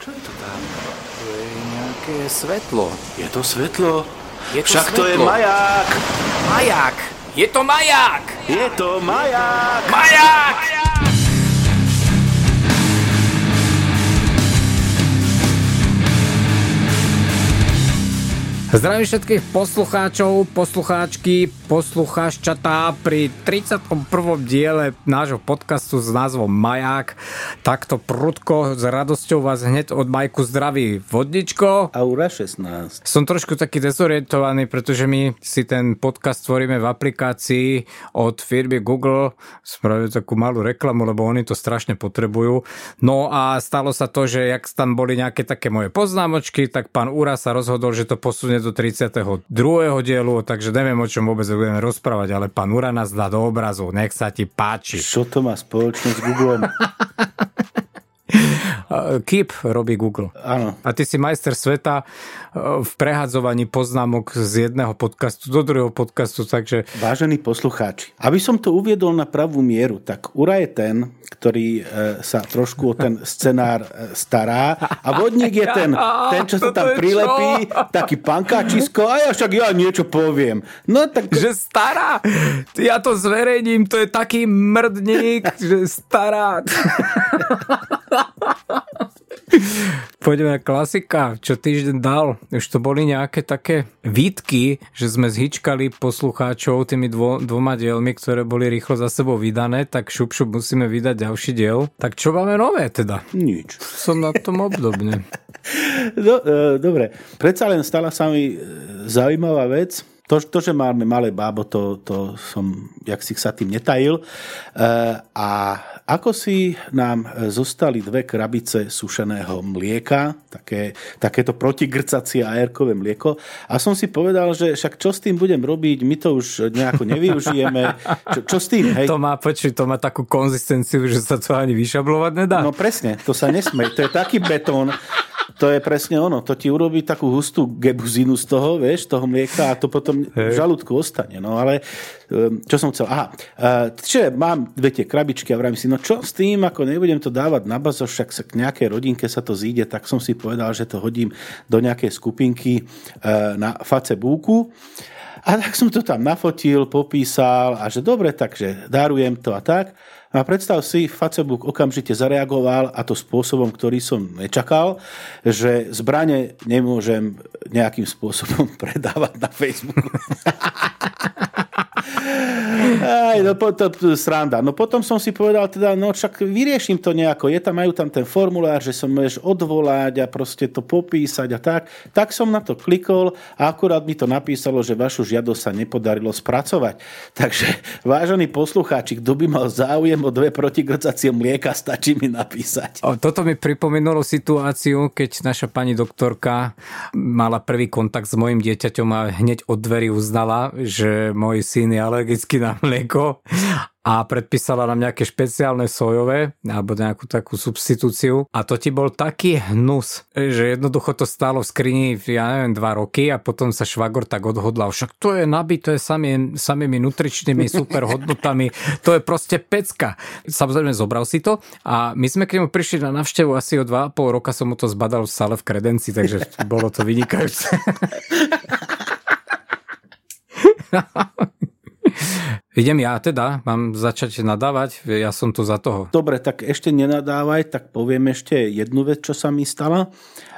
Čo je to tam? To je nejaké svetlo. Je to svetlo? Je to Však to je svetlo. maják! Maják! Je to maják! Je to maják! Maják! Zdravím všetkých poslucháčov, poslucháčky, poslucháččatá pri 31. diele nášho podcastu s názvom Maják. Takto prudko, s radosťou vás hneď od Majku zdraví vodničko. Aura 16. Som trošku taký dezorientovaný, pretože my si ten podcast tvoríme v aplikácii od firmy Google. Spravili takú malú reklamu, lebo oni to strašne potrebujú. No a stalo sa to, že jak tam boli nejaké také moje poznámočky, tak pán Úra sa rozhodol, že to posunie do 32. dielu, takže neviem, o čom vôbec budeme rozprávať, ale pán Úra nás dá do obrazu. Nech sa ti páči. Čo to má spoločné s Googlem? Keep robí Google. Áno. A ty si majster sveta eh, v prehadzovaní poznámok z jedného podcastu do druhého podcastu, takže Vážení poslucháči, aby som to uviedol na pravú mieru, tak Ura je ten, ktorý e, sa trošku o ten scenár stará a vodník je ten, ten čo sa tam prilepí, taký pankáčisko a ja však ja niečo poviem. No tak že stará, ja to zverejním, to je taký mrdník, že stará. Poďme na klasika, čo týždeň dal. Už to boli nejaké také výtky, že sme zhyčkali poslucháčov tými dvo, dvoma dielmi, ktoré boli rýchlo za sebou vydané, tak šup, šup musíme vydať ďalší diel. Tak čo máme nové teda? nič. Som na tom obdobne. No, e, dobre, predsa len stala sa mi e, zaujímavá vec. To, to, že máme malé bábo, to, to som, jak si sa tým netajil. E, a ako si nám zostali dve krabice sušeného mlieka, také, takéto protigrcacie aerkové mlieko. A som si povedal, že však čo s tým budem robiť, my to už nejako nevyužijeme. Čo, čo s tým, hej? To má, počuj, to má takú konzistenciu, že sa to ani vyšablovať nedá. No presne, to sa nesmej. To je taký betón, to je presne ono. To ti urobí takú hustú gebuzinu z toho, vieš, toho mlieka a to potom v žalúdku ostane. No ale um, čo som chcel? Aha, uh, čiže mám dve tie krabičky a vravím si, no čo s tým, ako nebudem to dávať na bazo, však sa k nejakej rodinke sa to zíde, tak som si povedal, že to hodím do nejakej skupinky uh, na Facebooku. A tak som to tam nafotil, popísal a že dobre, takže darujem to a tak. A predstav si, Facebook okamžite zareagoval a to spôsobom, ktorý som nečakal, že zbrane nemôžem nejakým spôsobom predávať na Facebooku. Aj, no potom sranda. No potom som si povedal teda, no však vyrieším to nejako. Je tam, majú tam ten formulár, že sa môžeš odvolať a proste to popísať a tak. Tak som na to klikol a akurát mi to napísalo, že vašu žiadosť sa nepodarilo spracovať. Takže, vážení poslucháči, kto by mal záujem o dve protigrcacie mlieka, stačí mi napísať. O, toto mi pripomenulo situáciu, keď naša pani doktorka mala prvý kontakt s mojim dieťaťom a hneď od dverí uznala, že môj syn je alergický na mlieko a predpísala nám nejaké špeciálne sojové alebo nejakú takú substitúciu a to ti bol taký hnus, že jednoducho to stálo v skrini, ja neviem, dva roky a potom sa švagor tak odhodlal, však to je nabité samý, samými nutričnými super hodnotami, to je proste pecka. Samozrejme zobral si to a my sme k nemu prišli na navštevu asi o 2,5 roka som mu to zbadal v sale v kredenci, takže bolo to vynikajúce. Idem ja teda, mám začať nadávať, ja som tu za toho. Dobre, tak ešte nenadávaj, tak poviem ešte jednu vec, čo sa mi stala.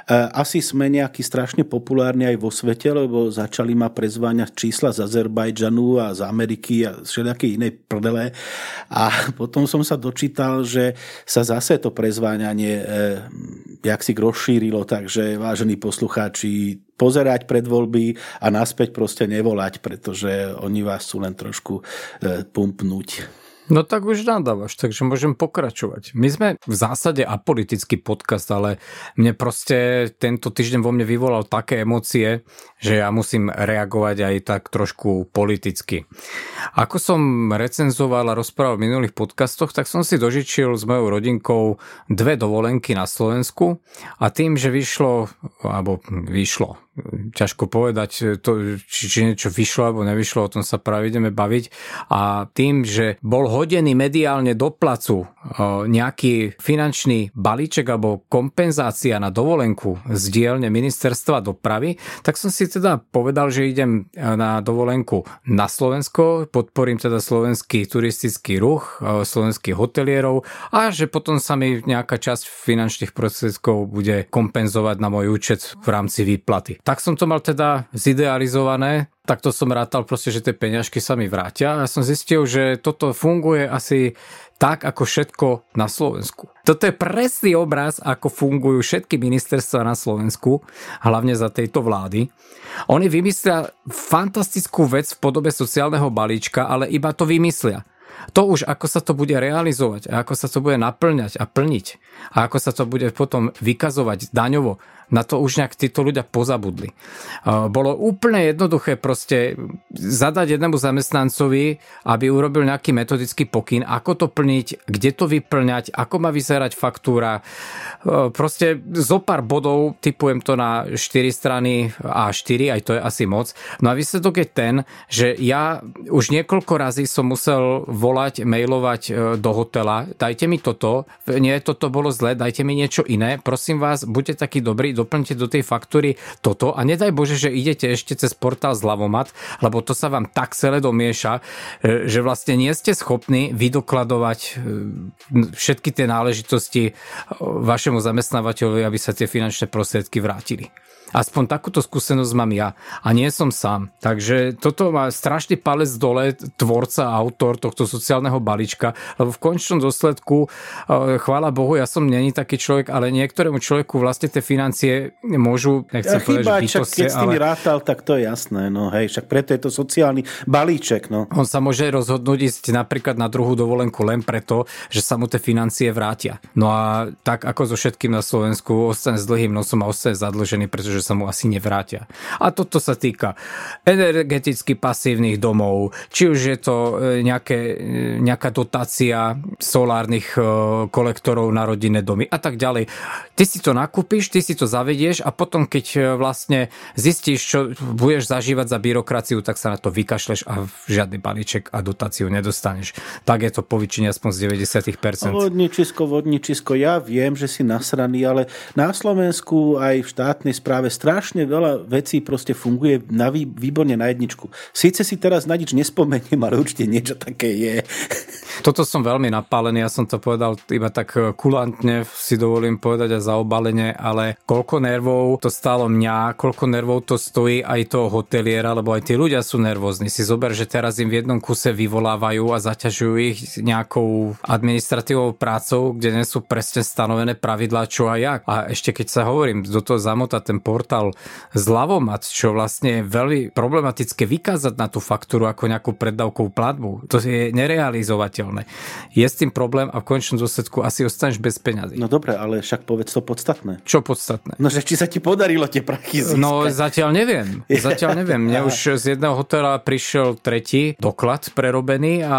E, Asi sme nejaký strašne populárni aj vo svete, lebo začali ma prezváňať čísla z Azerbajdžanu a z Ameriky a z všetkej inej prdele. A potom som sa dočítal, že sa zase to prezváňanie e, jak si rozšírilo, takže vážení poslucháči, pozerať pred voľby a naspäť proste nevolať, pretože oni vás chcú len trošku e, pumpnúť. No tak už nadávaš, takže môžem pokračovať. My sme v zásade apolitický podcast, ale mne proste tento týždeň vo mne vyvolal také emócie, že ja musím reagovať aj tak trošku politicky. Ako som recenzoval a rozprával v minulých podcastoch, tak som si dožičil s mojou rodinkou dve dovolenky na Slovensku a tým, že vyšlo, alebo vyšlo, ťažko povedať, to, či, či niečo vyšlo alebo nevyšlo, o tom sa práve ideme baviť. A tým, že bol hodený mediálne do placu nejaký finančný balíček alebo kompenzácia na dovolenku z dielne ministerstva dopravy, tak som si teda povedal, že idem na dovolenku na Slovensko, podporím teda slovenský turistický ruch, slovenských hotelierov a že potom sa mi nejaká časť finančných prostriedkov bude kompenzovať na môj účet v rámci výplaty. Tak som to mal teda zidealizované, takto som rátal proste, že tie peňažky sa mi vrátia a som zistil, že toto funguje asi tak ako všetko na Slovensku. Toto je presný obraz, ako fungujú všetky ministerstva na Slovensku, hlavne za tejto vlády. Oni vymyslia fantastickú vec v podobe sociálneho balíčka, ale iba to vymyslia. To už, ako sa to bude realizovať a ako sa to bude naplňať a plniť a ako sa to bude potom vykazovať daňovo, na to už nejak títo ľudia pozabudli. Bolo úplne jednoduché proste zadať jednému zamestnancovi, aby urobil nejaký metodický pokyn, ako to plniť, kde to vyplňať, ako má vyzerať faktúra. Proste zo pár bodov, typujem to na 4 strany A4, aj to je asi moc. No a výsledok je ten, že ja už niekoľko razy som musel volať, mailovať e, do hotela, dajte mi toto, nie, toto bolo zle, dajte mi niečo iné, prosím vás, buďte takí dobrí, doplňte do tej faktúry toto a nedaj Bože, že idete ešte cez portál Zlavomat, lebo to sa vám tak celé domieša, e, že vlastne nie ste schopní vydokladovať e, všetky tie náležitosti e, vašemu zamestnávateľovi, aby sa tie finančné prostriedky vrátili. Aspoň takúto skúsenosť mám ja. A nie som sám. Takže toto má strašný palec dole tvorca autor tohto sociálneho balíčka, lebo v končnom dôsledku, e, chvála Bohu, ja som není taký človek, ale niektorému človeku vlastne tie financie môžu, nechcem ja, povedať, že bytosť, keď s tými ale... rátal, tak to je jasné. No hej, však preto je to sociálny balíček. No. On sa môže rozhodnúť ísť napríklad na druhú dovolenku len preto, že sa mu tie financie vrátia. No a tak ako so všetkým na Slovensku, ostane s dlhým nosom a ostane zadlžený, pretože sa mu asi nevrátia. A toto sa týka energeticky pasívnych domov, či už je to e, nejaké, e, nejaká dotácia solárnych e, kolektorov na rodinné domy a tak ďalej. Ty si to nakúpiš, ty si to zavedieš a potom, keď vlastne zistíš, čo budeš zažívať za byrokraciu, tak sa na to vykašleš a žiadny balíček a dotáciu nedostaneš. Tak je to povyčenie aspoň z 90%. Vodničisko, vodničisko, ja viem, že si nasraný, ale na Slovensku aj v štátnej správe strašne veľa vecí proste funguje na vý, výborne na jedničku. Síce si teraz na nič nespomeniem, ale určite niečo také je. Toto som veľmi napálený, ja som to povedal iba tak e, kulantne, si dovolím povedať a zaobalenie, ale koľko nervov to stalo mňa, koľko nervov to stojí aj toho hoteliera, lebo aj tí ľudia sú nervózni. Si zober, že teraz im v jednom kuse vyvolávajú a zaťažujú ich nejakou administratívou prácou, kde nie sú presne stanovené pravidlá čo a jak. A ešte keď sa hovorím, do toho zamota ten portál zľavomat, čo vlastne je veľmi problematické vykázať na tú faktúru ako nejakú preddavkovú platbu. To je nerealizovateľné. Je s tým problém a v končnom dôsledku asi ostaneš bez peňazí. No dobre, ale však povedz to podstatné. Čo podstatné? No, že či sa ti podarilo tie prachy získať. No zatiaľ neviem. Zatiaľ neviem. Mne už z jedného hotela prišiel tretí doklad prerobený a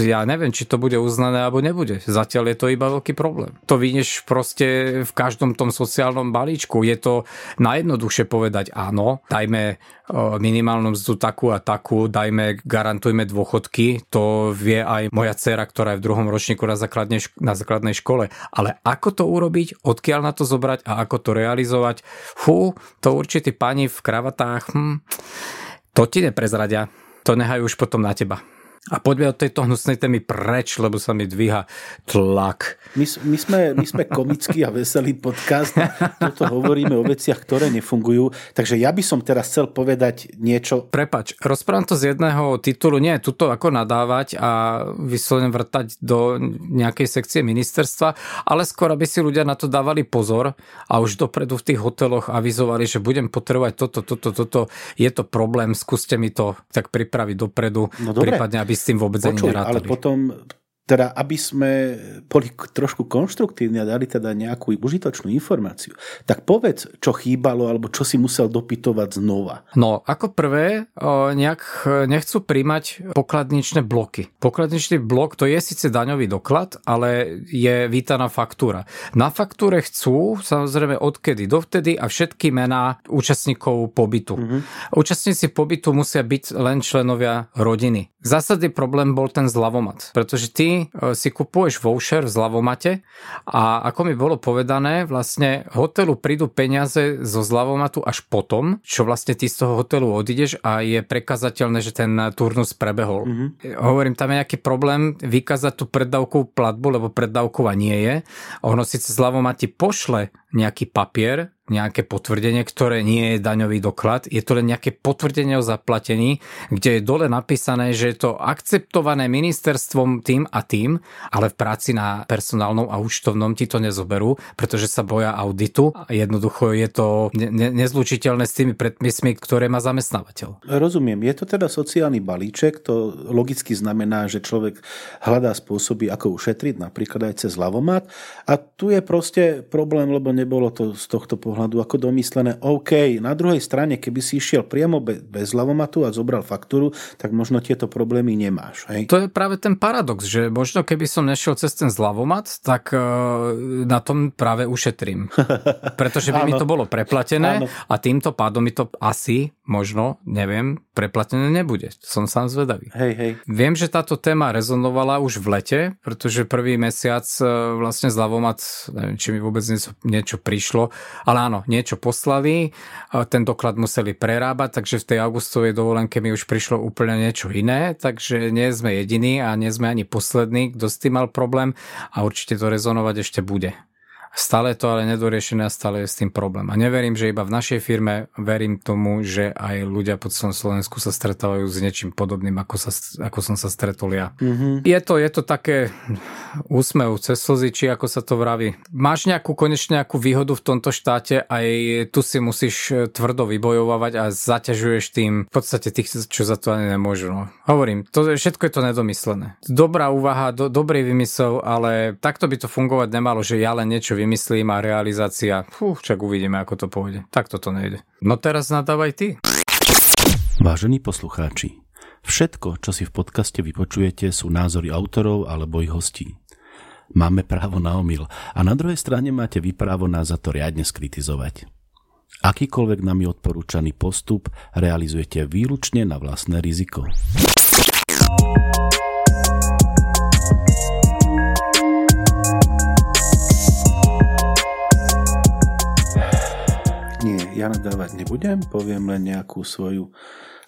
ja neviem, či to bude uznané alebo nebude. Zatiaľ je to iba veľký problém. To vynieš proste v každom tom sociálnom balíčku. Je to najjednoduchšie povedať áno, dajme minimálnu mzdu takú a takú, dajme, garantujme dôchodky, to vie aj moja dcera, ktorá je v druhom ročníku na základnej, na základnej škole. Ale ako to urobiť, odkiaľ na to zobrať a ako to realizovať, fú, to určití pani v kravatách, hm, to ti neprezradia. To nehajú už potom na teba. A poďme od tejto hnusnej témy preč, lebo sa mi dvíha tlak. My, my, sme, my sme komický a veselý podcast. Toto hovoríme o veciach, ktoré nefungujú. Takže ja by som teraz chcel povedať niečo. Prepač, rozprávam to z jedného titulu. Nie, tuto ako nadávať a vyslovene vrtať do nejakej sekcie ministerstva, ale skôr, aby si ľudia na to dávali pozor a už dopredu v tých hoteloch avizovali, že budem potrebovať toto, toto, toto. Je to problém, skúste mi to tak pripraviť dopredu. No dobre. prípadne, aby aby s tým vôbec Počuj, ani nerátali. ale potom teda aby sme boli trošku konštruktívni a dali teda nejakú užitočnú informáciu, tak povedz, čo chýbalo alebo čo si musel dopytovať znova. No, ako prvé, nejak nechcú príjmať pokladničné bloky. Pokladničný blok to je síce daňový doklad, ale je vítaná faktúra. Na faktúre chcú samozrejme odkedy dovtedy a všetky mená účastníkov pobytu. Mm-hmm. Účastníci pobytu musia byť len členovia rodiny. Zásadný problém bol ten zlavomat, pretože ty e, si kupuješ voucher v zlavomate a ako mi bolo povedané, vlastne hotelu prídu peniaze zo zlavomatu až potom, čo vlastne ty z toho hotelu odídeš a je prekazateľné, že ten turnus prebehol. Mm-hmm. Hovorím, tam je nejaký problém vykázať tú preddavkovú platbu, lebo preddavková nie je. Ono síce zľavomati pošle nejaký papier, nejaké potvrdenie, ktoré nie je daňový doklad, je to len nejaké potvrdenie o zaplatení, kde je dole napísané, že je to akceptované ministerstvom tým a tým, ale v práci na personálnom a účtovnom ti to nezoberú, pretože sa boja auditu. Jednoducho je to ne- nezlučiteľné s tými predpismi, ktoré má zamestnávateľ. Rozumiem, je to teda sociálny balíček, to logicky znamená, že človek hľadá spôsoby, ako ušetriť, napríklad aj cez lavomat. A tu je proste problém, lebo nebolo to z tohto pohľadu ako domyslené, OK, na druhej strane, keby si išiel priamo bez, lavomatu a zobral faktúru, tak možno tieto problémy nemáš. Hej? To je práve ten paradox, že možno keby som nešiel cez ten zlavomat, tak uh, na tom práve ušetrím. Pretože by mi to bolo preplatené Áno. a týmto pádom mi to asi, možno, neviem, preplatené nebude. Som sám zvedavý. Hej, hej. Viem, že táto téma rezonovala už v lete, pretože prvý mesiac uh, vlastne zlavomat, neviem, či mi vôbec niečo, niečo prišlo, ale áno, áno, niečo poslali, ten doklad museli prerábať, takže v tej augustovej dovolenke mi už prišlo úplne niečo iné, takže nie sme jediní a nie sme ani poslední, kto s tým mal problém a určite to rezonovať ešte bude. Stále to ale nedoriešené a stále je s tým problém. A neverím, že iba v našej firme, verím tomu, že aj ľudia po celom Slovensku sa stretávajú s niečím podobným, ako, sa, ako som sa stretol ja. Mm-hmm. Je, to, je to také úsmev cez slzy, či ako sa to vraví. Máš nejakú konečne nejakú výhodu v tomto štáte, aj tu si musíš tvrdo vybojovať a zaťažuješ tým v podstate tých, čo za to ani nemôžu. No. Hovorím, to, všetko je to nedomyslené. Dobrá úvaha, do, dobrý vymysel, ale takto by to fungovať nemalo, že ja len niečo vymyslím a realizácia, fú, však uvidíme, ako to pôjde. Tak toto nejde. No teraz nadávaj ty. Vážení poslucháči, všetko, čo si v podcaste vypočujete, sú názory autorov alebo ich hostí. Máme právo na omyl a na druhej strane máte vy právo nás za to riadne skritizovať. Akýkoľvek nami odporúčaný postup realizujete výlučne na vlastné riziko. Ja nadávať nebudem, poviem len nejakú svoju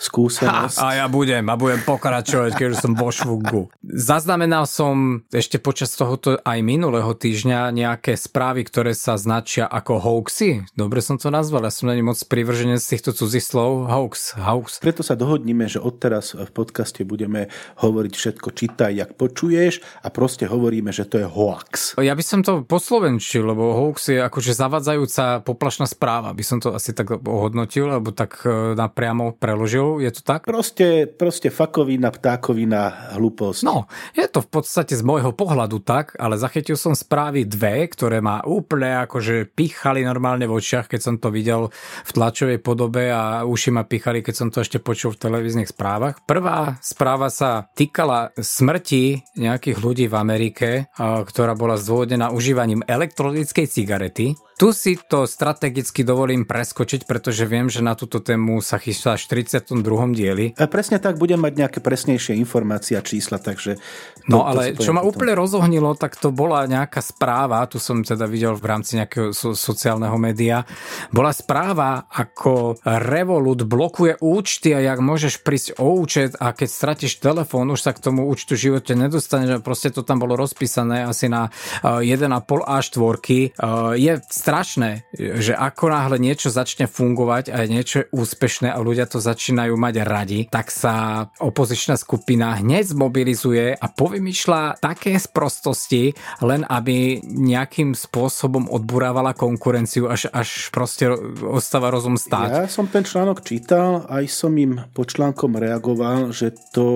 skúsenosť. Ha, a ja budem, a budem pokračovať, keď som vo švugu. Zaznamenal som ešte počas tohoto aj minulého týždňa nejaké správy, ktoré sa značia ako hoaxy. Dobre som to nazval, ja som není moc z týchto cudzích slov. Hoax, hoax. Preto sa dohodníme, že odteraz v podcaste budeme hovoriť všetko čítaj, jak počuješ a proste hovoríme, že to je hoax. Ja by som to poslovenčil, lebo hoax je akože zavadzajúca poplašná správa, by som to asi tak ohodnotil, alebo tak e, napriamo preložil je to tak? Proste, proste fakovina, ptákovina, hlúposť. No, je to v podstate z môjho pohľadu tak, ale zachytil som správy dve, ktoré ma úplne akože pichali normálne v očiach, keď som to videl v tlačovej podobe a uši ma pichali, keď som to ešte počul v televíznych správach. Prvá správa sa týkala smrti nejakých ľudí v Amerike, ktorá bola zdôvodnená užívaním elektronickej cigarety. Tu si to strategicky dovolím preskočiť, pretože viem, že na túto tému sa chystá 42. dieli. A presne tak, budem mať nejaké presnejšie informácie a čísla, takže... To, no ale to čo ma potom. úplne rozohnilo, tak to bola nejaká správa, tu som teda videl v rámci nejakého so, sociálneho média, bola správa, ako Revolut blokuje účty a jak môžeš prísť o účet a keď stratíš telefón, už sa k tomu účtu v živote nedostaneš, proste to tam bolo rozpísané asi na 1,5 A4. Je strašné, že ako náhle niečo začne fungovať a niečo je úspešné a ľudia to začínajú začínajú mať radi, tak sa opozičná skupina hneď zmobilizuje a povymýšľa také sprostosti, len aby nejakým spôsobom odburávala konkurenciu, až, až proste ostáva rozum stáť. Ja som ten článok čítal, aj som im po článkom reagoval, že to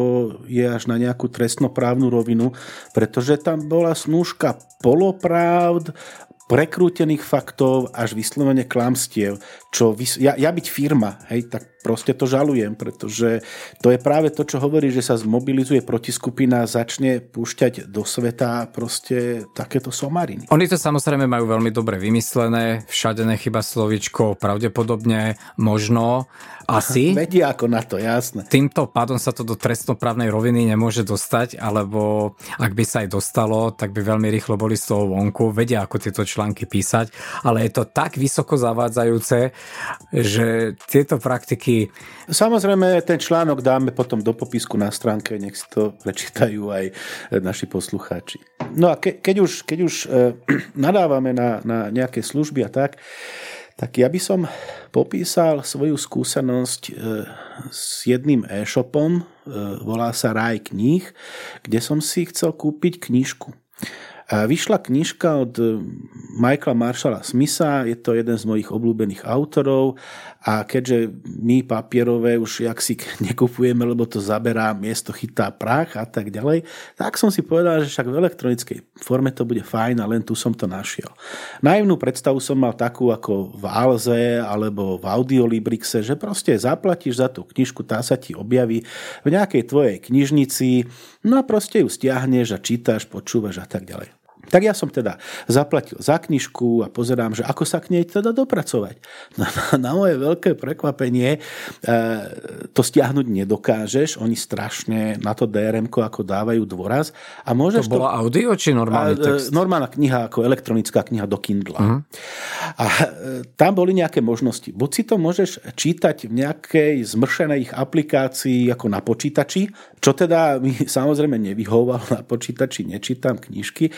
je až na nejakú trestnoprávnu rovinu, pretože tam bola snúžka polopravd, prekrútených faktov až vyslovene klamstiev. Čo, ja, ja byť firma, hej, tak proste to žalujem, pretože to je práve to, čo hovorí, že sa zmobilizuje protiskupina a začne púšťať do sveta proste takéto somariny. Oni to samozrejme majú veľmi dobre vymyslené, všade nechyba slovičko, pravdepodobne, možno, asi. Vedia ako na to, jasné. Týmto pádom sa to do trestnoprávnej roviny nemôže dostať, alebo ak by sa aj dostalo, tak by veľmi rýchlo boli z toho vonku. Vedia, ako tieto články písať, ale je to tak vysoko zavádzajúce, že tieto praktiky... Samozrejme, ten článok dáme potom do popisku na stránke, nech si to prečítajú aj naši poslucháči. No a ke, keď už, keď už e, nadávame na, na nejaké služby a tak, tak ja by som popísal svoju skúsenosť e, s jedným e-shopom, e, volá sa Raj kníh, kde som si chcel kúpiť knižku. Vyšla knižka od Michaela Marshalla Smitha, je to jeden z mojich obľúbených autorov a keďže my papierové už jak si nekupujeme, lebo to zaberá miesto, chytá prach a tak ďalej, tak som si povedal, že však v elektronickej forme to bude fajn a len tu som to našiel. Naivnú predstavu som mal takú ako v Alze alebo v Audiolibrixe, že proste zaplatíš za tú knižku, tá sa ti objaví v nejakej tvojej knižnici, no a proste ju stiahneš a čítaš, počúvaš a tak ďalej. Tak ja som teda zaplatil za knižku a pozerám, že ako sa k nej teda dopracovať. No, na moje veľké prekvapenie e, to stiahnuť nedokážeš, oni strašne na to DRM ako dávajú dôraz. A môžeš to bola to, audio či normálny e, text? Normálna kniha ako elektronická kniha do Kindle. Uh-huh. A e, tam boli nejaké možnosti. Buď si to môžeš čítať v nejakej zmršenej aplikácii ako na počítači, čo teda mi samozrejme nevyhovalo na počítači, nečítam knižky.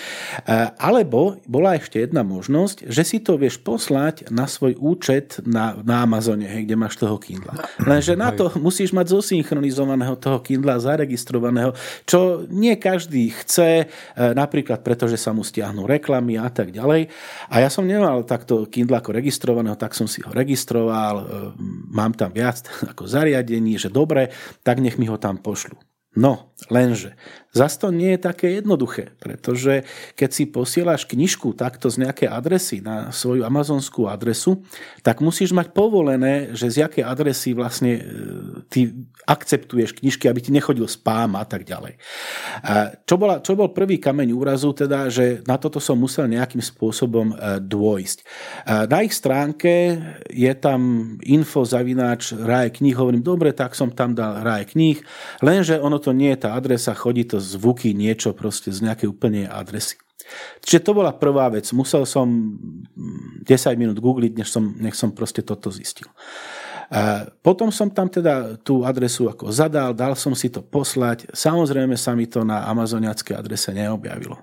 Alebo bola ešte jedna možnosť, že si to vieš poslať na svoj účet na, na Amazone, hej, kde máš toho Kindla. Lenže na to musíš mať zosynchronizovaného toho Kindla, zaregistrovaného, čo nie každý chce, e, napríklad preto, že sa mu stiahnu reklamy a tak ďalej. A ja som nemal takto Kindle ako registrovaného, tak som si ho registroval, e, mám tam viac ako zariadení, že dobre, tak nech mi ho tam pošlu. No, lenže zase to nie je také jednoduché, pretože keď si posielaš knižku takto z nejakej adresy na svoju amazonskú adresu, tak musíš mať povolené, že z jakej adresy vlastne e, ty akceptuješ knižky, aby ti nechodil spám a tak ďalej. A čo, bola, čo bol prvý kameň úrazu, teda, že na toto som musel nejakým spôsobom e, dôjsť. A na ich stránke je tam info zavináč ráje kníh, hovorím, dobre, tak som tam dal ráje kníh, lenže ono to nie je tá adresa, chodí to zvuky, niečo proste z nejakej úplne adresy. Čiže to bola prvá vec. Musel som 10 minút googliť, než som, nech som proste toto zistil. A potom som tam teda tú adresu ako zadal, dal som si to poslať. Samozrejme sa mi to na amazoniackej adrese neobjavilo.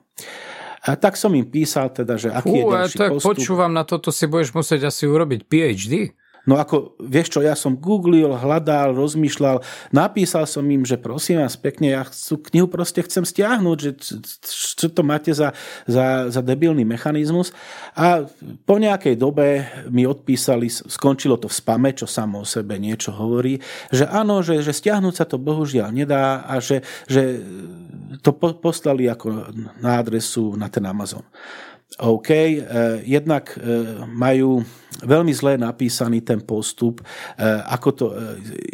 A tak som im písal teda, že aký Fú, je ďalší tak postup. počúvam, na toto si budeš musieť asi urobiť PhD. No ako, vieš čo, ja som googlil, hľadal, rozmýšľal, napísal som im, že prosím vás pekne, ja tú knihu proste chcem stiahnuť, že čo to máte za, za, za debilný mechanizmus. A po nejakej dobe mi odpísali, skončilo to v spame, čo samo o sebe niečo hovorí, že áno, že, že stiahnuť sa to bohužiaľ nedá a že, že to poslali ako na adresu na ten Amazon. OK, eh, jednak eh, majú veľmi zle napísaný ten postup, eh, ako to,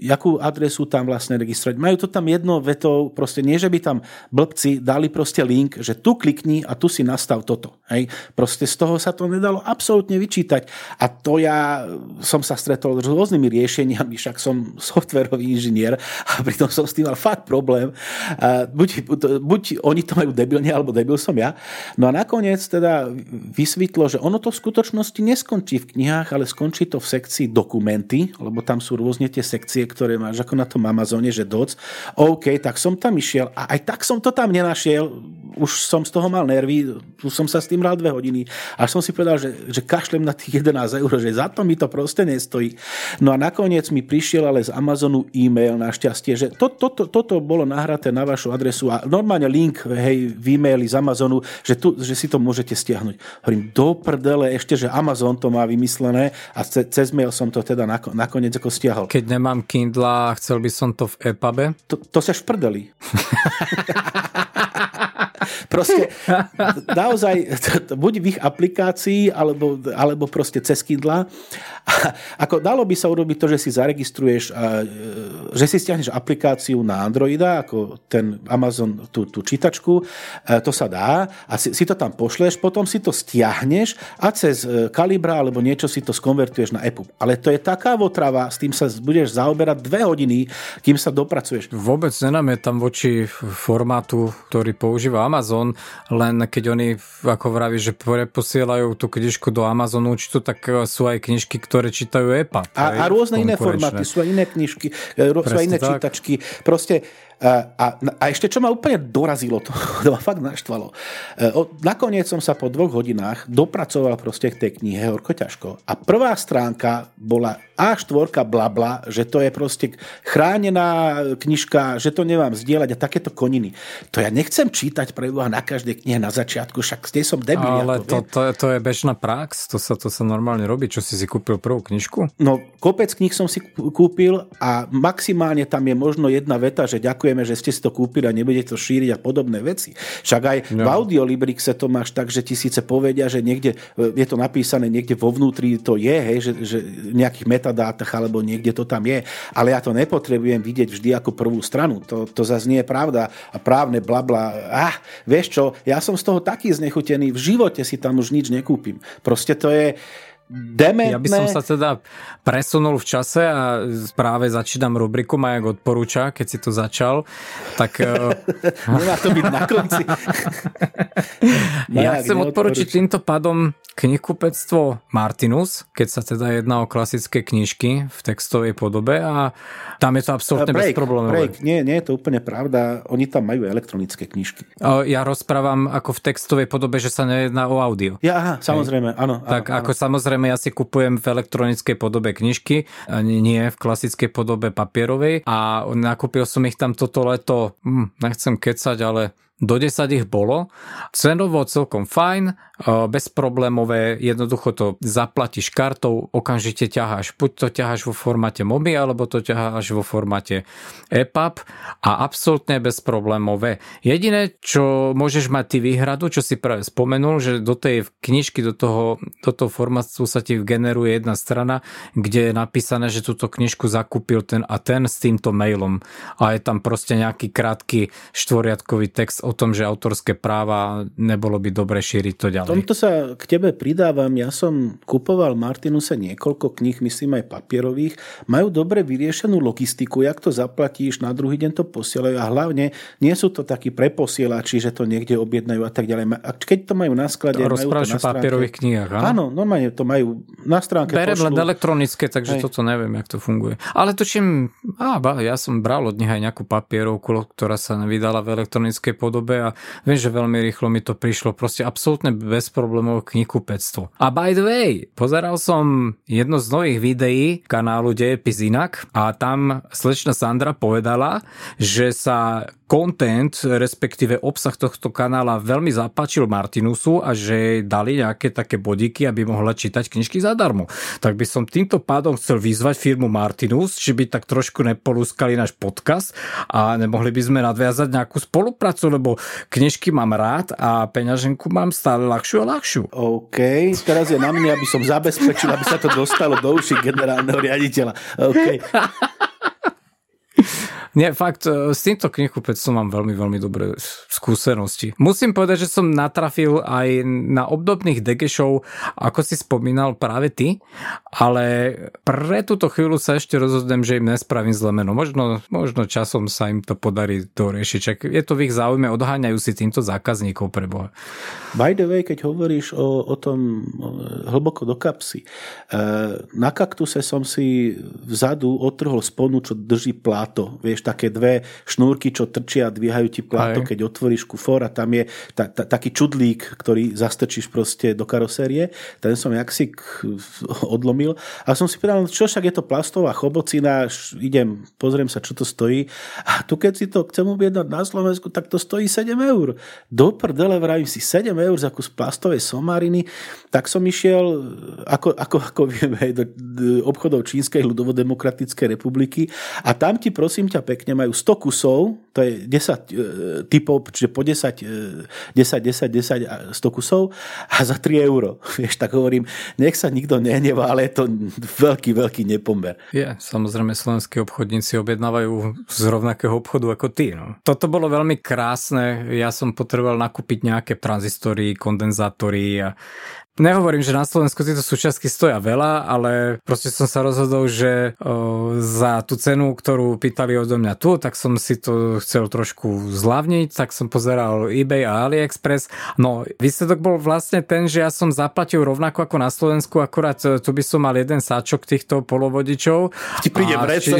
jakú adresu tam vlastne registrovať. Majú to tam jedno vetou, proste nie, že by tam blbci dali proste link, že tu klikni a tu si nastav toto. Hej. Proste z toho sa to nedalo absolútne vyčítať. A to ja som sa stretol s rôznymi riešeniami, však som softverový inžinier a pritom som s tým mal fakt problém. Buď, buď oni to majú debilne, alebo debil som ja. No a nakoniec teda vysvetlo, že ono to v skutočnosti neskončí v knihách, ale skončí to v sekcii dokumenty, lebo tam sú rôzne tie sekcie, ktoré máš ako na tom Amazone, že doc. OK, tak som tam išiel a aj tak som to tam nenašiel. Už som z toho mal nervy, už som sa s tým hral dve hodiny. A som si povedal, že, že kašlem na tých 11 eur, že za to mi to proste nestojí. No a nakoniec mi prišiel ale z Amazonu e-mail našťastie, že to, to, to, toto bolo nahraté na vašu adresu a normálne link hej, v e-maili z Amazonu, že, tu, že si to môžete stiahnuť. Hovorím, do prdele, ešte, že Amazon to má vymyslené a ce, cez mail som to teda nakoniec ako stiahol. Keď nemám Kindle a chcel by som to v EPUBe? To, to sa šprdeli. proste naozaj buď v ich aplikácii alebo, alebo proste cez Kindle. Ako dalo by sa urobiť to, že si zaregistruješ, že si stiahneš aplikáciu na Androida, ako ten Amazon, tú, tú čítačku, to sa dá a si, si to tam pošleš, potom si to stiahneš a cez Calibra alebo niečo si to skonvertuješ na EPUB. Ale to je taká votrava, s tým sa budeš zaoberať dve hodiny, kým sa dopracuješ. Vôbec tam voči formátu, ktorý používa Amazon, len keď oni, ako vraví, že posielajú tú knižku do Amazonu účtu, tak sú aj knižky, ktoré čítajú EPUB. A, a rôzne iné formáty, sú aj iné knižky, e, sú aj iné tak. čítačky. Proste a, a ešte čo ma úplne dorazilo, to, to ma fakt naštvalo. E, nakoniec som sa po dvoch hodinách dopracoval proste k tej knihe horko ťažko. A prvá stránka bola A4 blabla, že to je proste chránená knižka, že to nemám zdieľať a takéto koniny. To ja nechcem čítať pre na každej knihe na začiatku, však ste som debil. Ale ja to, to, to, to, je bežná prax, to sa, to sa normálne robí. Čo si si kúpil prvú knižku? No, kopec kníh som si kúpil a maximálne tam je možno jedna veta, že ďakujem ďakujeme, že ste si to kúpili a nebudete to šíriť a podobné veci. Však aj no. v audiolibrixe to máš tak, že ti síce povedia, že niekde e, je to napísané, niekde vo vnútri to je, hej, že, že nejakých metadátach alebo niekde to tam je, ale ja to nepotrebujem vidieť vždy ako prvú stranu. To, to zase nie je pravda a právne blabla. Ah, vieš čo, ja som z toho taký znechutený, v živote si tam už nič nekúpim. Proste to je, dementné. Ja by som sa teda presunul v čase a práve začínam rubriku Majak odporúča, keď si to začal. Tak... Nemá to byť na konci. ja chcem odporučiť týmto pádom knihkupectvo Martinus, keď sa teda jedná o klasické knižky v textovej podobe a tam je to absolútne break, bezproblémové. Break. Nie, nie je to úplne pravda. Oni tam majú elektronické knižky. Ja rozprávam ako v textovej podobe, že sa nejedná o audio. Ja, aha, samozrejme, áno. Tak áno, ako samozrejme ja si kupujem v elektronickej podobe knižky, nie v klasickej podobe papierovej a nakúpil som ich tam toto leto, hm, nechcem kecať, ale do 10 ich bolo. Cenovo celkom fajn, bezproblémové, jednoducho to zaplatíš kartou, okamžite ťaháš. Buď to ťaháš vo formáte MOBI, alebo to ťaháš vo formáte EPUB a absolútne bezproblémové. Jediné, čo môžeš mať ty výhradu, čo si práve spomenul, že do tej knižky, do toho, do toho formátu sa ti generuje jedna strana, kde je napísané, že túto knižku zakúpil ten a ten s týmto mailom. A je tam proste nejaký krátky štvoriadkový text o tom, že autorské práva nebolo by dobre šíriť to ďalej. Tomto sa k tebe pridávam. Ja som kupoval Martinuse niekoľko kníh, myslím aj papierových. Majú dobre vyriešenú logistiku, jak to zaplatíš, na druhý deň to posielajú a hlavne nie sú to takí preposielači, že to niekde objednajú a tak ďalej. A keď to majú na sklade, to majú to na stránke. papierových knihách, áno? Áno, normálne to majú na stránke. Berem len elektronické, takže Hej. toto neviem, jak to funguje. Ale tuším, á, ja som bral od nich aj nejakú papierovku, ktorá sa vydala v elektronickej podobe dobe a viem, že veľmi rýchlo mi to prišlo. Proste absolútne bez problémov knihkupectvo. A by the way, pozeral som jedno z nových videí kanálu Dejepis inak a tam slečna Sandra povedala, že sa content, respektíve obsah tohto kanála veľmi zapáčil Martinusu a že dali nejaké také bodíky, aby mohla čítať knižky zadarmo. Tak by som týmto pádom chcel vyzvať firmu Martinus, či by tak trošku nepolúskali náš podcast a nemohli by sme nadviazať nejakú spoluprácu, lebo knižky mám rád a peňaženku mám stále ľahšiu a ľahšiu. OK, teraz je na mne, aby som zabezpečil, aby sa to dostalo do uši generálneho riaditeľa. OK. Nie, fakt, e, s týmto knihkupectvom mám veľmi, veľmi dobré skúsenosti. Musím povedať, že som natrafil aj na obdobných degešov, ako si spomínal práve ty, ale pre túto chvíľu sa ešte rozhodnem, že im nespravím zle. Možno, možno časom sa im to podarí doriešiť. Čak je to v ich záujme, odháňajú si týmto zákazníkov pre Boha. By the way, keď hovoríš o, o tom hlboko do kapsy, e, na kaktuse som si vzadu otrhol sponu, čo drží pláto. Vieš, také dve šnúrky, čo trčia a dvíhajú ti pláto, Aj. keď otvoríš kufor a tam je ta, ta, taký čudlík, ktorý zastrčíš proste do karosérie. Ten som jaksi odlomil. A som si povedal, čo však je to plastová chobocina, idem, pozriem sa, čo to stojí. A tu keď si to chcem objednať na Slovensku, tak to stojí 7 eur. Do prdele vravím si 7 eur za kus plastovej somariny, tak som išiel, ako, ako, ako vieme, do, do obchodov Čínskej ľudovodemokratickej republiky a tam ti prosím ťa pekne majú 100 kusov, to je 10 e, typov, čiže po 10, 10, 10, 10, 100 kusov a za 3 euro. Vieš, tak hovorím, nech sa nikto nehnevá, ale je to veľký, veľký nepomer. Je, samozrejme slovenskí obchodníci objednávajú z rovnakého obchodu ako ty. No. Toto bolo veľmi krásne, ja som potreboval nakúpiť nejaké tranzistory, kondenzátory a Nehovorím, že na Slovensku tieto súčiastky stoja veľa, ale proste som sa rozhodol, že o, za tú cenu, ktorú pýtali odo mňa tu, tak som si to chcel trošku zlavniť, tak som pozeral eBay a AliExpress. No, výsledok bol vlastne ten, že ja som zaplatil rovnako ako na Slovensku, akurát e, tu by som mal jeden sáčok týchto polovodičov. Ti príde a či,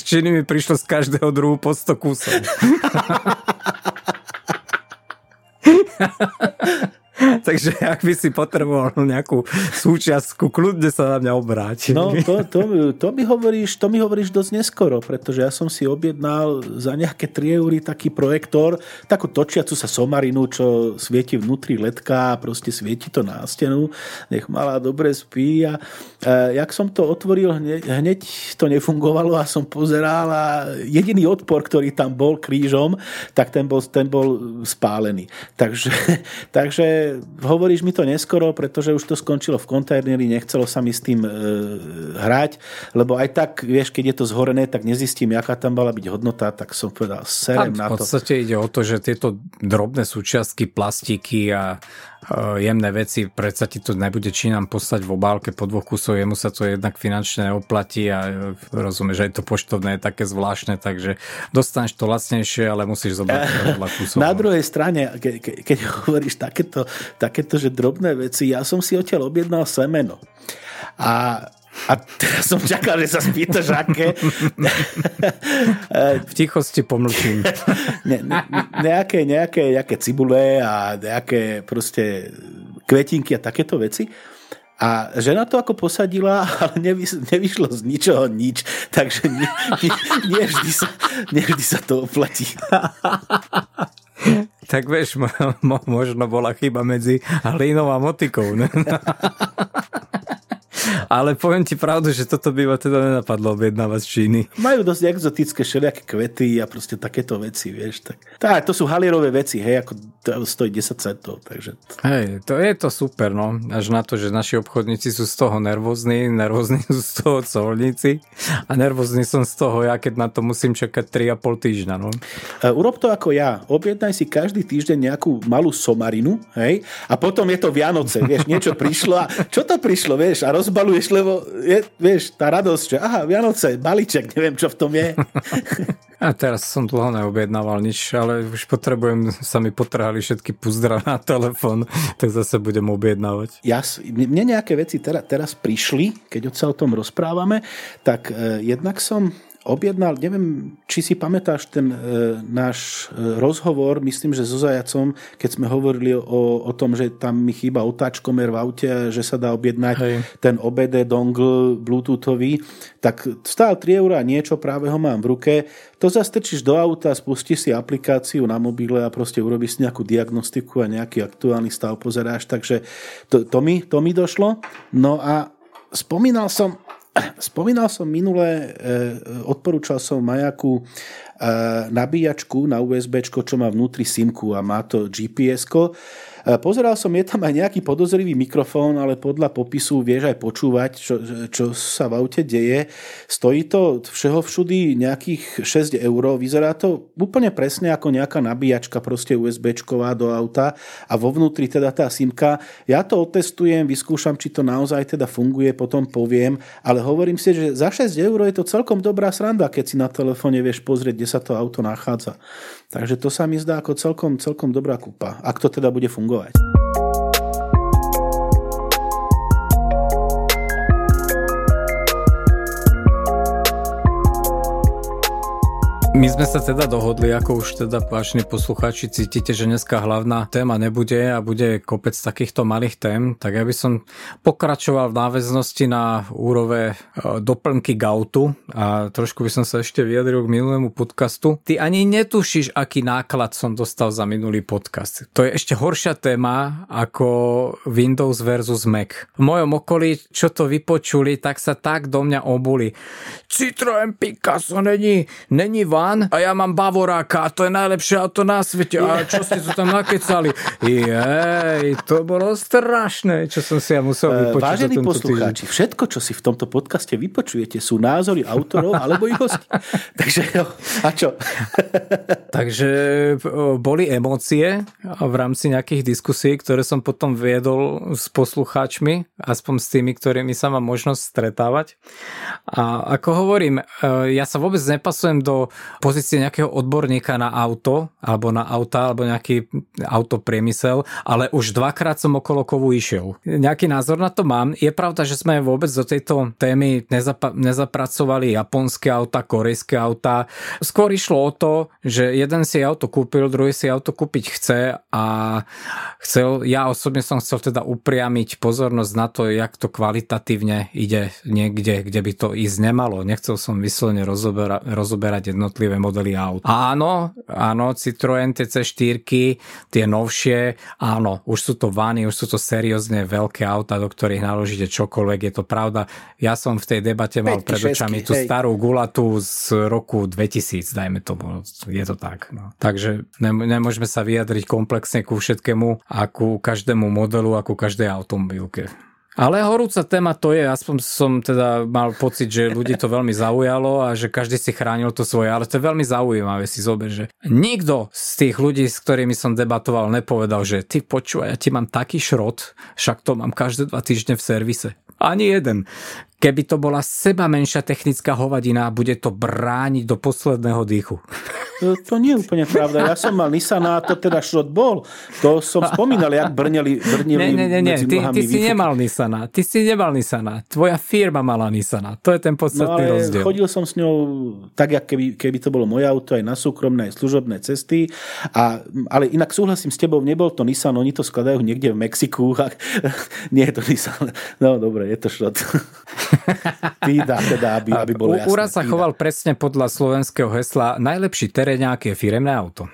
či, mi prišlo z každého druhu po 100 kusov. Takže ak by si potreboval nejakú súčiastku, kľudne sa na mňa obráti. No, to, to, to, mi hovoríš, to mi hovoríš dosť neskoro, pretože ja som si objednal za nejaké 3 eury taký projektor, takú točiacu sa somarinu, čo svieti vnútri ledka a proste svieti to na stenu, nech malá dobre spí a e, jak som to otvoril, hneď, hneď to nefungovalo a som pozeral a jediný odpor, ktorý tam bol krížom, tak ten bol, ten bol spálený. Takže, takže hovoríš mi to neskoro, pretože už to skončilo v kontajneri, nechcelo sa mi s tým e, hrať, lebo aj tak, vieš, keď je to zhorené, tak nezistím, aká tam mala byť hodnota, tak som povedal, serem na to. V podstate ide o to, že tieto drobné súčiastky, plastiky a Eh, jemné veci, predsa ti to nebude Čínam poslať v obálke po dvoch kusov, jemu sa to jednak finančne neoplatí a eh, rozumieš, že aj to poštovné je také zvláštne, takže dostaneš to lacnejšie, ale musíš zobrať veľa kusov. Na druhej strane, ke, ke, keď hovoríš takéto, takéto, že drobné veci, ja som si odtiaľ objednal semeno. A a teraz som čakal, že sa spýtaš, aké. v tichosti pomlčím. ne, ne, nejaké, nejaké, nejaké cibule a nejaké proste kvetinky a takéto veci. A žena to ako posadila, ale nevy, nevyšlo z ničoho nič, takže nie, nie, nie, vždy, sa, nie vždy sa to oplatí. tak vieš, mo, mo, možno bola chyba medzi hlínou a motikou. Ne? Ale poviem ti pravdu, že toto by ma teda nenapadlo objednávať z Číny. Majú dosť exotické všelijaké kvety a proste takéto veci, vieš. Tak, tá, to sú halierové veci, hej, ako to stojí 10 centov, takže... Hej, to je to super, no. Až na to, že naši obchodníci sú z toho nervózni, nervózni sú z toho colníci a nervózny som z toho ja, keď na to musím čakať 3,5 týždňa, no. Uh, urob to ako ja. Objednaj si každý týždeň nejakú malú somarinu, hej, a potom je to Vianoce, vieš, niečo prišlo a čo to prišlo, vieš, a roz rozbaluješ, lebo je, vieš, tá radosť, že aha, Vianoce, balíček, neviem, čo v tom je. A teraz som dlho neobjednával nič, ale už potrebujem, sa mi potrhali všetky puzdra na telefón, tak zase budem objednávať. Ja, mne nejaké veci teraz, teraz prišli, keď sa o tom rozprávame, tak eh, jednak som objednal, neviem, či si pamätáš ten e, náš e, rozhovor, myslím, že so Zajacom, keď sme hovorili o, o tom, že tam mi chýba otáčkomer v aute, že sa dá objednať Hej. ten OBD dongle bluetoothový, tak stál 3 eur a niečo, práve ho mám v ruke. To zastrčíš do auta, spustíš si aplikáciu na mobile a proste urobíš si nejakú diagnostiku a nejaký aktuálny stav pozeráš, takže to, to, mi, to mi došlo. No a spomínal som, Spomínal som minule, eh, odporúčal som majaku eh, nabíjačku na USB, čo má vnútri simku a má to gps Pozeral som, je tam aj nejaký podozrivý mikrofón, ale podľa popisu vieš aj počúvať, čo, čo sa v aute deje. Stojí to všeho všudy nejakých 6 eur. Vyzerá to úplne presne ako nejaká nabíjačka proste USBčková do auta a vo vnútri teda tá simka. Ja to otestujem, vyskúšam, či to naozaj teda funguje, potom poviem, ale hovorím si, že za 6 eur je to celkom dobrá sranda, keď si na telefóne vieš pozrieť, kde sa to auto nachádza. Takže to sa mi zdá ako celkom, celkom dobrá kúpa, ak to teda bude fungovať. Dziękuję. My sme sa teda dohodli, ako už teda vážne poslucháči cítite, že dneska hlavná téma nebude a bude kopec takýchto malých tém, tak ja by som pokračoval v náväznosti na úrove e, doplnky Gautu a trošku by som sa ešte vyjadril k minulému podcastu. Ty ani netušíš, aký náklad som dostal za minulý podcast. To je ešte horšia téma ako Windows versus Mac. V mojom okolí, čo to vypočuli, tak sa tak do mňa obuli. Citroen Picasso není, není vám Milan a ja mám Bavoráka a to je najlepšie auto na svete. A čo ste to tam nakecali? Jej, to bolo strašné, čo som si ja musel eh, vypočuť. Vážení poslucháči, týždeň. všetko, čo si v tomto podcaste vypočujete, sú názory autorov alebo ich hostí. Takže jo, a čo? Takže boli emócie v rámci nejakých diskusí, ktoré som potom viedol s poslucháčmi, aspoň s tými, ktorými sa mám možnosť stretávať. A ako hovorím, e, ja sa vôbec nepasujem do pozície nejakého odborníka na auto, alebo na auta, alebo nejaký autopriemysel, ale už dvakrát som okolo kovu išiel. Nejaký názor na to mám. Je pravda, že sme vôbec do tejto témy nezapa- nezapracovali japonské auta, korejské auta. Skôr išlo o to, že jeden si auto kúpil, druhý si auto kúpiť chce a chcel, ja osobne som chcel teda upriamiť pozornosť na to, jak to kvalitatívne ide niekde, kde by to ísť nemalo. Nechcel som vyslovene rozobera- rozoberať jednotlivé modely aut. Áno, áno, Citroën TC4, tie novšie, áno, už sú to vany, už sú to seriózne veľké auta, do ktorých naložíte čokoľvek, je to pravda. Ja som v tej debate mal pred očami tú hej. starú gulatu z roku 2000, dajme tomu, je to tak. No. Takže nemôžeme sa vyjadriť komplexne ku všetkému a ku každému modelu a ku každej automobilke. Ale horúca téma to je, aspoň som teda mal pocit, že ľudí to veľmi zaujalo a že každý si chránil to svoje, ale to je veľmi zaujímavé si zober, že nikto z tých ľudí, s ktorými som debatoval, nepovedal, že ty počúvaj, ja ti mám taký šrot, však to mám každé dva týždne v servise. Ani jeden. Keby to bola seba menšia technická hovadina, bude to brániť do posledného dýchu. To, nie je úplne pravda. Ja som mal Nissan a to teda šrot bol. To som spomínal, jak brneli, brneli nie, nie, nie, Ty, ty si nemal Nissana. Ty si nemal Nissana. Tvoja firma mala Nissana. To je ten podstatný no, rozdiel. Chodil som s ňou tak, jak keby, keby to bolo moje auto, aj na súkromné, aj služobné cesty. A, ale inak súhlasím s tebou, nebol to Nissan, oni to skladajú niekde v Mexiku. A, nie je to Nissan. No dobre, je to šrot. Týda, teda, aby, aby bolo jasné. Úrad sa choval presne podľa slovenského hesla najlepší teréňák je firemné auto.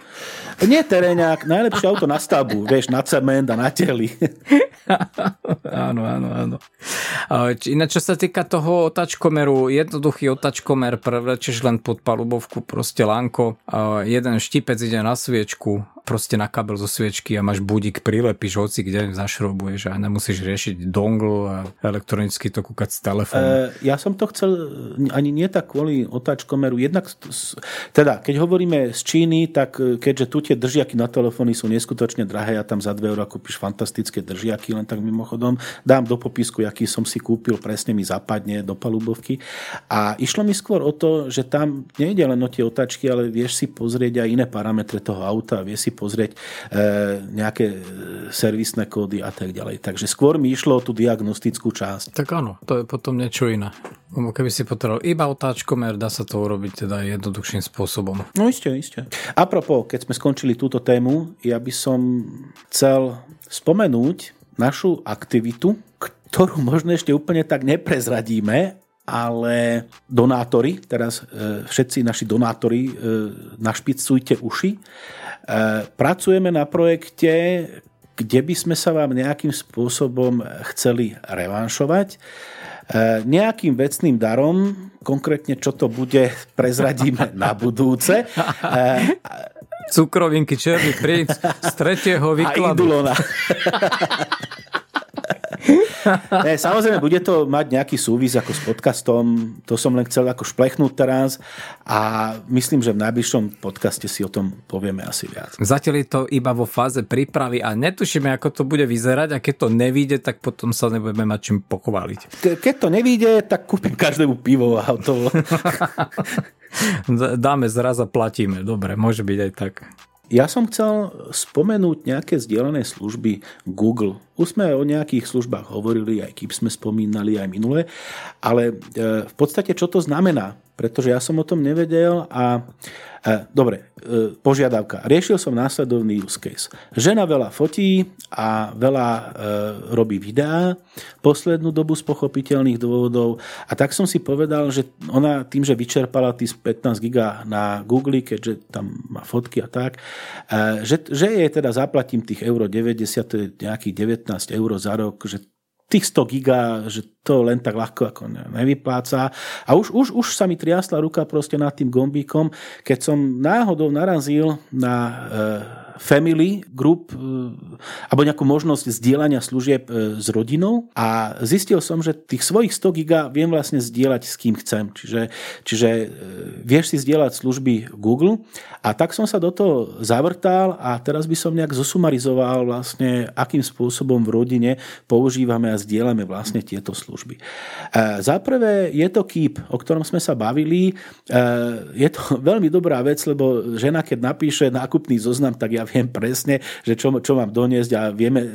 Nie teréňák, najlepšie auto na stavbu, vieš, na cement a na teli. áno, áno, áno. Ináč, čo sa týka toho otačkomeru, jednoduchý otačkomer, prevlečeš len pod palubovku, proste lánko, jeden štipec ide na sviečku, proste na kabel zo sviečky a máš budík, prilepíš hoci kde zašrobuješ a nemusíš riešiť dongle a elektronicky to kúkať z telefónu. E, ja som to chcel ani nie tak kvôli otáčkomeru. Jednak, teda, keď hovoríme z Číny, tak e, keďže tu tie držiaky na telefóny sú neskutočne drahé a tam za 2 eurá kúpiš fantastické držiaky, len tak mimochodom dám do popisku, aký som si kúpil, presne mi zapadne do palubovky. A išlo mi skôr o to, že tam nejde len o tie otáčky, ale vieš si pozrieť aj iné parametre toho auta, vieš si pozrieť e, nejaké e, servisné kódy a tak ďalej. Takže skôr mi išlo o tú diagnostickú časť. Tak áno, to je potom niečo iné. Keby si potreboval iba otáčkomer, dá sa to urobiť teda jednoduchším spôsobom. No isté, isté. Apropo, keď sme skončili túto tému, ja by som chcel spomenúť našu aktivitu, ktorú možno ešte úplne tak neprezradíme, ale donátori, teraz e, všetci naši donátori, e, našpicujte uši. E, pracujeme na projekte, kde by sme sa vám nejakým spôsobom chceli revanšovať. Nejakým vecným darom, konkrétne čo to bude, prezradíme na budúce. Cukrovinky, černý princ z tretieho výkladu. A ne, samozrejme, bude to mať nejaký súvis ako s podcastom, to som len chcel ako šplechnúť teraz a myslím, že v najbližšom podcaste si o tom povieme asi viac. Zatiaľ je to iba vo fáze prípravy a netušíme, ako to bude vyzerať a keď to nevíde, tak potom sa nebudeme mať čím pochváliť. Ke, keď to nevíde, tak kúpim každému pivo a to... Dáme zraz a platíme. Dobre, môže byť aj tak. Ja som chcel spomenúť nejaké zdieľané služby Google. Už sme o nejakých službách hovorili, aj Keep sme spomínali aj minule, ale e, v podstate čo to znamená? Pretože ja som o tom nevedel a E, dobre, e, požiadavka. Riešil som následovný use case. Žena veľa fotí a veľa e, robí videá poslednú dobu z pochopiteľných dôvodov a tak som si povedal, že ona tým, že vyčerpala tých 15 giga na Google, keďže tam má fotky a tak, že, že jej teda zaplatím tých euro 90, to je nejakých 19 eur za rok, že tých 100 giga, že to len tak ľahko ako nevypláca. A už, už, už sa mi triasla ruka proste nad tým gombíkom, keď som náhodou narazil na e, family group e, alebo nejakú možnosť zdieľania služieb e, s rodinou a zistil som, že tých svojich 100 giga viem vlastne zdieľať s kým chcem. Čiže, čiže e, vieš si zdieľať služby Google a tak som sa do toho zavrtal a teraz by som nejak zosumarizoval vlastne, akým spôsobom v rodine používame a zdieľame vlastne tieto služby. Za prvé je to Keep, o ktorom sme sa bavili. Je to veľmi dobrá vec, lebo žena, keď napíše nákupný zoznam, tak ja viem presne, že čo, čo mám doniesť a vieme e,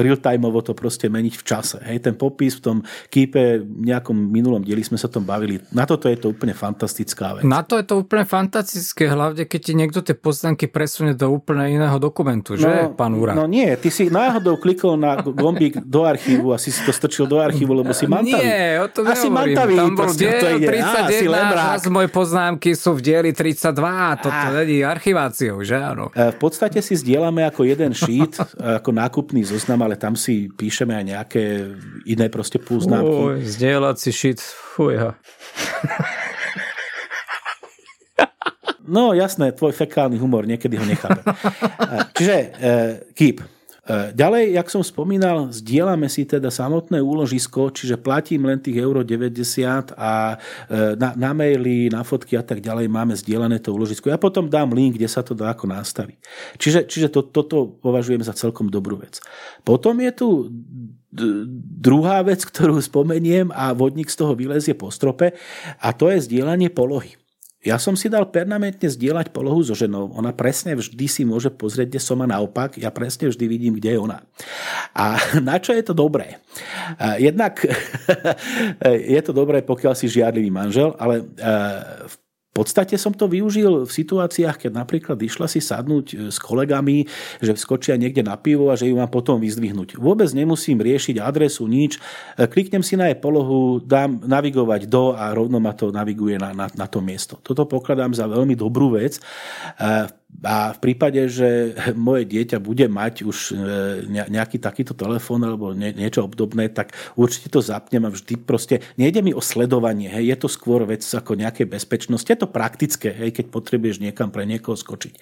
real-timeovo to proste meniť v čase. Hej, ten popis v tom kýpe nejakom minulom dieli sme sa tom bavili. Na toto je to úplne fantastická vec. Na to je to úplne fantastické, hlavne keď ti niekto tie poznámky presunie do úplne iného dokumentu, že, no, pán Úra? No nie, ty si náhodou klikol na gombík do archívu a si to strčil do archívu, lebo si mantavý. Nie, o to Asi mantavý. Tam bol diel 31 a moje poznámky sú v dieli 32 a toto není archiváciou, že áno? E, v podstate podstate si zdieľame ako jeden sheet, ako nákupný zoznam, ale tam si píšeme aj nejaké iné proste poznámky. Uj, zdieľať si sheet, fujha. No jasné, tvoj fekálny humor, niekedy ho nechápe. Čiže uh, keep. E, ďalej, jak som spomínal, zdieľame si teda samotné úložisko, čiže platím len tých euro 90 a e, na, na maily, na fotky a tak ďalej máme zdieľané to úložisko. Ja potom dám link, kde sa to dá ako nastaviť. Čiže, čiže to, toto považujem za celkom dobrú vec. Potom je tu druhá vec, ktorú spomeniem a vodník z toho vylezie po strope a to je zdieľanie polohy. Ja som si dal permanentne zdieľať polohu so ženou. Ona presne vždy si môže pozrieť, kde som a naopak. Ja presne vždy vidím, kde je ona. A na čo je to dobré? Jednak je to dobré, pokiaľ si žiadlivý manžel, ale v podstate som to využil v situáciách, keď napríklad išla si sadnúť e, s kolegami, že skočia niekde na pivo a že ju mám potom vyzdvihnúť. Vôbec nemusím riešiť adresu, nič. E, kliknem si na jej polohu, dám navigovať do a rovno ma to naviguje na, na, na to miesto. Toto pokladám za veľmi dobrú vec. E, a v prípade, že moje dieťa bude mať už e, nejaký takýto telefón alebo niečo obdobné, tak určite to zapnem a vždy proste, nejde mi o sledovanie, hej, je to skôr vec ako nejakej bezpečnosti, je to praktické, hej, keď potrebuješ niekam pre niekoho skočiť.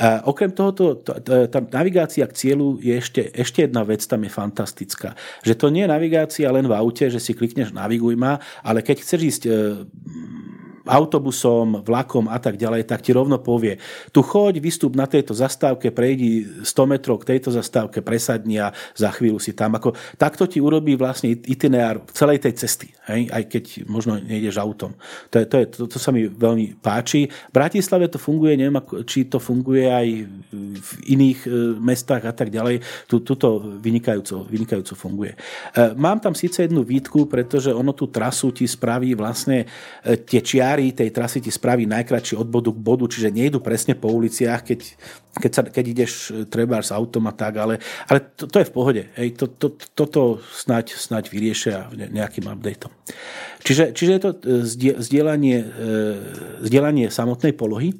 A okrem toho, tá navigácia k cieľu je ešte, ešte jedna vec, tam je fantastická. Že to nie je navigácia len v aute, že si klikneš naviguj ma, ale keď chceš ísť e, autobusom, vlakom a tak ďalej, tak ti rovno povie, tu choď, vystup na tejto zastávke, prejdi 100 metrov k tejto zastávke, presadni a za chvíľu si tam. Ako, takto ti urobí vlastne itinerár celej tej cesty, hej? aj keď možno nejdeš autom. To, je, to, je, to, to sa mi veľmi páči. V Bratislave to funguje, neviem, či to funguje aj v iných e, mestách a tak ďalej. Tu, tuto vynikajúco, vynikajúco funguje. E, mám tam síce jednu výtku, pretože ono tú trasu ti spraví vlastne e, čiary tej trasy ti spraví najkračší od bodu k bodu, čiže nejdu presne po uliciach, keď, keď, sa, keď ideš e, treba s autom a tak, ale, ale to, to je v pohode. Hej, to, to, toto snáď, snáď vyriešia nejakým updateom. Čiže, čiže je to e, zdieľanie, e, zdieľanie samotnej polohy.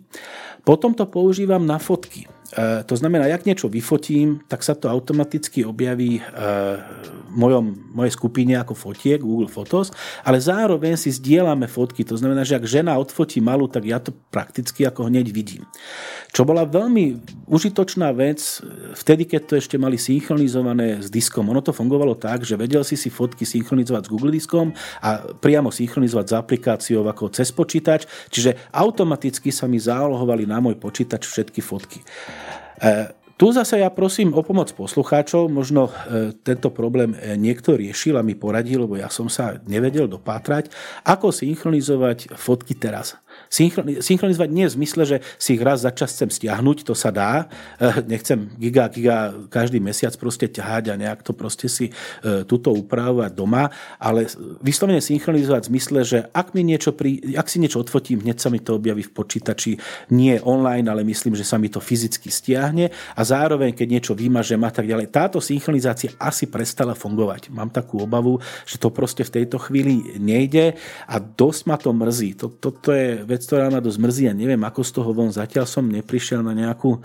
Potom to používam na fotky. E, to znamená, jak niečo vyfotím, tak sa to automaticky objaví e, v mojom, mojej skupine ako fotiek, Google Photos, ale zároveň si zdieľame fotky. To znamená, že ak žena odfotí malú, tak ja to prakticky ako hneď vidím. Čo bola veľmi užitočná vec, vtedy, keď to ešte mali synchronizované s diskom. Ono to fungovalo tak, že vedel si si fotky synchronizovať s Google diskom a priamo synchronizovať s aplikáciou ako cez počítač, čiže automaticky sa mi zálohovali na môj počítač všetky fotky. E, tu zase ja prosím o pomoc poslucháčov, možno e, tento problém e, niekto riešil a mi poradil, lebo ja som sa nevedel dopátrať, ako synchronizovať fotky teraz synchronizovať nie v zmysle, že si ich raz za čas chcem stiahnuť, to sa dá. Eh, nechcem giga, giga každý mesiac proste ťahať a nejak to proste si eh, túto upravovať doma, ale vyslovene synchronizovať v zmysle, že ak, mi niečo pri, ak si niečo odfotím, hneď sa mi to objaví v počítači, nie online, ale myslím, že sa mi to fyzicky stiahne a zároveň, keď niečo vymažem a tak ďalej. Táto synchronizácia asi prestala fungovať. Mám takú obavu, že to proste v tejto chvíli nejde a dosť ma to mrzí. Toto to, to je vec, ktorá ma dosť mrzí a neviem, ako z toho von. Zatiaľ som neprišiel na nejakú,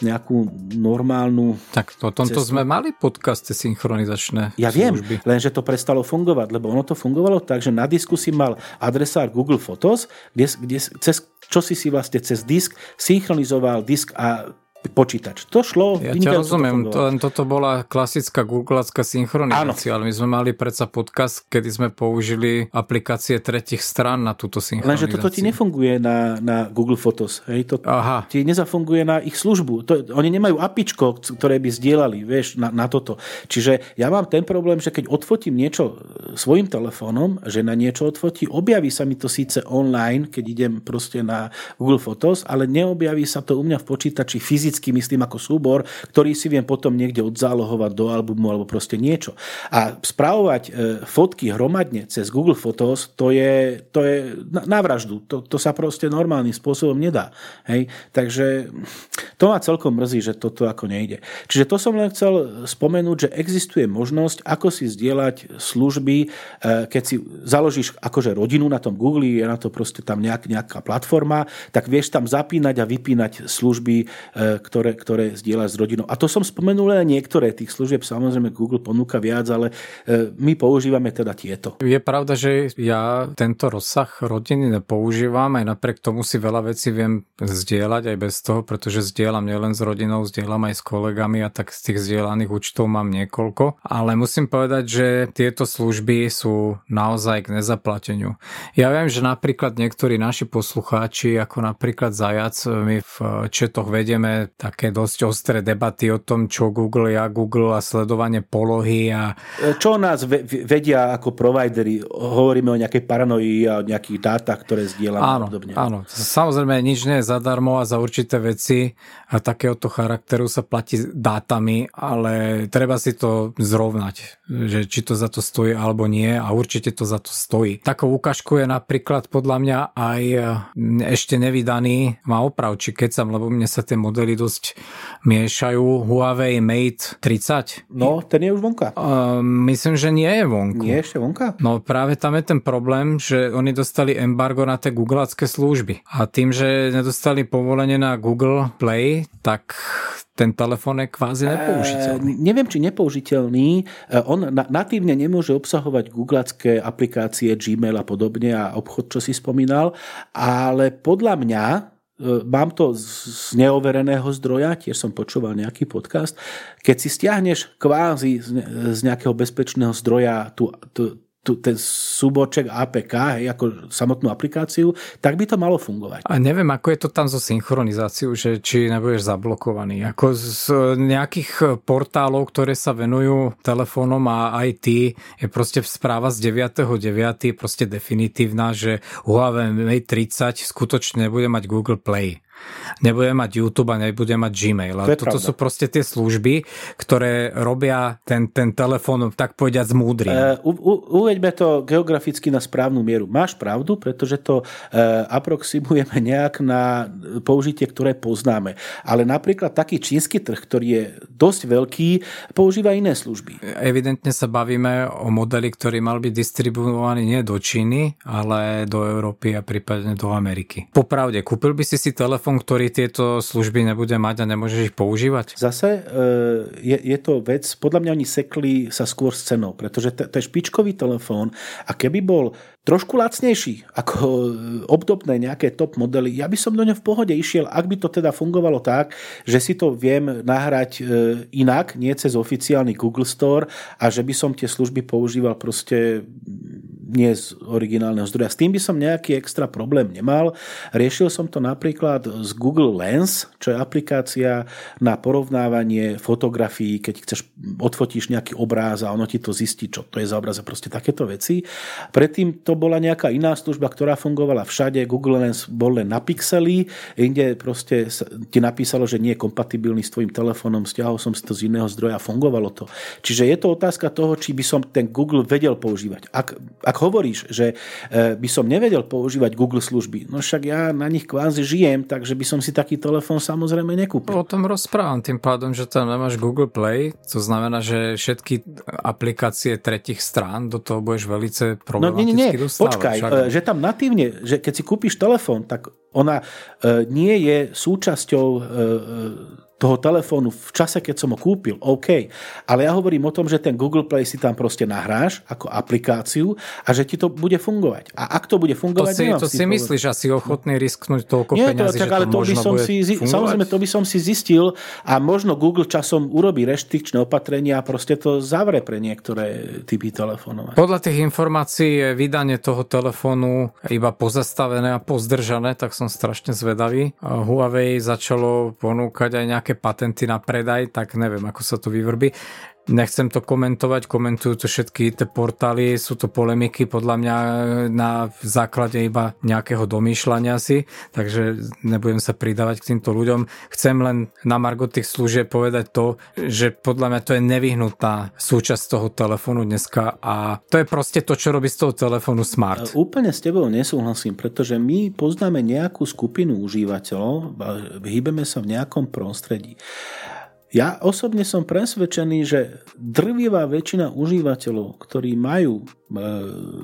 nejakú normálnu... Tak o tomto cestu. sme mali podcasty synchronizačné Ja viem, lenže to prestalo fungovať, lebo ono to fungovalo tak, že na disku si mal adresár Google Photos, kde, kde cez čo si si vlastne cez disk synchronizoval disk a počítač. To šlo. Ja ťa rozumiem, to, len toto bola klasická googleacká synchronizácia, ale my sme mali predsa podcast, kedy sme použili aplikácie tretich stran na túto synchronizáciu. Lenže toto ti nefunguje na, na Google Photos. Hej? To Aha. ti nezafunguje na ich službu. To, oni nemajú apičko, ktoré by zdieľali vieš, na, na toto. Čiže ja mám ten problém, že keď odfotím niečo e, svojim telefónom, že na niečo odfotí, objaví sa mi to síce online, keď idem proste na Google Photos, ale neobjaví sa to u mňa v počítači fyzicky fyzicky myslím ako súbor, ktorý si viem potom niekde odzálohovať do albumu alebo proste niečo. A spravovať e, fotky hromadne cez Google Photos, to je, to je na, vraždu. To, to sa proste normálnym spôsobom nedá. Hej? Takže to ma celkom mrzí, že toto ako nejde. Čiže to som len chcel spomenúť, že existuje možnosť, ako si zdieľať služby, e, keď si založíš akože rodinu na tom Google, je na to proste tam nejak, nejaká platforma, tak vieš tam zapínať a vypínať služby, e, ktoré, ktoré zdieľa s rodinou. A to som spomenul len niektoré tých služieb, samozrejme Google ponúka viac, ale e, my používame teda tieto. Je pravda, že ja tento rozsah rodiny nepoužívam, aj napriek tomu si veľa vecí viem zdieľať aj bez toho, pretože zdieľam nielen s rodinou, zdieľam aj s kolegami a tak z tých zdieľaných účtov mám niekoľko. Ale musím povedať, že tieto služby sú naozaj k nezaplateniu. Ja viem, že napríklad niektorí naši poslucháči, ako napríklad Zajac, my v četoch vedieme také dosť ostré debaty o tom, čo Google ja Google a sledovanie polohy a... Čo nás vedia ako providery? Hovoríme o nejakej paranoji a o nejakých dátach, ktoré zdieľame áno, podobne. Áno, samozrejme nič nie je zadarmo a za určité veci a takéhoto charakteru sa platí dátami, ale treba si to zrovnať, že či to za to stojí alebo nie a určite to za to stojí. Takou ukážkou je napríklad podľa mňa aj ešte nevydaný, má oprav, či keď som, lebo mne sa tie modely dosť miešajú. Huawei Mate 30. No, ten je už vonka. Uh, myslím, že nie je vonku. Nie je ešte vonka? No práve tam je ten problém, že oni dostali embargo na tie googleacké služby. A tým, že nedostali povolenie na Google Play, tak ten telefón je kvázi nepoužiteľný. E, neviem, či nepoužiteľný. E, on na, natívne nemôže obsahovať googlacké aplikácie, Gmail a podobne a obchod, čo si spomínal, ale podľa mňa mám to z neovereného zdroja, tiež som počúval nejaký podcast, keď si stiahneš kvázi z nejakého bezpečného zdroja tú, tú, tu, ten súboček APK, hej, ako samotnú aplikáciu, tak by to malo fungovať. A neviem, ako je to tam so synchronizáciou, že či nebudeš zablokovaný. Ako z nejakých portálov, ktoré sa venujú telefónom a IT, je proste správa z 9.9. proste definitívna, že Huawei Mate 30 skutočne nebude mať Google Play nebude mať YouTube a nebude mať Gmail. A to toto pravda. sú proste tie služby, ktoré robia ten, ten telefón tak povediať múdry. Uh, u, u, uveďme to geograficky na správnu mieru. Máš pravdu, pretože to uh, aproximujeme nejak na použitie, ktoré poznáme. Ale napríklad taký čínsky trh, ktorý je dosť veľký, používa iné služby. Evidentne sa bavíme o modeli, ktorý mal byť distribuovaný nie do Číny, ale do Európy a prípadne do Ameriky. Popravde, kúpil by si si telefón telefón, ktorý tieto služby nebude mať a nemôžeš ich používať? Zase je, je to vec, podľa mňa oni sekli sa skôr s cenou, pretože to, to je špičkový telefón a keby bol trošku lacnejší ako e, obdobné nejaké top modely, ja by som do ňa v pohode išiel, ak by to teda fungovalo tak, že si to viem nahrať e, inak, nie cez oficiálny Google Store a že by som tie služby používal proste nie z originálneho zdroja. S tým by som nejaký extra problém nemal. Riešil som to napríklad z Google Lens, čo je aplikácia na porovnávanie fotografií, keď chceš odfotíš nejaký obráz a ono ti to zistí, čo to je za obraz a proste takéto veci. Predtým to bola nejaká iná služba, ktorá fungovala všade. Google Lens bol len na pixely, inde proste ti napísalo, že nie je kompatibilný s tvojim telefónom, stiahol som si to z iného zdroja a fungovalo to. Čiže je to otázka toho, či by som ten Google vedel používať. Ak, ak hovoríš, že e, by som nevedel používať Google služby, no však ja na nich kvázi žijem, takže by som si taký telefón samozrejme nekúpil. O tom rozprávam tým pádom, že tam nemáš Google Play, to znamená, že všetky aplikácie tretich strán do toho budeš velice problematicky no, nie, nie, dostávať. Počkaj, však... E, že tam natívne, že keď si kúpiš telefón, tak ona e, nie je súčasťou toho telefónu v čase, keď som ho kúpil, OK. Ale ja hovorím o tom, že ten Google Play si tam proste nahráš ako aplikáciu a že ti to bude fungovať. A ak to bude fungovať... To si, to si myslíš, a si ochotný risknúť toľko Nie, peňazí, to, tak, ale to, to by som si, Samozrejme, to by som si zistil a možno Google časom urobí reštrikčné opatrenia a proste to zavre pre niektoré typy telefónov. Podľa tých informácií je vydanie toho telefónu iba pozastavené a pozdržané, tak som strašne zvedavý. Huawei začalo ponúkať aj nejaké nejaké patenty na predaj, tak neviem, ako sa to vyvrbí. Nechcem to komentovať, komentujú to všetky tie portály, sú to polemiky podľa mňa na základe iba nejakého domýšľania si, takže nebudem sa pridávať k týmto ľuďom. Chcem len na margo tých služieb povedať to, že podľa mňa to je nevyhnutá súčasť toho telefónu dneska a to je proste to, čo robí z toho telefónu smart. Úplne s tebou nesúhlasím, pretože my poznáme nejakú skupinu užívateľov, hýbeme sa v nejakom prostredí. Ja osobne som presvedčený, že drvivá väčšina užívateľov, ktorí majú e,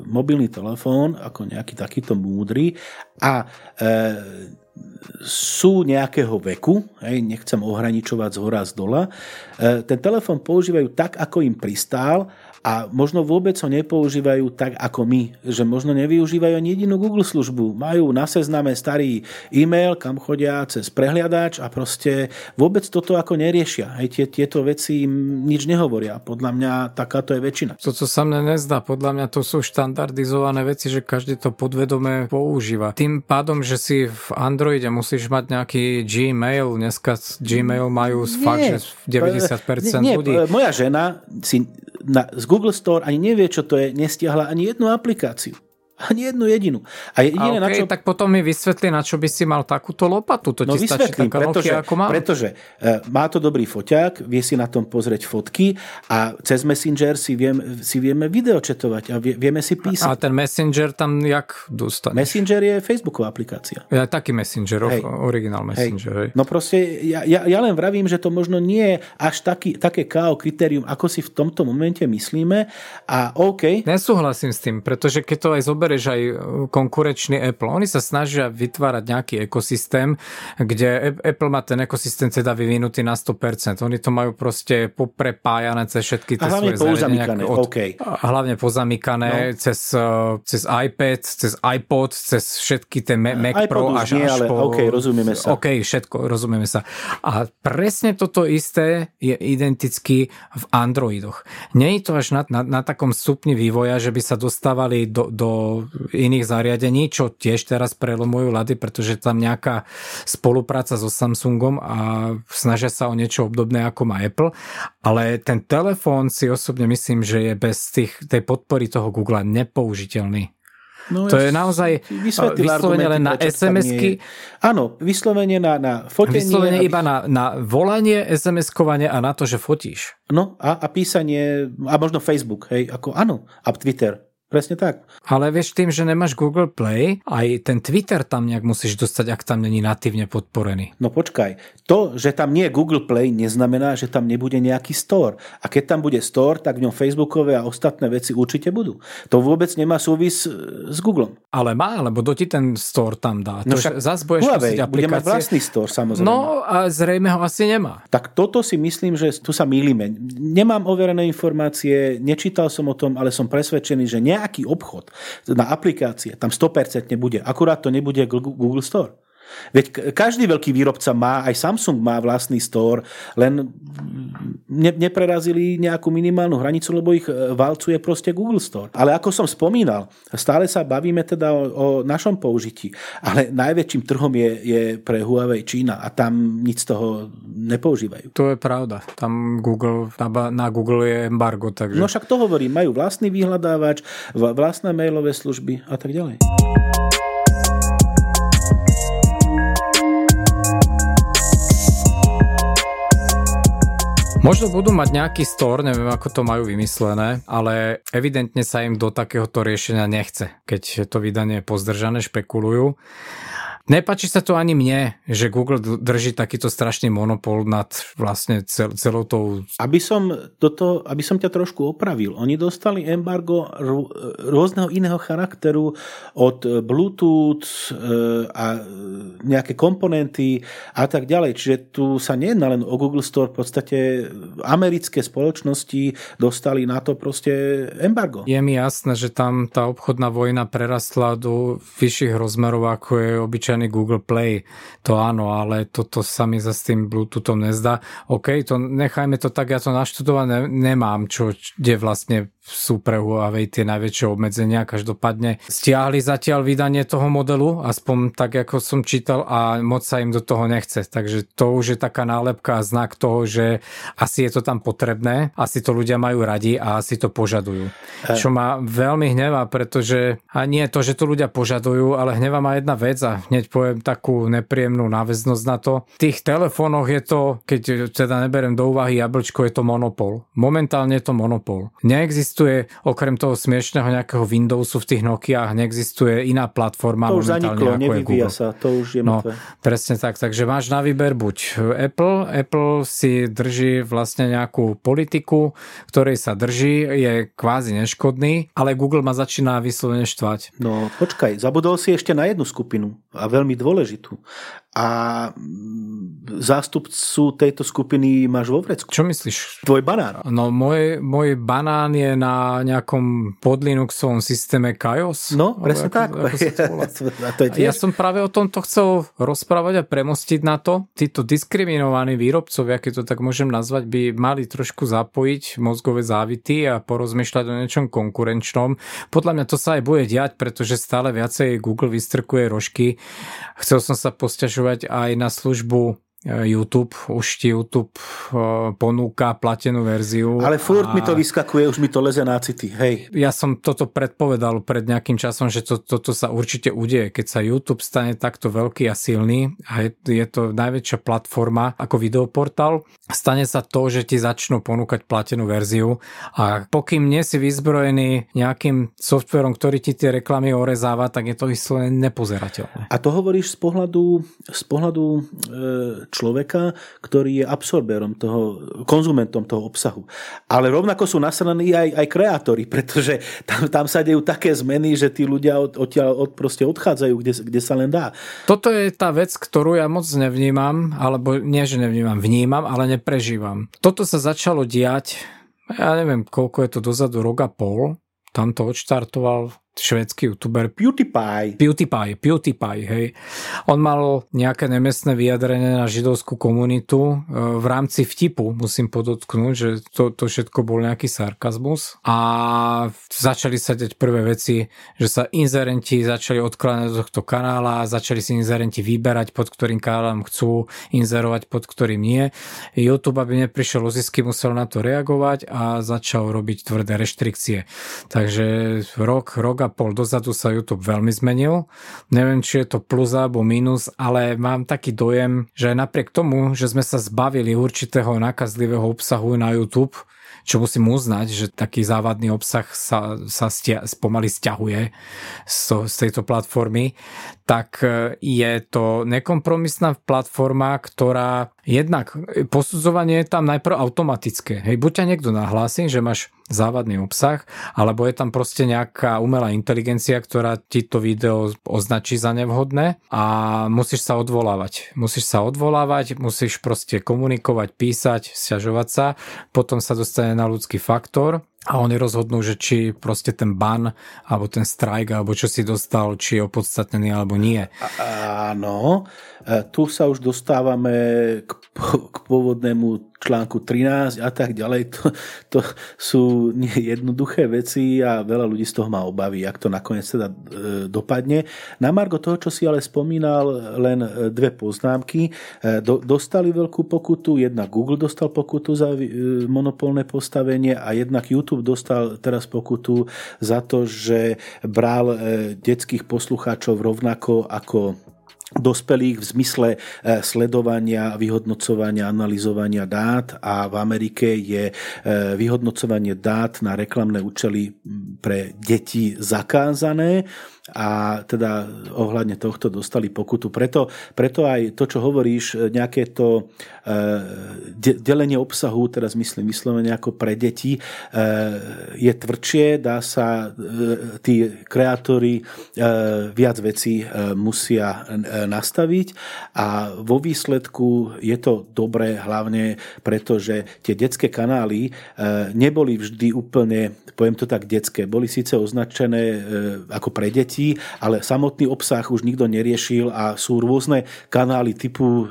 mobilný telefón ako nejaký takýto múdry a e, sú nejakého veku, hej, nechcem ohraničovať z hora z dola, e, ten telefón používajú tak, ako im pristál a možno vôbec ho nepoužívajú tak ako my, že možno nevyužívajú ani jedinú Google službu. Majú na sezname starý e-mail, kam chodia cez prehliadač a proste vôbec toto ako neriešia. Hej, tie, tieto veci im nič nehovoria. Podľa mňa takáto je väčšina. To, co sa mne nezdá, podľa mňa to sú štandardizované veci, že každý to podvedome používa. Tým pádom, že si v Androide musíš mať nejaký Gmail, dneska Gmail majú nie, fakt, že 90% nie, nie, ľudí. Moja žena si na, z Google Store ani nevie, čo to je, nestiahla ani jednu aplikáciu. Ani jednu jedinú. A, jediné, a okay, na čo... tak potom mi vysvetli, na čo by si mal takúto lopatu. To no ti stačí taká pretože, ako mám. Pretože uh, má to dobrý foťák, vie si na tom pozrieť fotky a cez Messenger si, viem, si vieme videočetovať a vie, vieme si písať. A ten Messenger tam jak dostaneš? Messenger je Facebooková aplikácia. Ja taký Messenger, hej. originál Messenger. Hej. Hej. No proste, ja, ja, ja len vravím, že to možno nie je až taký, také KO kritérium, ako si v tomto momente myslíme a OK. Nesúhlasím s tým, pretože keď to aj zober zoberieš aj e, konkurenčný Apple, oni sa snažia vytvárať nejaký ekosystém, kde Apple má ten ekosystém teda vyvinutý na 100%. Oni to majú proste poprepájané cez všetky tie svoje zariadenia. Od, okay. Hlavne pozamykané no. cez, e, cez iPad, cez iPod, cez všetky tie Mac iPod Pro až, nie, až ale po... OK, rozumieme sa. OK, všetko, rozumieme sa. A presne toto isté je identicky v Androidoch. Nie je to až na, na, na takom stupni vývoja, že by sa dostávali do, do iných zariadení, čo tiež teraz prelomujú lady, pretože tam nejaká spolupráca so Samsungom a snažia sa o niečo obdobné ako má Apple, ale ten telefón si osobne myslím, že je bez tých, tej podpory toho Google nepoužiteľný. No, to je naozaj vyslovene len na SMS-ky. Áno, vyslovene na, na fotenie. Vyslovene aby... iba na, na volanie, SMS-kovanie a na to, že fotíš. No a, a písanie, a možno Facebook, hej, ako áno, a Twitter. Presne tak. Ale vieš, tým, že nemáš Google Play, aj ten Twitter tam nejak musíš dostať, ak tam není natívne podporený. No počkaj, to, že tam nie je Google Play, neznamená, že tam nebude nejaký store. A keď tam bude store, tak v ňom Facebookové a ostatné veci určite budú. To vôbec nemá súvis e, s Googlem. Ale má, lebo do ti ten store tam dá. No to, však zas budeš Huawei bude mať vlastný store, samozrejme. No a zrejme ho asi nemá. Tak toto si myslím, že tu sa mýlime. Nemám overené informácie, nečítal som o tom, ale som presvedčený, že nejaký obchod na aplikácie tam 100% bude. Akurát to nebude Google Store. Veď každý veľký výrobca má, aj Samsung má vlastný store, len ne, neprerazili nejakú minimálnu hranicu, lebo ich e, valcuje proste Google Store. Ale ako som spomínal, stále sa bavíme teda o, o našom použití, ale najväčším trhom je, je pre Huawei Čína a tam nic z toho nepoužívajú. To je pravda. Tam Google, na, na Google je embargo, takže... No však to hovorím, majú vlastný vyhľadávač, vlastné mailové služby a tak ďalej. Možno budú mať nejaký store, neviem ako to majú vymyslené, ale evidentne sa im do takéhoto riešenia nechce, keď to vydanie je pozdržané, špekulujú. Nepáči sa to ani mne, že Google drží takýto strašný monopol nad vlastne cel, celou tou... Aby som, toto, aby som ťa trošku opravil, oni dostali embargo rô- rôzneho iného charakteru od Bluetooth e, a nejaké komponenty a tak ďalej. Čiže tu sa nejedná len o Google Store, v podstate americké spoločnosti dostali na to proste embargo. Je mi jasné, že tam tá obchodná vojna prerastla do vyšších rozmerov, ako je obyčajný Google Play. To áno, ale toto sa mi za s tým Bluetoothom nezdá. OK, to nechajme to tak, ja to naštudované nemám, čo, kde vlastne sú pre Huawei tie najväčšie obmedzenia. Každopádne stiahli zatiaľ vydanie toho modelu, aspoň tak, ako som čítal a moc sa im do toho nechce. Takže to už je taká nálepka a znak toho, že asi je to tam potrebné, asi to ľudia majú radi a asi to požadujú. Čo ma veľmi hnevá, pretože a nie to, že to ľudia požadujú, ale hnevá ma jedna vec a hneď poviem takú nepríjemnú náväznosť na to. V tých telefónoch je to, keď teda neberiem do úvahy jablčko, je to monopol. Momentálne je to monopol. Neexistuje okrem toho smiešného nejakého Windowsu v tých Nokiách, neexistuje iná platforma To už momentálne zaniklo, ako je Google. sa, to už je No, presne tak. Takže máš na výber buď Apple, Apple si drží vlastne nejakú politiku, ktorej sa drží, je kvázi neškodný, ale Google ma začína vyslovene štvať. No počkaj, zabudol si ešte na jednu skupinu a veľmi dôležitú. A zástupcu tejto skupiny máš vo vrecku. Čo myslíš? Tvoj banán. No môj, môj banán je na nejakom podlinuxovom systéme Kaios. No, presne ako- tak. ako sa to volá. A to je tiež... Ja som práve o tomto chcel rozprávať a premostiť na to. Títo diskriminovaní výrobcovia, keď to tak môžem nazvať, by mali trošku zapojiť mozgové závity a porozmýšľať o niečom konkurenčnom. Podľa mňa to sa aj bude diať, pretože stále viacej Google vystrkuje rožky. Chcel som sa posťažovať aj na službu YouTube. Už ti YouTube e, ponúka platenú verziu. Ale furt a- mi to vyskakuje, už mi to leze na city. Hej. ja som toto predpovedal pred nejakým časom, že to, toto sa určite udeje. Keď sa YouTube stane takto veľký a silný a je, je to najväčšia platforma ako videoportál, stane sa to, že ti začnú ponúkať platenú verziu a pokým nie si vyzbrojený nejakým softverom, ktorý ti tie reklamy orezáva, tak je to vyslovene nepozerateľné. A to hovoríš z pohľadu, z pohľadu e, človeka, ktorý je absorberom toho, konzumentom toho obsahu. Ale rovnako sú nasraní aj, aj kreatóri, pretože tam, tam sa dejú také zmeny, že tí ľudia od, odtiaľ od, proste odchádzajú, kde, kde sa len dá. Toto je tá vec, ktorú ja moc nevnímam, alebo nie, že nevnímam, vnímam, ale neprežívam. Toto sa začalo diať, ja neviem, koľko je to dozadu, rok a pol. Tam to odštartoval švedský youtuber PewDiePie. PewDiePie, PewDiePie, hej. On mal nejaké nemestné vyjadrenie na židovskú komunitu e, v rámci vtipu, musím podotknúť, že to, to všetko bol nejaký sarkazmus a začali sa deť prvé veci, že sa inzerenti začali odkláňať do tohto kanála, začali si inzerenti vyberať, pod ktorým kanálom chcú inzerovať, pod ktorým nie. YouTube, aby neprišiel o zisky, musel na to reagovať a začal robiť tvrdé reštrikcie. Takže rok, rok a pol dozadu sa YouTube veľmi zmenil. Neviem, či je to plus alebo minus, ale mám taký dojem, že napriek tomu, že sme sa zbavili určitého nakazlivého obsahu na YouTube, čo musím uznať, že taký závadný obsah sa, sa stia, pomaly stiahuje z, z tejto platformy, tak e, je to nekompromisná platforma, ktorá jednak posudzovanie je tam najprv automatické. Hej, buď ťa niekto nahlási, že máš závadný obsah, alebo je tam proste nejaká umelá inteligencia, ktorá ti to video označí za nevhodné a musíš sa odvolávať. Musíš sa odvolávať, musíš proste komunikovať, písať, sťažovať sa, potom sa dostane na ľudský faktor a oni rozhodnú, že či proste ten ban alebo ten strike alebo čo si dostal, či je opodstatnený alebo nie. Áno, e, tu sa už dostávame k, k pôvodnému článku 13 a tak ďalej. To, to sú jednoduché veci a veľa ľudí z toho má obavy, ak to nakoniec teda e, dopadne. Na Margo toho, čo si ale spomínal, len e, dve poznámky. Do, dostali veľkú pokutu, jedna Google dostal pokutu za monopolné postavenie a jednak YouTube dostal teraz pokutu za to, že bral detských poslucháčov rovnako ako dospelých v zmysle e, sledovania, vyhodnocovania, analyzovania dát a v Amerike je e, vyhodnocovanie dát na reklamné účely pre deti zakázané a teda ohľadne tohto dostali pokutu. Preto, preto aj to, čo hovoríš, nejaké to e, delenie obsahu, teraz myslím vyslovene ako pre deti, e, je tvrdšie, dá sa, e, tí kreatóri viac vecí musia nastaviť a vo výsledku je to dobré hlavne preto, že tie detské kanály neboli vždy úplne, poviem to tak, detské. Boli síce označené ako pre deti, detí, ale samotný obsah už nikto neriešil a sú rôzne kanály typu e,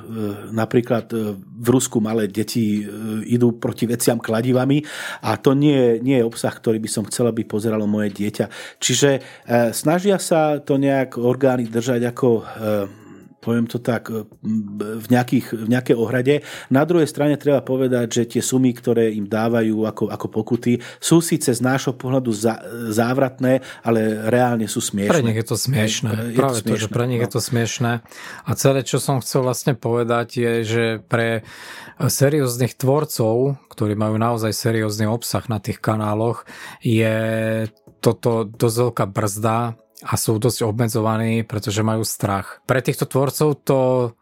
napríklad e, v Rusku malé deti e, idú proti veciam kladivami a to nie, nie je obsah, ktorý by som chcela, aby pozeralo moje dieťa. Čiže snažia sa to nejak orgány držať ako poviem to tak, e, v, nejakých, v nejakej ohrade. Na druhej strane treba povedať, že tie sumy, ktoré im dávajú ako, ako pokuty, sú síce z nášho pohľadu za, závratné, ale reálne sú smiešné. Pre nich je to smiešné. Je, je Práve to, smiešné, to, že pre nich no. je to smiešné. A celé, čo som chcel vlastne povedať, je, že pre serióznych tvorcov, ktorí majú naozaj seriózny obsah na tých kanáloch, je toto dosť veľká brzda a sú dosť obmedzovaní, pretože majú strach. Pre týchto tvorcov to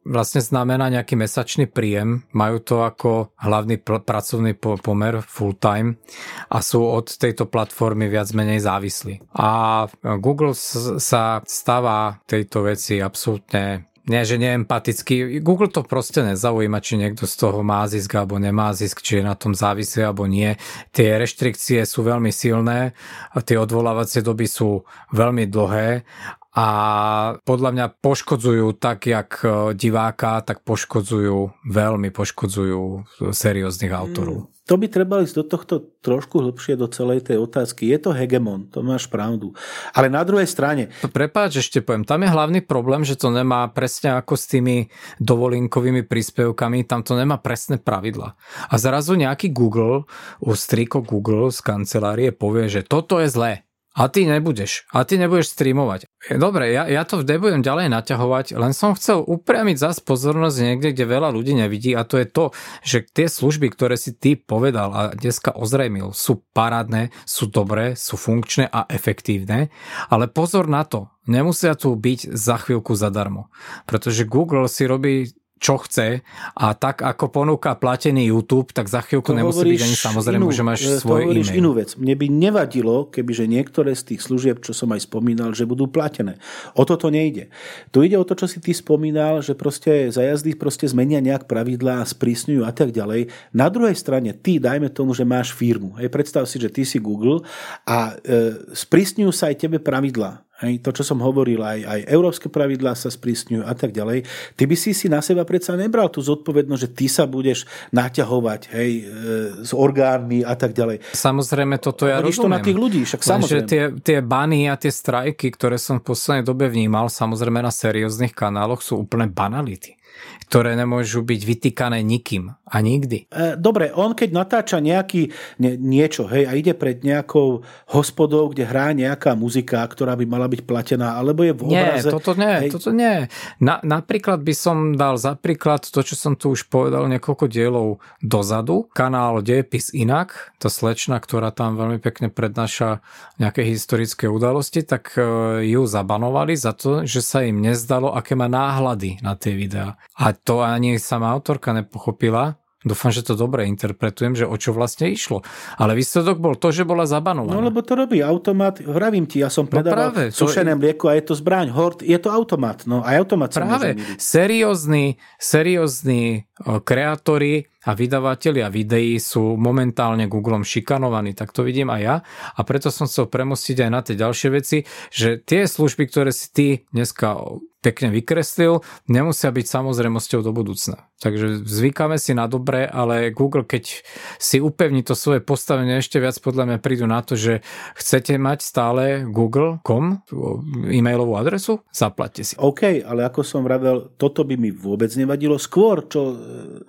vlastne znamená nejaký mesačný príjem, majú to ako hlavný pl- pracovný po- pomer full time a sú od tejto platformy viac menej závislí. A Google s- sa stáva tejto veci absolútne nie, že neempatický. Google to proste nezaujíma, či niekto z toho má zisk alebo nemá zisk, či je na tom závislý alebo nie. Tie reštrikcie sú veľmi silné, tie odvolávacie doby sú veľmi dlhé a podľa mňa poškodzujú tak, jak e, diváka, tak poškodzujú, veľmi poškodzujú serióznych autorov. Mm, to by treba ísť do tohto trošku hlbšie do celej tej otázky. Je to hegemon, to máš pravdu. Ale na druhej strane... Prepáč, ešte poviem, tam je hlavný problém, že to nemá presne ako s tými dovolinkovými príspevkami, tam to nemá presné pravidla. A zrazu nejaký Google, u striko Google z kancelárie povie, že toto je zlé a ty nebudeš. A ty nebudeš streamovať. Dobre, ja, ja to nebudem ďalej naťahovať, len som chcel upriamiť zase pozornosť niekde, kde veľa ľudí nevidí a to je to, že tie služby, ktoré si ty povedal a dneska ozrejmil, sú parádne, sú dobré, sú funkčné a efektívne, ale pozor na to, nemusia tu byť za chvíľku zadarmo. Pretože Google si robí čo chce a tak ako ponúka platený YouTube, tak za chvíľku to nemusí byť ani samozrejme, inú, že máš e, svoj e-mail. inú vec. Mne by nevadilo, kebyže niektoré z tých služieb, čo som aj spomínal, že budú platené. O toto nejde. Tu ide o to, čo si ty spomínal, že proste za jazdy proste zmenia nejak pravidlá, sprísňujú a tak ďalej. Na druhej strane, ty dajme tomu, že máš firmu. Hej, predstav si, že ty si Google a e, sprísňujú sa aj tebe pravidlá. Hej, to, čo som hovoril, aj, aj európske pravidlá sa sprísňujú a tak ďalej. Ty by si si na seba predsa nebral tú zodpovednosť, že ty sa budeš naťahovať hej, e, s orgánmi a tak ďalej. Samozrejme, toto ja Hodíš rozumiem. to na tých ľudí, však samozrejme. tie, tie bany a tie strajky, ktoré som v poslednej dobe vnímal, samozrejme na serióznych kanáloch, sú úplne banality. Ktoré nemôžu byť vytýkané nikým a nikdy. E, dobre, on keď natáča nejaký nie, niečo, hej, a ide pred nejakou hospodou, kde hrá nejaká muzika, ktorá by mala byť platená, alebo je v obraze... Nie, toto nie, hej. toto nie. Na, napríklad by som dal za príklad to, čo som tu už povedal niekoľko dielov dozadu. Kanál Dejepis Inak, tá slečna, ktorá tam veľmi pekne prednáša nejaké historické udalosti, tak e, ju zabanovali za to, že sa im nezdalo, aké má náhľady na tie videá. A to ani sama autorka nepochopila, Dúfam, že to dobre interpretujem, že o čo vlastne išlo. Ale výsledok bol to, že bola zabanovaná. No lebo to robí automat. Vravím ti, ja som no predával no práve, sušené je... mlieko a je to zbraň. Hort, je to automat. No aj automat Práve. Seriózni, seriózni kreatóri a vydavatelia videí sú momentálne Googlem šikanovaní, tak to vidím aj ja. A preto som chcel premostiť aj na tie ďalšie veci, že tie služby, ktoré si ty dneska pekne vykreslil, nemusia byť samozrejmosťou do budúcna. Takže zvykáme si na dobré, ale Google, keď si upevní to svoje postavenie ešte viac, podľa mňa prídu na to, že chcete mať stále google.com e-mailovú adresu, zaplatte si. OK, ale ako som vravel, toto by mi vôbec nevadilo. Skôr, čo,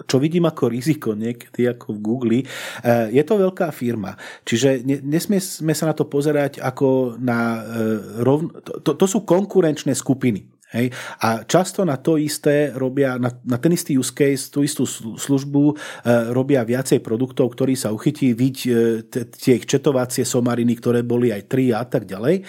čo vidím ako riziko niekedy ako v Google, eh, je to veľká firma. Čiže nesmie sme sa na to pozerať ako na eh, rovn... To, to sú konkurenčné skupiny. Hej? A často na to isté robia, na, na ten istý use case, tú istú službu e, robia viacej produktov, ktorý sa uchytí, viť e, tie ich četovacie somariny, ktoré boli aj 3 a tak ďalej. E,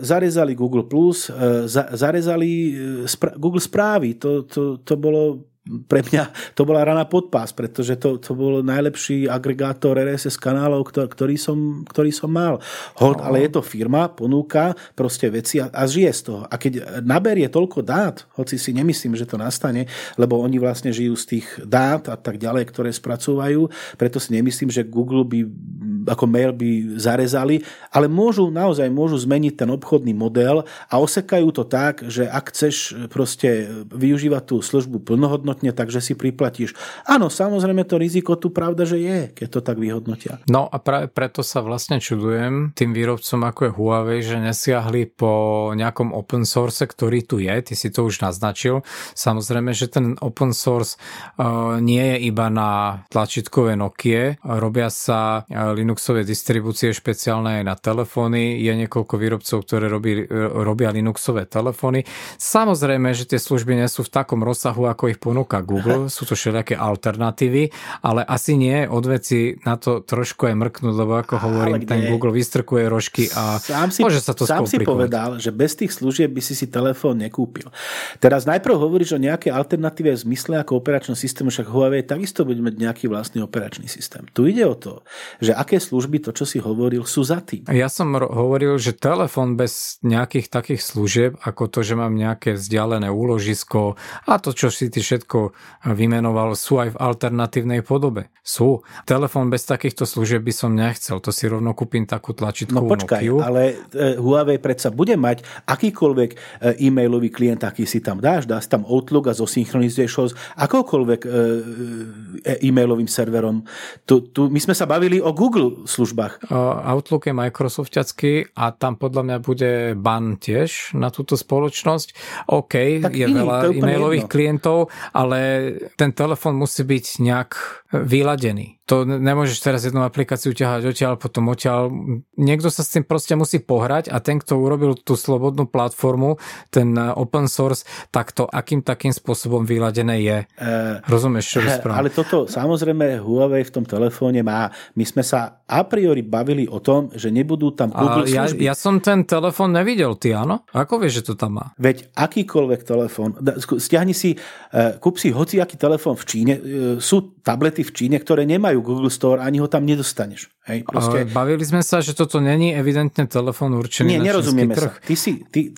zarezali Google+, Plus, e, za, zarezali e, spra- Google správy, to, to, to bolo pre mňa to bola rana podpás, pretože to, to bol najlepší agregátor RSS kanálov, ktorý som, ktorý som mal. Hold, no. ale je to firma, ponúka proste veci a, a žije z toho. A keď naberie toľko dát, hoci si nemyslím, že to nastane, lebo oni vlastne žijú z tých dát a tak ďalej, ktoré spracúvajú, preto si nemyslím, že Google by ako mail by zarezali, ale môžu, naozaj môžu zmeniť ten obchodný model a osekajú to tak, že ak chceš proste využívať tú službu plnohodnotne, takže si priplatíš. Áno, samozrejme to riziko tu pravda, že je, keď to tak vyhodnotia. No a práve preto sa vlastne čudujem tým výrobcom ako je Huawei, že nesiahli po nejakom open source, ktorý tu je, ty si to už naznačil. Samozrejme, že ten open source uh, nie je iba na tlačítkové Nokia, robia sa uh, Linuxové distribúcie špeciálne aj na telefóny, je niekoľko výrobcov, ktoré robí, robia Linuxové telefóny. Samozrejme, že tie služby nie sú v takom rozsahu, ako ich ponúka Google, sú to všelijaké alternatívy, ale asi nie od veci na to trošku aj mrknúť, lebo ako hovorím, ten Google vystrkuje rožky a sám si, môže sa to Sám si povedal, že bez tých služieb by si si telefón nekúpil. Teraz najprv hovoríš o nejaké alternatíve v zmysle ako operačného systému, však Huawei takisto bude mať nejaký vlastný operačný systém. Tu ide o to, že aké služby, to čo si hovoril, sú za tým. Ja som hovoril, že telefón bez nejakých takých služieb, ako to, že mám nejaké vzdialené úložisko a to, čo si ty všetko vymenoval, sú aj v alternatívnej podobe. Sú. Telefón bez takýchto služieb by som nechcel. To si rovno kúpim takú tlačítkovú No počkaj, Nokiu. ale e, Huawei predsa bude mať akýkoľvek e, e-mailový klient, aký si tam dáš, dáš tam Outlook a zosynchronizuješ ho s akoukoľvek e, e-mailovým serverom. Tu, tu, my sme sa bavili o Google službách. Outlook je Microsoftiacký a tam podľa mňa bude ban tiež na túto spoločnosť. OK, tak je iný, veľa e-mailových jedno. klientov, ale ten telefon musí byť nejak vyladený. To nemôžeš teraz jednu aplikáciu ťahať odtiaľ, potom odtiaľ. Niekto sa s tým proste musí pohrať a ten, kto urobil tú slobodnú platformu, ten eh, open source, tak to akým takým spôsobom vyladené je. Uh, Rozumieš, čo uh, Ale toto samozrejme Huawei v tom telefóne má. My sme sa a priori bavili o tom, že nebudú tam Google ja, služby. Ja som ten telefón nevidel, ty áno? Ako vieš, že to tam má? Veď akýkoľvek telefón, stiahni si, kúp si hociaký telefón v Číne, sú tablety v Číne, ktoré nemajú Google Store, ani ho tam nedostaneš. Hej, proste... Bavili sme sa, že toto není evidentne telefón určený Nie, na nerozumieme trh. sa. Ty si, ty,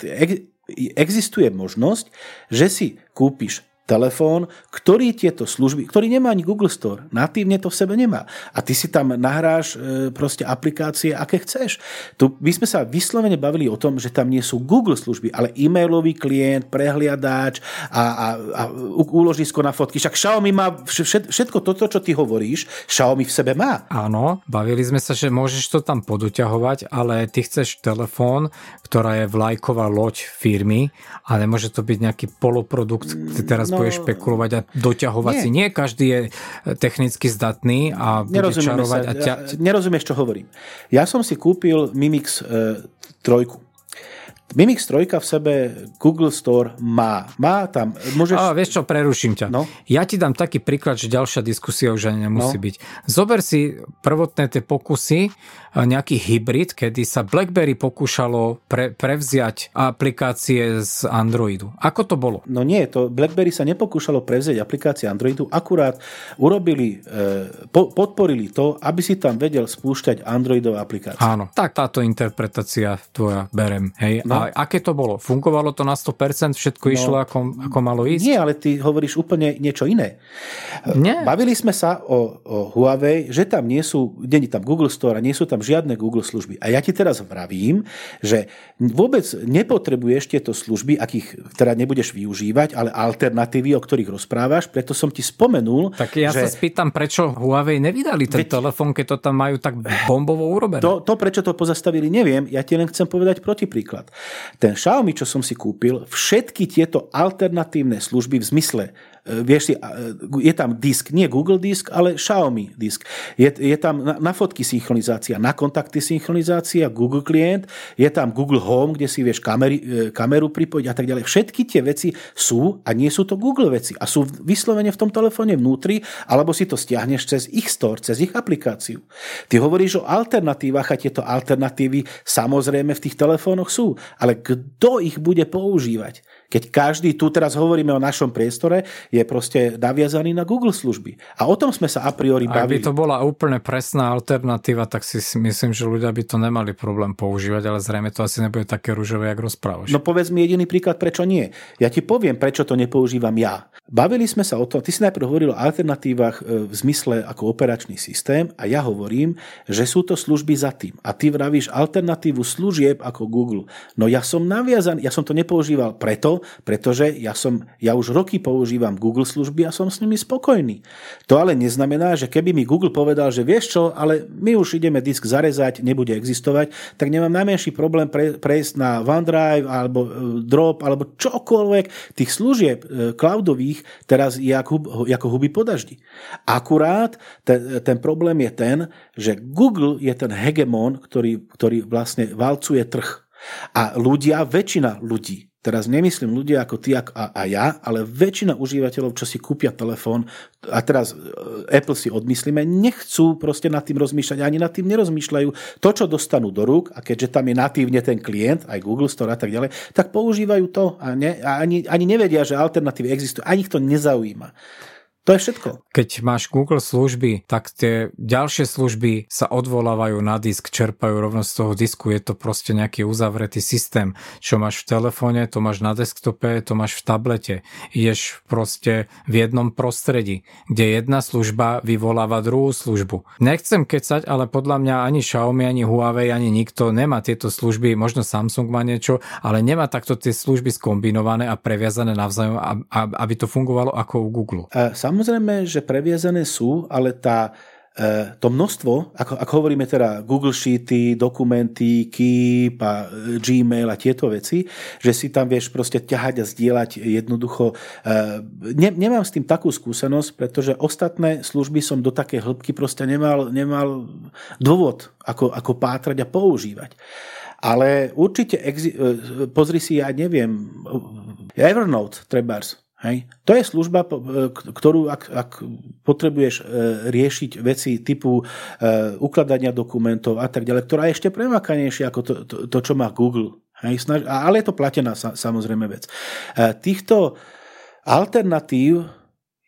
existuje možnosť, že si kúpiš telefón, ktorý tieto služby, ktorý nemá ani Google Store, natívne to v sebe nemá. A ty si tam nahráš e, proste aplikácie, aké chceš. Tu my sme sa vyslovene bavili o tom, že tam nie sú Google služby, ale e-mailový klient, prehliadač a, a, a úložisko na fotky. Však Xiaomi má všetko toto, čo ty hovoríš, Xiaomi v sebe má. Áno, bavili sme sa, že môžeš to tam poduťahovať, ale ty chceš telefón, ktorá je vlajková loď firmy a nemôže to byť nejaký poloprodukt, teraz bude špekulovať a doťahovať nie. si. Nie každý je technicky zdatný a bude čarovať. Sa, a ťa... Nerozumieš, čo hovorím. Ja som si kúpil Mimix e, trojku. Mimix 3 v sebe Google Store má. Má tam. Môžeš... A vieš čo, preruším ťa. No? Ja ti dám taký príklad, že ďalšia diskusia už ani nemusí no? byť. Zober si prvotné tie pokusy, nejaký hybrid, kedy sa BlackBerry pokúšalo pre, prevziať aplikácie z Androidu. Ako to bolo? No nie, to BlackBerry sa nepokúšalo prevziať aplikácie Androidu, akurát urobili, e, po, podporili to, aby si tam vedel spúšťať Androidové aplikácie. Áno, tak táto interpretácia tvoja berem. Hej. No. A aké to bolo? Fungovalo to na 100%? Všetko no, išlo ako, ako malo ísť? Nie, ale ty hovoríš úplne niečo iné. Nie. Bavili sme sa o, o Huawei, že tam nie sú, není tam Google Store a nie sú tam žiadne Google služby. A ja ti teraz vravím, že vôbec nepotrebuješ tieto služby, akých teda nebudeš využívať, ale alternatívy, o ktorých rozprávaš, preto som ti spomenul. Tak ja že... sa spýtam, prečo Huawei nevydali ten Veď... telefón, keď to tam majú tak bombovo urobené. To, to, prečo to pozastavili, neviem. Ja ti len chcem povedať protipríklad. Ten Xiaomi, čo som si kúpil, všetky tieto alternatívne služby v zmysle vieš si, e, je tam disk, nie Google disk, ale Xiaomi disk. Je, je tam na, na fotky synchronizácia, na kontakty synchronizácia, Google klient, je tam Google Home, kde si vieš kamery, e, kameru pripojiť a tak ďalej. Všetky tie veci sú a nie sú to Google veci a sú vyslovene v tom telefóne vnútri, alebo si to stiahneš cez ich store, cez ich aplikáciu. Ty hovoríš o alternatívach a tieto alternatívy samozrejme v tých telefónoch sú, ale kto ich bude používať? Keď každý, tu teraz hovoríme o našom priestore, je proste naviazaný na Google služby. A o tom sme sa a priori bavili. Ak by to bola úplne presná alternatíva, tak si myslím, že ľudia by to nemali problém používať, ale zrejme to asi nebude také rúžové, jak rozprávaš. No povedz mi jediný príklad, prečo nie. Ja ti poviem, prečo to nepoužívam ja. Bavili sme sa o tom, ty si najprv hovoril o alternatívach e, v zmysle ako operačný systém a ja hovorím, že sú to služby za tým. A ty vravíš alternatívu služieb ako Google. No ja som naviazaný, ja som to nepoužíval preto, pretože ja, som, ja už roky používam Google služby a som s nimi spokojný. To ale neznamená, že keby mi Google povedal, že vieš čo, ale my už ideme disk zarezať, nebude existovať, tak nemám najmenší problém pre, prejsť na OneDrive alebo e, Drop alebo čokoľvek tých služieb e, cloudových teraz je ako, ako huby po. Akurát ten, ten problém je ten, že Google je ten hegemon, ktorý, ktorý vlastne valcuje trh. A ľudia, väčšina ľudí, Teraz nemyslím ľudia ako ty a, a ja, ale väčšina užívateľov, čo si kúpia telefón, a teraz e, Apple si odmyslíme, nechcú proste nad tým rozmýšľať, ani nad tým nerozmýšľajú. To, čo dostanú do rúk, a keďže tam je natívne ten klient, aj Google Store a tak ďalej, tak používajú to a, ne, a ani, ani nevedia, že alternatívy existujú. Ani ich to nezaujíma. To je všetko. Keď máš Google služby, tak tie ďalšie služby sa odvolávajú na disk, čerpajú rovno z toho disku. Je to proste nejaký uzavretý systém. Čo máš v telefóne, to máš na desktope, to máš v tablete. Ideš proste v jednom prostredí, kde jedna služba vyvoláva druhú službu. Nechcem kecať, ale podľa mňa ani Xiaomi, ani Huawei, ani nikto nemá tieto služby. Možno Samsung má niečo, ale nemá takto tie služby skombinované a previazané navzájom, aby to fungovalo ako u Google. Uh, Samozrejme, že previazané sú, ale tá, e, to množstvo, ako, ako hovoríme teda Google Sheety, dokumenty, Keep a e, Gmail a tieto veci, že si tam vieš proste ťahať a zdieľať jednoducho. E, ne, nemám s tým takú skúsenosť, pretože ostatné služby som do také hĺbky proste nemal, nemal dôvod, ako, ako pátrať a používať. Ale určite, exi- pozri si, ja neviem, Evernote, trebárs, Hej. To je služba, e, ktorú ak, ak potrebuješ e, riešiť veci typu e, ukladania dokumentov a tak ďalej, ktorá je ešte premakanejšia ako to, to, to čo má Google. Hej. Ale je to platená samozrejme vec. Týchto alternatív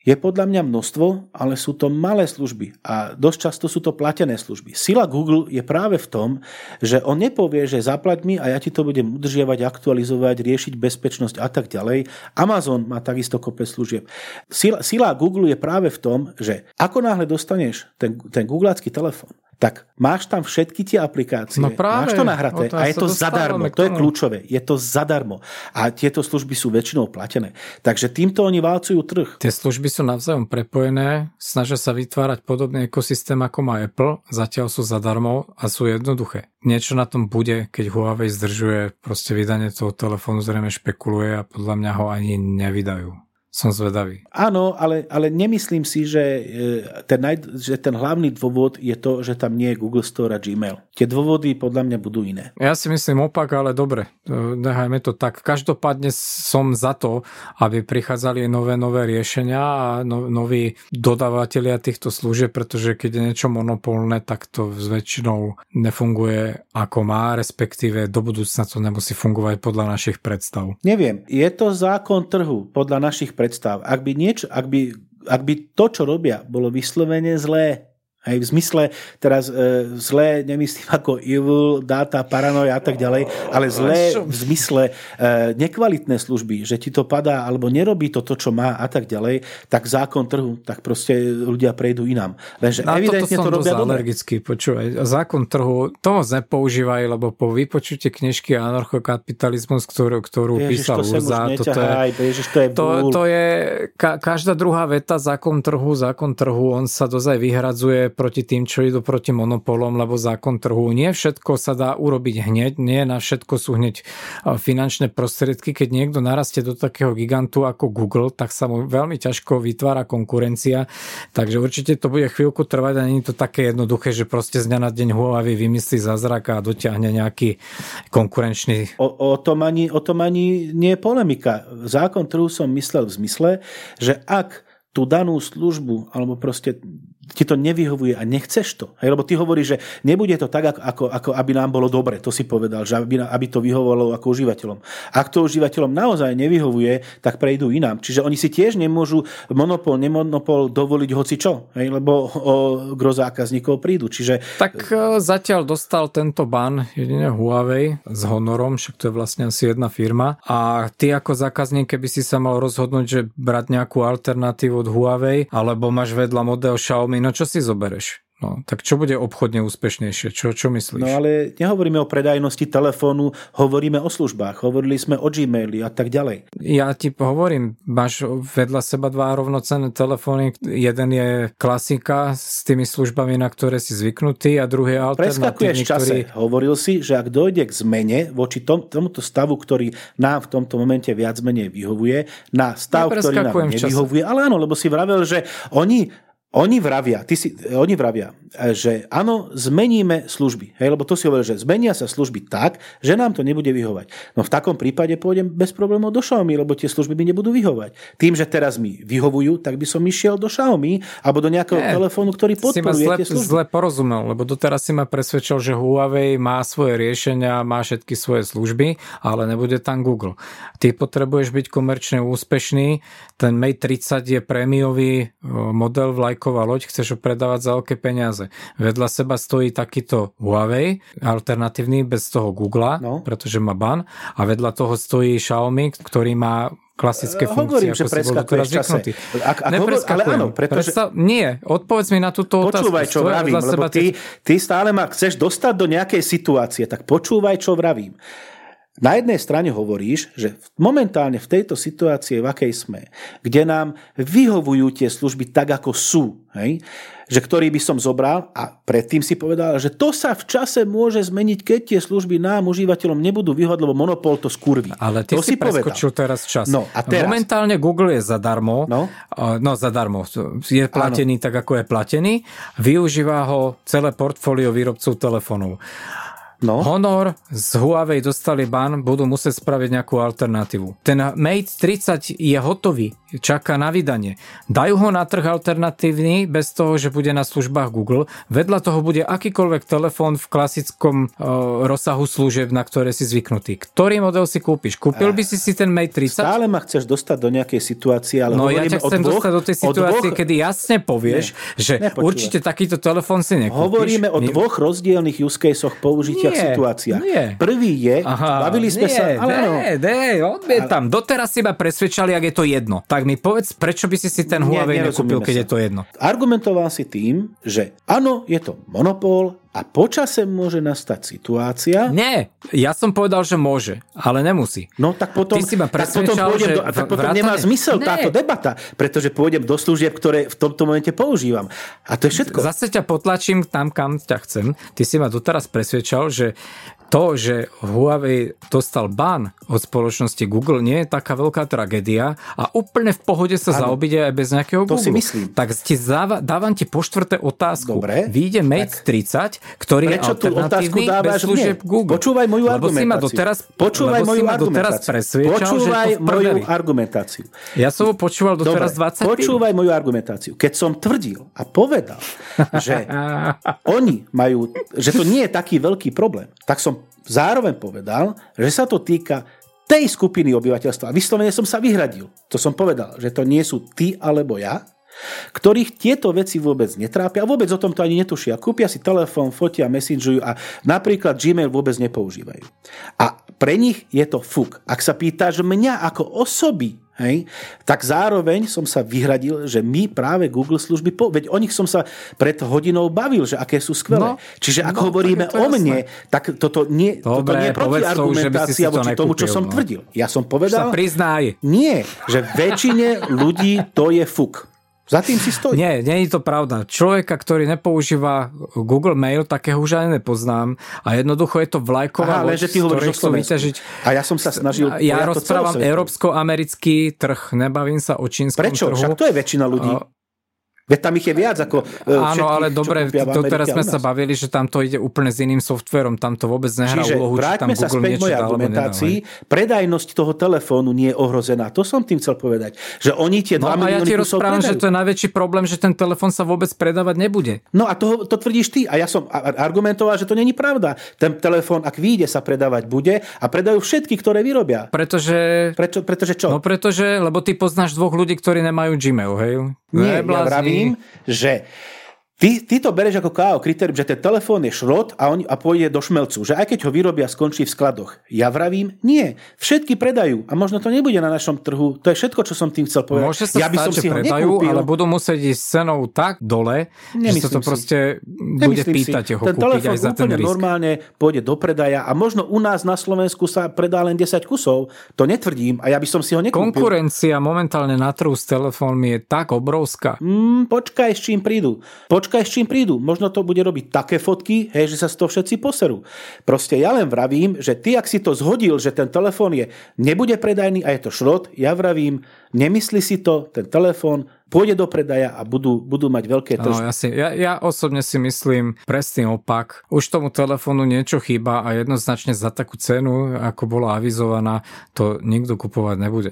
je podľa mňa množstvo, ale sú to malé služby a dosť často sú to platené služby. Sila Google je práve v tom, že on nepovie, že zaplať mi a ja ti to budem udržiavať, aktualizovať, riešiť bezpečnosť a tak ďalej. Amazon má takisto kope služieb. Sila, sila Google je práve v tom, že ako náhle dostaneš ten, ten googlácky telefón, tak máš tam všetky tie aplikácie, no práve, máš to nahraté a je to zadarmo. To je kľúčové. Je to zadarmo. A tieto služby sú väčšinou platené. Takže týmto oni válcujú trh. Tie služby sú navzájom prepojené, snažia sa vytvárať podobný ekosystém ako má Apple, zatiaľ sú zadarmo a sú jednoduché. Niečo na tom bude, keď Huawei zdržuje proste vydanie toho telefónu, zrejme špekuluje a podľa mňa ho ani nevydajú Som zvedavý. Áno, ale, ale nemyslím si, že e, ten, naj, že ten hlavný dôvod je to, že tam nie je Google Store a Gmail. Tie dôvody podľa mňa budú iné. Ja si myslím opak, ale dobre, nechajme to tak. Každopádne som za to, aby prichádzali nové, nové riešenia a no, noví dodávateľia týchto služieb, pretože keď je niečo monopolné, tak to s väčšinou nefunguje ako má, respektíve do budúcna to nemusí fungovať podľa našich predstav. Neviem, je to zákon trhu podľa našich predstav predstav. Ak by, niečo, ak by, ak by to, čo robia, bolo vyslovene zlé, Hej, v zmysle, teraz e, zlé nemyslím ako evil, data, paranoja a tak ďalej, ale zlé v zmysle e, nekvalitné služby, že ti to padá alebo nerobí to to, čo má a tak ďalej, tak zákon trhu, tak proste ľudia prejdú inám. Lenže Na evidentne to robia dobre. alergický, počúvaj. Zákon trhu, to moc nepoužívaj, lebo po vypočutí knižky Anarchokapitalizmus, ktorú, ktorú Ježiš, písal to Urza, to, to, je, Ježiš, to je to, to je ka, každá druhá veta zákon trhu, zákon trhu, on sa dozaj vyhradzuje proti tým, čo idú proti monopolom, lebo zákon trhu. Nie všetko sa dá urobiť hneď, nie na všetko sú hneď finančné prostriedky. Keď niekto narastie do takého gigantu ako Google, tak sa mu veľmi ťažko vytvára konkurencia. Takže určite to bude chvíľku trvať a je to také jednoduché, že proste z dňa na deň Huawei vymyslí zázrak a dotiahne nejaký konkurenčný... O, o, tom ani, o tom ani nie je polemika. Zákon trhu som myslel v zmysle, že ak tú danú službu alebo proste ti to nevyhovuje a nechceš to. Hej, lebo ty hovoríš, že nebude to tak, ako, ako aby nám bolo dobre. To si povedal, že aby, aby to vyhovovalo ako užívateľom. Ak to užívateľom naozaj nevyhovuje, tak prejdú inám. Čiže oni si tiež nemôžu monopol, nemonopol dovoliť hoci čo, hej, lebo o, gro zákazníkov prídu. Čiže... Tak e, zatiaľ dostal tento ban jedine Huawei s honorom, však to je vlastne asi jedna firma. A ty ako zákazník, keby si sa mal rozhodnúť, že brať nejakú alternatívu od Huawei, alebo máš vedľa model Xiaomi no čo si zobereš? No, tak čo bude obchodne úspešnejšie? Čo, čo myslíš? No ale nehovoríme o predajnosti telefónu, hovoríme o službách, hovorili sme o Gmaili a tak ďalej. Ja ti hovorím, máš vedľa seba dva rovnocenné telefóny, jeden je klasika s tými službami, na ktoré si zvyknutý a druhý je alternatívny. v čase. Ktorý... Hovoril si, že ak dojde k zmene voči tom, tomuto stavu, ktorý nám v tomto momente viac menej vyhovuje, na stav, ktorý nám nevyhovuje, ale áno, lebo si vravel, že oni oni vravia, ty si, oni vravia, že áno, zmeníme služby. Hej, lebo to si hovorí, že zmenia sa služby tak, že nám to nebude vyhovať. No v takom prípade pôjdem bez problémov do Xiaomi, lebo tie služby mi nebudú vyhovať. Tým, že teraz mi vyhovujú, tak by som išiel do Xiaomi alebo do nejakého Nie, telefónu, ktorý podporuje zle, tie služby. zle porozumel, lebo doteraz si ma presvedčil, že Huawei má svoje riešenia, má všetky svoje služby, ale nebude tam Google. Ty potrebuješ byť komerčne úspešný, ten Mate 30 je prémiový model vlajko vlajková loď, chceš ho predávať za veľké peniaze. Vedľa seba stojí takýto Huawei, alternatívny bez toho Google, no. pretože má ban, a vedľa toho stojí Xiaomi, ktorý má klasické uh, funkcie, Hovorím, že preskakuješ čase. Ak, ak hovor, ale áno, pretože... Predstav, nie, odpovedz mi na túto otázku. Počúvaj, čo vravím, lebo ty, ty stále ma chceš dostať do nejakej situácie, tak počúvaj, čo vravím. Na jednej strane hovoríš, že momentálne v tejto situácii, v akej sme, kde nám vyhovujú tie služby tak, ako sú, hej, že ktorý by som zobral a predtým si povedal, že to sa v čase môže zmeniť, keď tie služby nám, užívateľom, nebudú vyhovať, lebo monopol to skurví. Ale ty to si, si preskočil teraz čas. No, a teraz... Momentálne Google je zadarmo, no, no zadarmo, je platený Áno. tak, ako je platený, využíva ho celé portfólio výrobcov telefónov. No. Honor z Huawei dostali ban, budú musieť spraviť nejakú alternatívu. Ten Mate 30 je hotový, čaká na vydanie. Dajú ho na trh alternatívny bez toho, že bude na službách Google. Vedľa toho bude akýkoľvek telefón v klasickom uh, rozsahu služieb, na ktoré si zvyknutý. Ktorý model si kúpiš? Kúpil by si si ten Mate 30? Stále ma chceš dostať do nejakej situácie, ale No ja ťa chcem dvoch, dostať do tej situácie, dvoch... kedy jasne povieš, Nie. že Nepočúva. určite takýto telefón si nekúpiš. Hovoríme o dvoch rozdielných use caseoch použitia nie, situáciách. Nie. Prvý je, Aha, bavili sme nie, sa... Ale nie, nie, odmietam. Doteraz si ma presvedčali, ak je to jedno. Tak mi povedz, prečo by si si ten Huawei nekúpil, keď sa. je to jedno. Argumentoval si tým, že áno, je to monopol, A počase môže nastať situácia... Nie, ja som povedal, že môže, ale nemusí. No tak potom, Ty si ma tak potom, pôjdem že do, tak potom vrátane... nemá zmysel Nie. táto debata, pretože pôjdem do služieb, ktoré v tomto momente používam. A to je všetko. Zase ťa potlačím tam, kam ťa chcem. Ty si ma doteraz presvedčal, že to, že Huawei dostal ban od spoločnosti Google, nie je taká veľká tragédia a úplne v pohode sa ano. zaobíde aj bez nejakého to Google. si myslím. Tak ti záva, dávam ti po štvrté otázku. Dobre. Vyjde Mate tak 30, ktorý Prečo je alternatívny bez služieb Google. Počúvaj moju lebo argumentáciu. Si ma doteraz, počúvaj moju ma doteraz počúvaj že moju argumentáciu. Ja som ho počúval doteraz Dobre, 20 Počúvaj moju argumentáciu. Keď som tvrdil a povedal, že oni majú, že to nie je taký veľký problém, tak som zároveň povedal, že sa to týka tej skupiny obyvateľstva. Vyslovene som sa vyhradil. To som povedal, že to nie sú ty alebo ja, ktorých tieto veci vôbec netrápia a vôbec o tomto ani netušia. Kúpia si telefón, fotia, messengerujú a napríklad Gmail vôbec nepoužívajú. A pre nich je to fuk. Ak sa pýtaš mňa ako osoby, Hej? Tak zároveň som sa vyhradil, že my práve Google služby, po, veď o nich som sa pred hodinou bavil, že aké sú skvelé. No, Čiže ak no, hovoríme o mne, jasné. tak toto nie, Dobre, toto nie je protiargumentácia voči tomu, čo som no. tvrdil. Ja som povedal... Sa priznaj. Nie, že väčšine ľudí to je fuk. Za tým si stojí. Nie, nie je to pravda. Človeka, ktorý nepoužíva Google Mail, takého už ani nepoznám. A jednoducho je to vlajková Aha, loď, z ktorej chcú vyťažiť. A ja som sa snažil... Ja rozprávam európsko-americký trh, nebavím sa o čínskom Prečo? trhu. Však to je väčšina ľudí. Veď tam ich je viac ako e, Áno, ale dobre, to teraz sme sa bavili, že tam to ide úplne s iným softverom, tam to vôbec nehrá Čiže úlohu, či tam sa niečo dá argumentácii. Predajnosť toho telefónu nie je ohrozená. To som tým chcel povedať. Že oni tie 2 no, a ja ti rozprávam, že to je najväčší problém, že ten telefón sa vôbec predávať nebude. No a to, to tvrdíš ty. A ja som argumentoval, že to není pravda. Ten telefón, ak vyjde, sa predávať bude a predajú všetky, ktoré vyrobia. Pretože... Prečo, pretože čo? No pretože, lebo ty poznáš dvoch ľudí, ktorí nemajú Gmail, hej? Nie, ja vravím, že Ty, ty to bereš ako KO kritérium, že ten telefón je šrot a, on, a pôjde do šmelcu. Že aj keď ho vyrobia, skončí v skladoch. Ja vravím, nie. Všetky predajú. A možno to nebude na našom trhu. To je všetko, čo som tým chcel povedať. Môže sa ja by stať, som si predajú, ho ale budú musieť ísť cenou tak dole, Nemyslím že sa to si. proste bude Nemyslím pýtať si. ho ten kúpiť aj za ten risk. normálne pôjde do predaja a možno u nás na Slovensku sa predá len 10 kusov. To netvrdím a ja by som si ho nekúpil. Konkurencia momentálne na trhu s telefónmi je tak obrovská. Mm, počkaj, s čím prídu. Počkaj, s čím prídu možno to bude robiť také fotky, hej, že sa z toho všetci poserú. Proste ja len vravím, že ty, ak si to zhodil, že ten telefón je, nebude predajný a je to šrot, ja vravím, nemyslí si to, ten telefón pôjde do predaja a budú, budú mať veľké tržby. No, ja, si, ja, ja osobne si myslím presný opak. Už tomu telefónu niečo chýba a jednoznačne za takú cenu, ako bola avizovaná, to nikto kupovať nebude.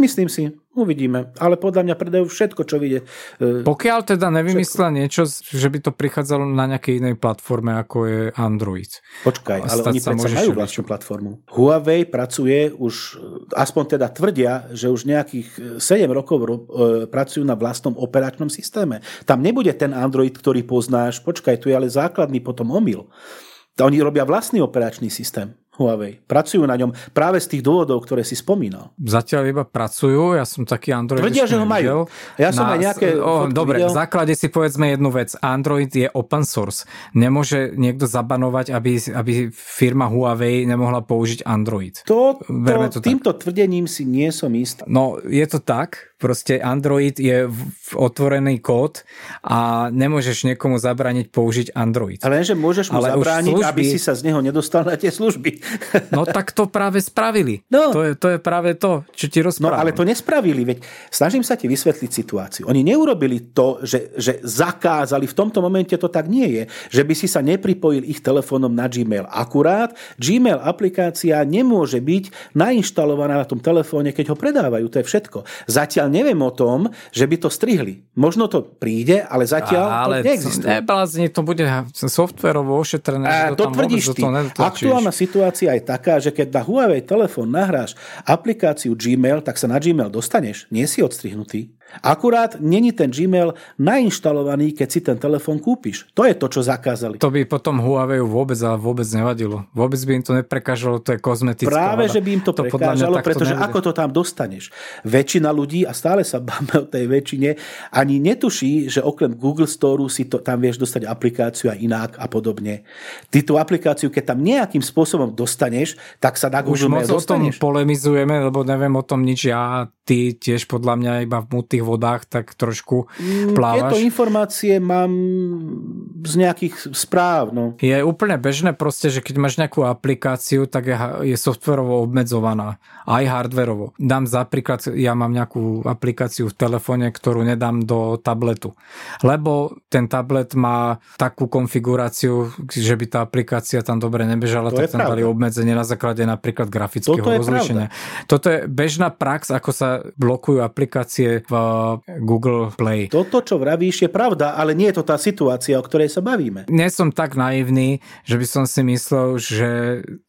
Myslím si. Uvidíme. Ale podľa mňa predajú všetko, čo vyjde. E, Pokiaľ teda nevymyslia niečo, že by to prichádzalo na nejakej inej platforme, ako je Android. Počkaj, ale oni predsa majú vlastnú platformu. Huawei pracuje už, aspoň teda tvrdia, že už nejakých 7 rokov e, pracujú na vlastnom operačnom systéme. Tam nebude ten Android, ktorý poznáš. Počkaj, tu je ale základný potom omyl. Oni robia vlastný operačný systém. Huawei. Pracujú na ňom práve z tých dôvodov, ktoré si spomínal. Zatiaľ iba pracujú, ja som taký Android. Tvrdia, že ho majú. Ja som na, aj nejaké o, Dobre, videl. v základe si povedzme jednu vec. Android je open source. Nemôže niekto zabanovať, aby, aby firma Huawei nemohla použiť Android. To, to, to týmto tak. tvrdením si nie som istý. No, je to tak. Proste Android je v otvorený kód a nemôžeš niekomu zabrániť použiť Android. Ale že môžeš mu Ale zabrániť, služby... aby si sa z neho nedostal na tie služby. No tak to práve spravili. No. To, je, to je práve to, čo ti rozprávam. No ale to nespravili, veď snažím sa ti vysvetliť situáciu. Oni neurobili to, že, že zakázali, v tomto momente to tak nie je, že by si sa nepripojil ich telefónom na Gmail. Akurát Gmail aplikácia nemôže byť nainštalovaná na tom telefóne, keď ho predávajú. To je všetko. Zatiaľ neviem o tom, že by to strihli. Možno to príde, ale zatiaľ ale to neexistuje. Neblázni, to bude softverovo ošetrené. A to, to tvrdíš ty. Aktuálna situácia situácia je taká, že keď na Huawei telefón nahráš aplikáciu Gmail, tak sa na Gmail dostaneš. Nie si odstrihnutý. Akurát není ten Gmail nainštalovaný, keď si ten telefón kúpiš. To je to, čo zakázali. To by potom Huawei vôbec, ale vôbec nevadilo. Vôbec by im to neprekážalo, to je kozmetická Práve, vada. že by im to, to prekážalo, pretože nebude. ako to tam dostaneš. Väčšina ľudí, a stále sa báme o tej väčšine, ani netuší, že okrem Google Store si to, tam vieš dostať aplikáciu aj inak a podobne. Ty tú aplikáciu, keď tam nejakým spôsobom dostaneš, tak sa na Google Už moc dostaneš. o tom polemizujeme, lebo neviem o tom nič. Ja, ty tiež podľa mňa iba v tých vodách tak trošku mm, plávaš. Tieto informácie mám z nejakých správ. No. Je úplne bežné proste, že keď máš nejakú aplikáciu, tak je, je softverovo obmedzovaná. Aj hardverovo. Dám za príklad, ja mám nejakú aplikáciu v telefóne, ktorú nedám do tabletu. Lebo ten tablet má takú konfiguráciu, že by tá aplikácia tam dobre nebežala, to tak tam dali obmedzenie na základe napríklad grafického Toto rozlišenia. Toto je bežná prax, ako sa blokujú aplikácie v Google Play. Toto, čo vravíš, je pravda, ale nie je to tá situácia, o ktorej sa bavíme. Nie som tak naivný, že by som si myslel, že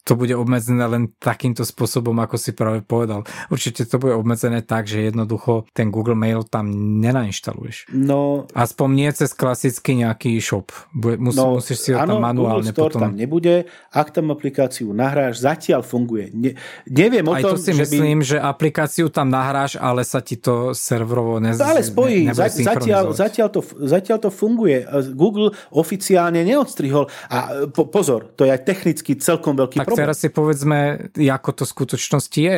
to bude obmedzené len takýmto spôsobom, ako si práve povedal. Určite to bude obmedzené tak, že jednoducho ten Google Mail tam nenainštaluješ. No, Aspoň nie cez klasický nejaký shop. Mus, no, musíš si ho tam manuálne Google Store potom... tam nebude. Ak tam aplikáciu nahráš, zatiaľ funguje. Ne, neviem o Aj tom, to si že myslím, by... že aplikáciu tam nahráš, ale sa ti to serverovo nez... ale spojí. Ne, zatiaľ, zatiaľ, to, zatiaľ to funguje. Google oficiálne neodstrihol. A po, pozor, to je aj technicky celkom veľký tak problém. teraz si povedzme, ako to v skutočnosti je.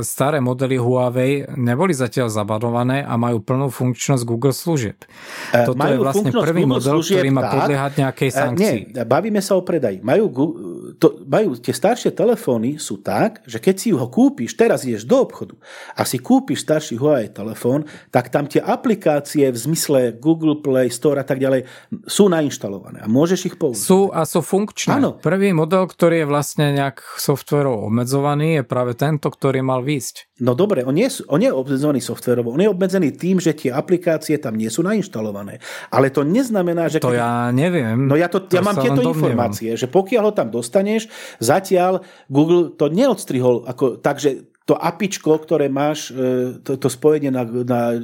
Staré modely Huawei neboli zatiaľ zabadované a majú plnú funkčnosť Google služieb. E, Toto majú je vlastne prvý Google model, ktorý má podliehať nejakej sankcii. Nie, bavíme sa o predaji. Majú, to, majú tie staršie telefóny sú tak, že keď si ho kúpiš, teraz ideš do obchodu a si kúpiš starší Huawei telefón, tak tam tie aplikácie v zmysle Google Play Store a tak ďalej sú nainštalované a môžeš ich použiť. Sú a sú funkčné. Áno. Prvý model, ktorý je vlastne nejak softverov obmedzovaný, je práve tento, ktorý mal výsť. No dobre, on nie, on je obmedzený softverovo, on je obmedzený tým, že tie aplikácie tam nie sú nainštalované. Ale to neznamená, že... To keď... ja neviem. No ja, to, to ja mám tieto informácie, že pokiaľ ho tam dostaneš, zatiaľ Google to neodstrihol ako, takže to apičko, ktoré máš, e, to, to spojenie na, na e,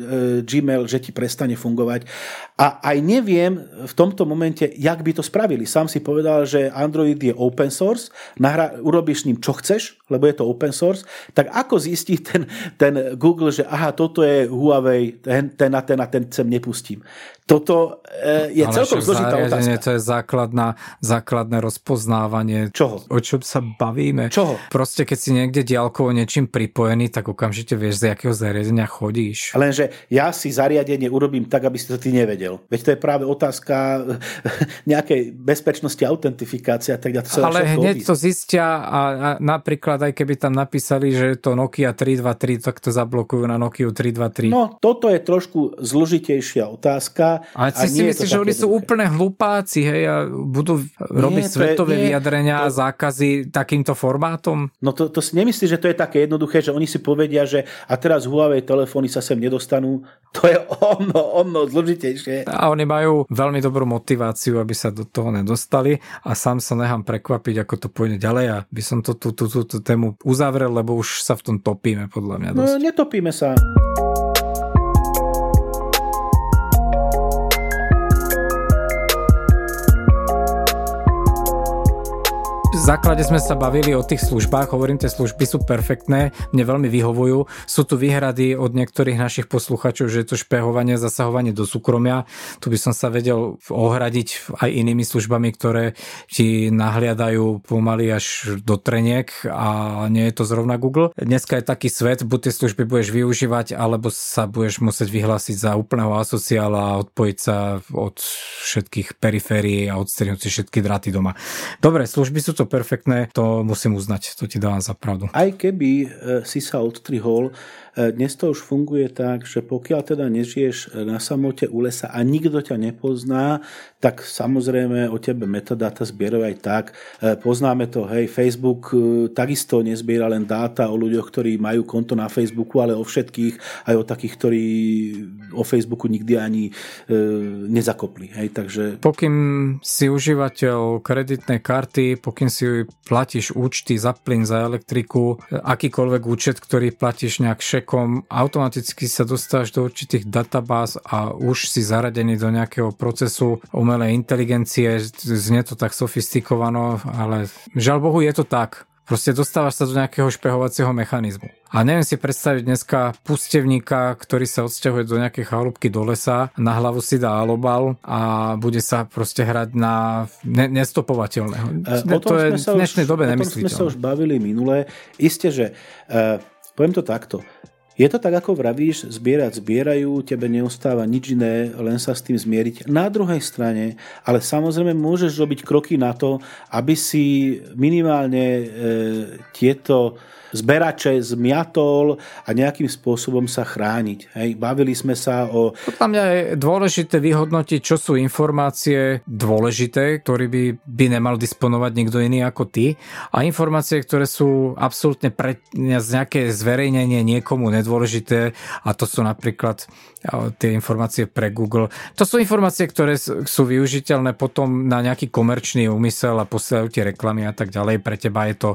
Gmail, že ti prestane fungovať. A aj neviem v tomto momente, jak by to spravili. Sám si povedal, že Android je open source, nahra, urobíš ním čo chceš, lebo je to open source, tak ako zistí ten, ten Google, že aha, toto je Huawei, ten, ten a ten a ten sem nepustím. Toto je Ale celkom zložitá otázka. To je základná, základné rozpoznávanie. Čoho? O čom sa bavíme. Čoho? Proste keď si niekde diaľkovo niečím pripojený, tak okamžite vieš, z akého zariadenia chodíš. Lenže ja si zariadenie urobím tak, aby si to ty nevedel. Veď to je práve otázka nejakej bezpečnosti, autentifikácie a tak ďalej. Ale hneď to zistia a, a napríklad aj keby tam napísali, že je to Nokia 323, tak to zablokujú na Nokia 323. No, toto je trošku zložitejšia otázka ale si si myslíš, že oni sú úplne hlupáci, hej, a budú robiť nie, svetové je, vyjadrenia to... a zákazy takýmto formátom? No to, to si nemyslíš, že to je také jednoduché, že oni si povedia, že a teraz Huawei telefóny sa sem nedostanú. To je ono, ono zložitejšie. A oni majú veľmi dobrú motiváciu, aby sa do toho nedostali a sám sa nechám prekvapiť, ako to pôjde ďalej a by som to tú, tú, tú, tú tému uzavrel, lebo už sa v tom topíme, podľa mňa no, dosť. No, netopíme sa. Základe sme sa bavili o tých službách, hovorím, tie služby sú perfektné, mne veľmi vyhovujú. Sú tu výhrady od niektorých našich posluchačov, že je to špehovanie, zasahovanie do súkromia. Tu by som sa vedel ohradiť aj inými službami, ktoré ti nahliadajú pomaly až do treniek a nie je to zrovna Google. Dneska je taký svet, buď tie služby budeš využívať, alebo sa budeš musieť vyhlásiť za úplného asociála a odpojiť sa od všetkých periférií a odstrihnúť si všetky dráty doma. Dobre, služby sú to perfektné, to musím uznať, to ti dávam za pravdu. Aj keby e, si sa odstrihol, e, dnes to už funguje tak, že pokiaľ teda nežiješ na samote u lesa a nikto ťa nepozná, tak samozrejme o tebe metadáta zbierajú aj tak. E, poznáme to, hej, Facebook e, takisto nezbiera len dáta o ľuďoch, ktorí majú konto na Facebooku, ale o všetkých, aj o takých, ktorí o Facebooku nikdy ani e, nezakopli. Hej, takže... Pokým si užívateľ kreditnej karty, pokým si platíš účty za plyn, za elektriku, akýkoľvek účet, ktorý platíš nejak šekom, automaticky sa dostávaš do určitých databáz a už si zaradený do nejakého procesu umelej inteligencie, znie to tak sofistikovano, ale žiaľ Bohu je to tak. Proste dostávaš sa do nejakého špehovacieho mechanizmu. A neviem si predstaviť dneska pustevníka, ktorý sa odsťahuje do nejakej chalúbky do lesa, na hlavu si dá alobal a bude sa proste hrať na ne- nestopovateľného. E, to je v dnešnej dobe nemysliteľné. O tom sme sa už bavili minule. Isté, že e, poviem to takto. Je to tak, ako vravíš, zbierať zbierajú, tebe neostáva nič iné, len sa s tým zmieriť. Na druhej strane, ale samozrejme môžeš robiť kroky na to, aby si minimálne e, tieto zberače zmiatol a nejakým spôsobom sa chrániť. Hej, bavili sme sa o... Podľa mňa je dôležité vyhodnotiť, čo sú informácie dôležité, ktorý by, by nemal disponovať nikto iný ako ty a informácie, ktoré sú absolútne pre nejaké zverejnenie niekomu nedôležité a to sú napríklad tie informácie pre Google. To sú informácie, ktoré sú využiteľné potom na nejaký komerčný úmysel a posielajú tie reklamy a tak ďalej. Pre teba je to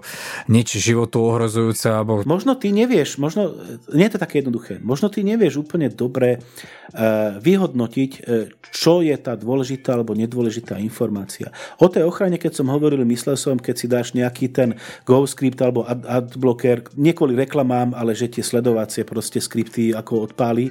nič životu ohrozujú rozhodujúce. Alebo... Možno ty nevieš, možno, nie je to také jednoduché, možno ty nevieš úplne dobre uh, vyhodnotiť, uh, čo je tá dôležitá alebo nedôležitá informácia. O tej ochrane, keď som hovoril, myslel som, keď si dáš nejaký ten GoScript alebo ad, adblocker, nie kvôli reklamám, ale že tie sledovacie proste skripty ako odpáli.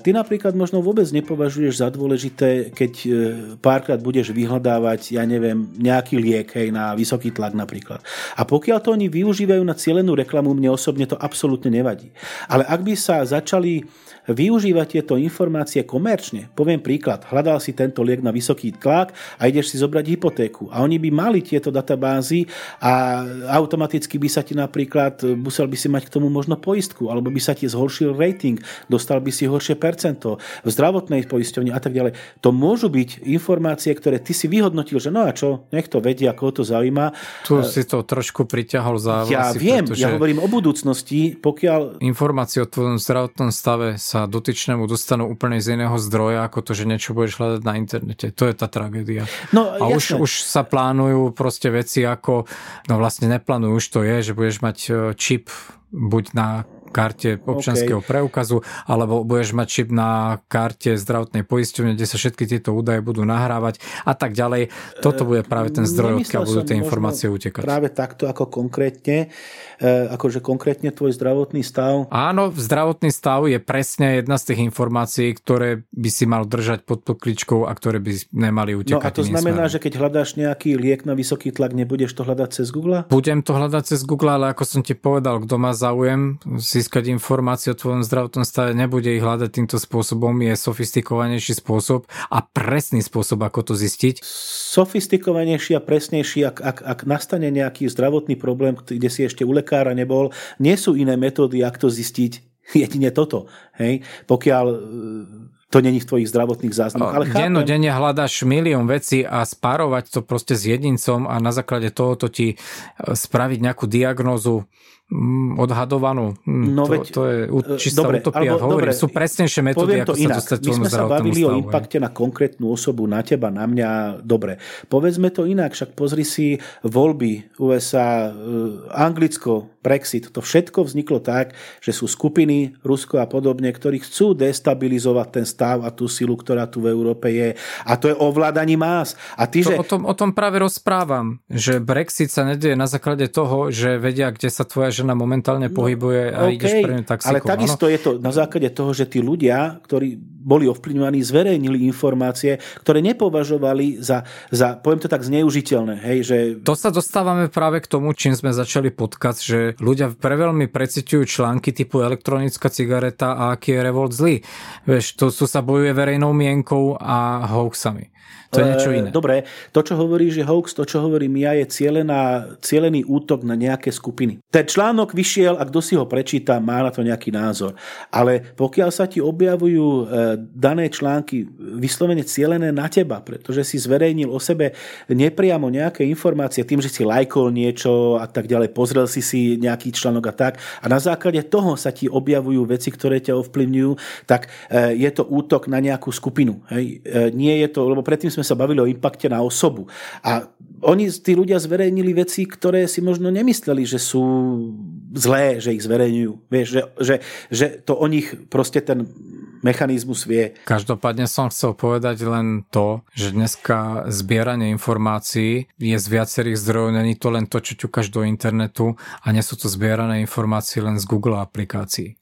Ty napríklad možno vôbec nepovažuješ za dôležité, keď uh, párkrát budeš vyhľadávať, ja neviem, nejaký liek hej, na vysoký tlak napríklad. A pokiaľ to oni využívajú na cieľenú reklamu, mne osobne to absolútne nevadí. Ale ak by sa začali využívať tieto informácie komerčne. Poviem príklad, hľadal si tento liek na vysoký tlak a ideš si zobrať hypotéku. A oni by mali tieto databázy a automaticky by sa ti napríklad, musel by si mať k tomu možno poistku, alebo by sa ti zhoršil rating, dostal by si horšie percento v zdravotnej poisťovni a tak ďalej. To môžu byť informácie, ktoré ty si vyhodnotil, že no a čo, nech to vedia, ako to zaujíma. Tu si to trošku priťahol za Ja viem, ja hovorím o budúcnosti, pokiaľ... Informácie o tvojom zdravotnom stave sa sa dotyčnému dostanú úplne z iného zdroja, ako to, že niečo budeš hľadať na internete. To je tá tragédia. No, a už, už sa plánujú proste veci ako, no vlastne neplánujú, už to je, že budeš mať e, čip buď na karte občanského okay. preukazu, alebo budeš mať čip na karte zdravotnej poisťovne, kde sa všetky tieto údaje budú nahrávať a tak ďalej. Toto bude práve ten zdroj, odkiaľ budú tie informácie utekať. Práve takto ako konkrétne, e, akože konkrétne tvoj zdravotný stav. Áno, zdravotný stav je presne jedna z tých informácií, ktoré by si mal držať pod pokličkou a ktoré by nemali utekať. No a to znamená, smerom. že keď hľadáš nejaký liek na vysoký tlak, nebudeš to hľadať cez Google? Budem to hľadať cez Google, ale ako som ti povedal, kto má záujem si získať informácie o tvojom zdravotnom stave, nebude ich hľadať týmto spôsobom, je sofistikovanejší spôsob a presný spôsob, ako to zistiť. Sofistikovanejší a presnejší, ak, ak, ak nastane nejaký zdravotný problém, kde si ešte u lekára nebol, nie sú iné metódy, ako to zistiť, jedine toto. Hej? Pokiaľ to není v tvojich zdravotných záznamoch. Ale chápem... denne hľadáš milión vecí a spárovať to proste s jedincom a na základe toho to ti e, spraviť nejakú diagnózu odhadovanú. Mm, no to, veď, to je e, čistá dobre, utopia. Alebo, Hovorím, dobre, sú presnejšie metódy, ako sa dostať My sme sa bavili stavu, o impakte na konkrétnu osobu, na teba, na mňa. Dobre, povedzme to inak, však pozri si voľby USA, e, Anglicko, Brexit. To všetko vzniklo tak, že sú skupiny, Rusko a podobne, ktorí chcú destabilizovať ten stav a tú silu, ktorá tu v Európe je. A to je ovládaní más. A ty, to že... o, tom, o tom práve rozprávam, že Brexit sa nedieje na základe toho, že vedia, kde sa tvoja žena momentálne no, pohybuje a okay, ideš pre ňu taxikom. Ale takisto ano? je to na základe toho, že tí ľudia, ktorí boli ovplyvňovaní, zverejnili informácie, ktoré nepovažovali za, za poviem to tak, zneužiteľné. Hej, že... To sa dostávame práve k tomu, čím sme začali podcast, že ľudia preveľmi preciťujú články typu elektronická cigareta a aký je revolt zlý. Vieš, to, tu sa bojuje verejnou mienkou a hoaxami. To je niečo iné. Dobre, to, čo hovoríš, je hoax, to, čo hovorím ja, je cielená, cielený útok na nejaké skupiny. Ten článok vyšiel a kto si ho prečíta, má na to nejaký názor. Ale pokiaľ sa ti objavujú e, dané články vyslovene cielené na teba, pretože si zverejnil o sebe nepriamo nejaké informácie tým, že si lajkol niečo a tak ďalej, pozrel si si nejaký článok a tak a na základe toho sa ti objavujú veci, ktoré ťa ovplyvňujú, tak e, je to útok na nejakú skupinu. Hej? E, nie je to, lebo predtým sme sa bavili o impakte na osobu. A oni, tí ľudia zverejnili veci, ktoré si možno nemysleli, že sú zlé, že ich zverejňujú. Vieš, že, že, že to o nich proste ten mechanizmus vie. Každopádne som chcel povedať len to, že dneska zbieranie informácií je z viacerých zdrojov, není to len to, čo ťukáš do internetu a nie sú to zbierané informácie len z Google aplikácií.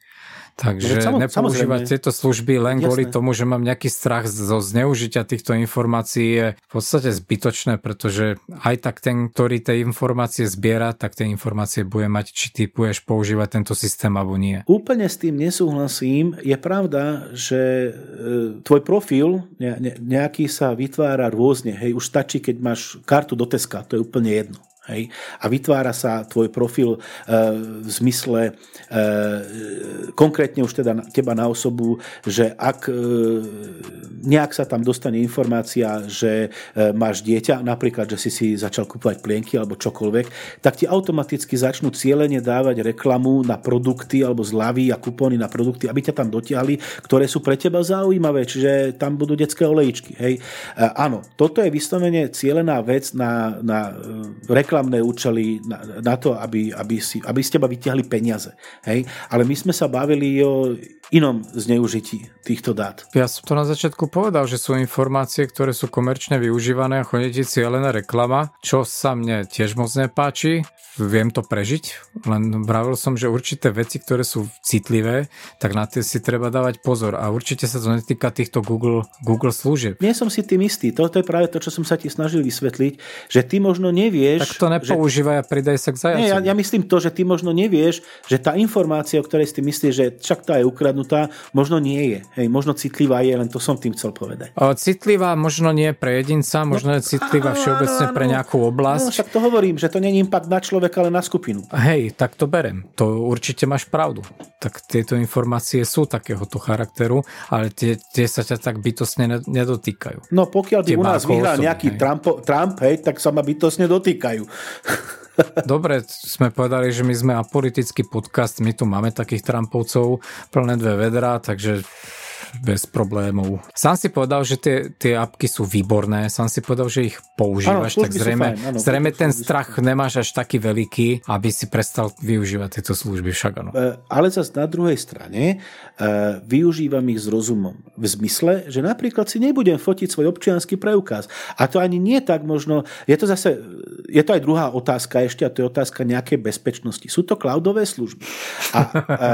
Takže no, nepoužívať samozrejme. tieto služby len Jasné. kvôli tomu, že mám nejaký strach zo zneužitia týchto informácií je v podstate zbytočné, pretože aj tak ten, ktorý tie informácie zbiera, tak tie informácie bude mať, či ty budeš používať tento systém alebo nie. Úplne s tým nesúhlasím. Je pravda, že e, tvoj profil nejaký sa vytvára rôzne. Hej, už stačí, keď máš kartu do Teska, to je úplne jedno. Hej? A vytvára sa tvoj profil e, v zmysle e, konkrétne už teda teba na osobu, že ak e, nejak sa tam dostane informácia, že e, máš dieťa, napríklad, že si si začal kúpovať plienky alebo čokoľvek, tak ti automaticky začnú cieľene dávať reklamu na produkty alebo zľavy a kupóny na produkty, aby ťa tam dotiahli, ktoré sú pre teba zaujímavé, čiže tam budú detské olejčky. Hej? E, áno, toto je vyslovene cieľená vec na, na e, reklamu reklamné účely na, na to, aby, aby, si, aby z teba vytiahli peniaze. Hej? Ale my sme sa bavili o inom zneužití týchto dát. Ja som to na začiatku povedal, že sú informácie, ktoré sú komerčne využívané a chodí cieľená reklama, čo sa mne tiež moc nepáči viem to prežiť, len vravil som, že určité veci, ktoré sú citlivé, tak na tie si treba dávať pozor a určite sa to netýka týchto Google, Google služieb. Nie som si tým istý, toto je práve to, čo som sa ti snažil vysvetliť, že ty možno nevieš... Tak to nepoužívaj že... a pridaj sa k zajacu. Nie, ja, ja myslím to, že ty možno nevieš, že tá informácia, o ktorej si myslíš, že však tá je ukradnutá, možno nie je. Hej, možno citlivá je, len to som tým chcel povedať. O, citlivá možno nie pre jedinca, možno no, je citlivá všeobecne pre nejakú oblasť. No, však to hovorím, že to není impact na človeka človek, ale na skupinu. Hej, tak to berem. To určite máš pravdu. Tak tieto informácie sú takéhoto charakteru, ale tie, tie sa ťa tak bytostne nedotýkajú. No pokiaľ by u nás vyhral nejaký Trump, Trump, hej, tak sa ma bytostne dotýkajú. Dobre, sme povedali, že my sme apolitický podcast, my tu máme takých Trumpovcov plné dve vedra, takže bez problémov. Sám si povedal, že tie, tie apky sú výborné, sám si povedal, že ich používaš, ano, tak zrejme, fajn, ano, zrejme ten strach fajn. nemáš až taký veľký, aby si prestal využívať tieto služby však ano. E, ale zase na druhej strane e, využívam ich s rozumom. V zmysle, že napríklad si nebudem fotiť svoj občianský preukaz. A to ani nie tak možno, je to zase, je to aj druhá otázka ešte, a to je otázka nejakej bezpečnosti. Sú to cloudové služby. A, e...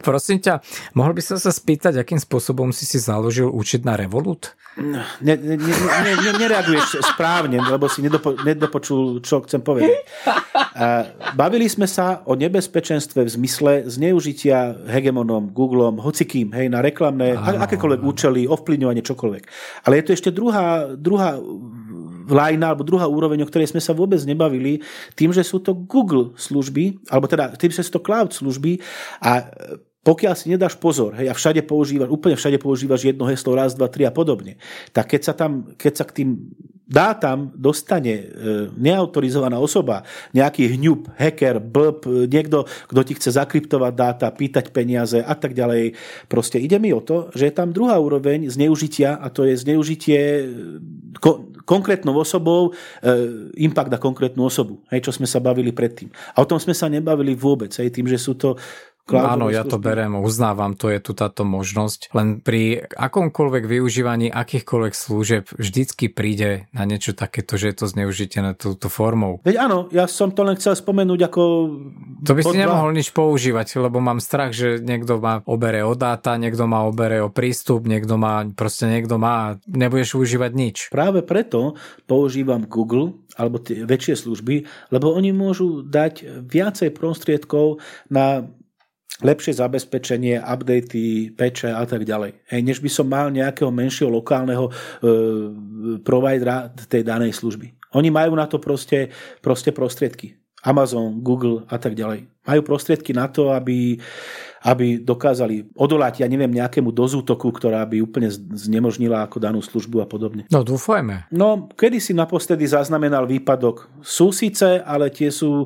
Prosím ťa, mohol by som sa spýtať, akým spôsobom si si založil účet na Revolut? Ne, ne, ne, ne, ne, nereaguješ správne, lebo si nedopo, nedopočul, čo chcem povedať. Bavili sme sa o nebezpečenstve v zmysle zneužitia hegemonom, Googlom, hocikým, hej, na reklamné, Áno. akékoľvek účely, ovplyvňovanie, čokoľvek. Ale je to ešte druhá, druhá lajna, alebo druhá úroveň, o ktorej sme sa vôbec nebavili, tým, že sú to Google služby, alebo teda tým, že sú to cloud služby a pokiaľ si nedáš pozor, hej, a všade používaš, úplne všade používaš jedno heslo, raz, dva, tri a podobne, tak keď sa tam, keď sa k tým dátam dostane e, neautorizovaná osoba, nejaký hňub, hacker, blb, niekto, kto ti chce zakryptovať dáta, pýtať peniaze a tak ďalej. Proste ide mi o to, že je tam druhá úroveň zneužitia a to je zneužitie e, ko- konkrétnou osobou, e, impact na konkrétnu osobu, hej, čo sme sa bavili predtým. A o tom sme sa nebavili vôbec, hej, tým, že sú to Áno, ja to berem, uznávam, to je tu táto možnosť. Len pri akomkoľvek využívaní akýchkoľvek služieb vždycky príde na niečo takéto, že je to zneužitie na túto formou. Veď áno, ja som to len chcel spomenúť ako... To by si nemohol nič používať, lebo mám strach, že niekto má obere o dáta, niekto má obere o prístup, niekto má, proste niekto má, nebudeš užívať nič. Práve preto používam Google alebo tie väčšie služby, lebo oni môžu dať viacej prostriedkov na lepšie zabezpečenie, updaty, peče a tak ďalej. Hej, než by som mal nejakého menšieho lokálneho e, providera tej danej služby. Oni majú na to proste, proste prostriedky. Amazon, Google a tak ďalej. Majú prostriedky na to, aby aby dokázali odolať, ja neviem, nejakému dozútoku, ktorá by úplne znemožnila ako danú službu a podobne. No dúfajme. No, kedy si naposledy zaznamenal výpadok? Sú síce, ale tie sú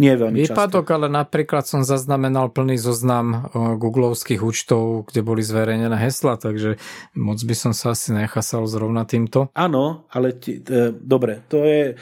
nie veľmi Výpadok, často. ale napríklad som zaznamenal plný zoznam googlovských účtov, kde boli zverejnené hesla, takže moc by som sa asi nechasal zrovna týmto. Áno, ale ti, e, dobre, to je...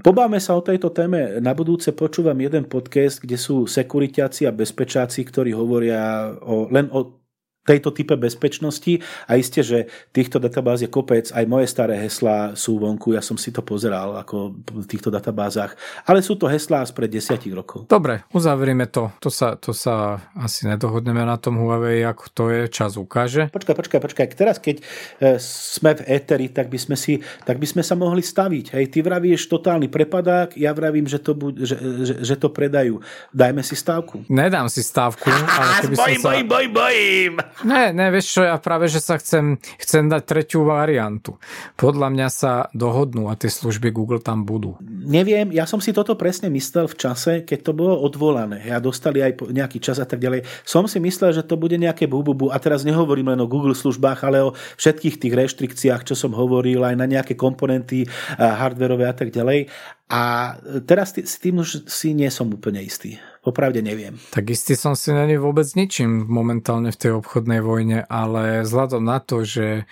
Pobáme sa o tejto téme. Na budúce počúvam jeden podcast, kde sú sekuritiaci a bezpečáci, ktorí hovoria hovoria o, len o tejto type bezpečnosti a isté, že týchto databáz je kopec, aj moje staré heslá sú vonku, ja som si to pozeral ako v týchto databázach, ale sú to heslá spred desiatich rokov. Dobre, uzavrieme to. To sa, to sa asi nedohodneme na tom Huawei, ako to je, čas ukáže. Počkaj, počkaj, počkaj. Teraz, keď e, sme v éteri, tak by sme, si, tak by sme sa mohli staviť. Hej, ty vravíš totálny prepadák, ja vravím, že to, bu- že, že, že to predajú. Dajme si stávku. Nedám si stávku. Ale keby bojím, som sa... bojím, bojím, bojím. Ne, ne, vieš čo, ja práve, že sa chcem, chcem dať tretiu variantu. Podľa mňa sa dohodnú a tie služby Google tam budú. Neviem, ja som si toto presne myslel v čase, keď to bolo odvolané. Ja dostali aj nejaký čas a tak ďalej. Som si myslel, že to bude nejaké bububu a teraz nehovorím len o Google službách, ale o všetkých tých reštrikciách, čo som hovoril, aj na nejaké komponenty hardverové a tak ďalej. A teraz s tým už si nie som úplne istý. Popravde neviem. Tak istý som si není vôbec ničím momentálne v tej obchodnej vojne, ale vzhľadom na to, že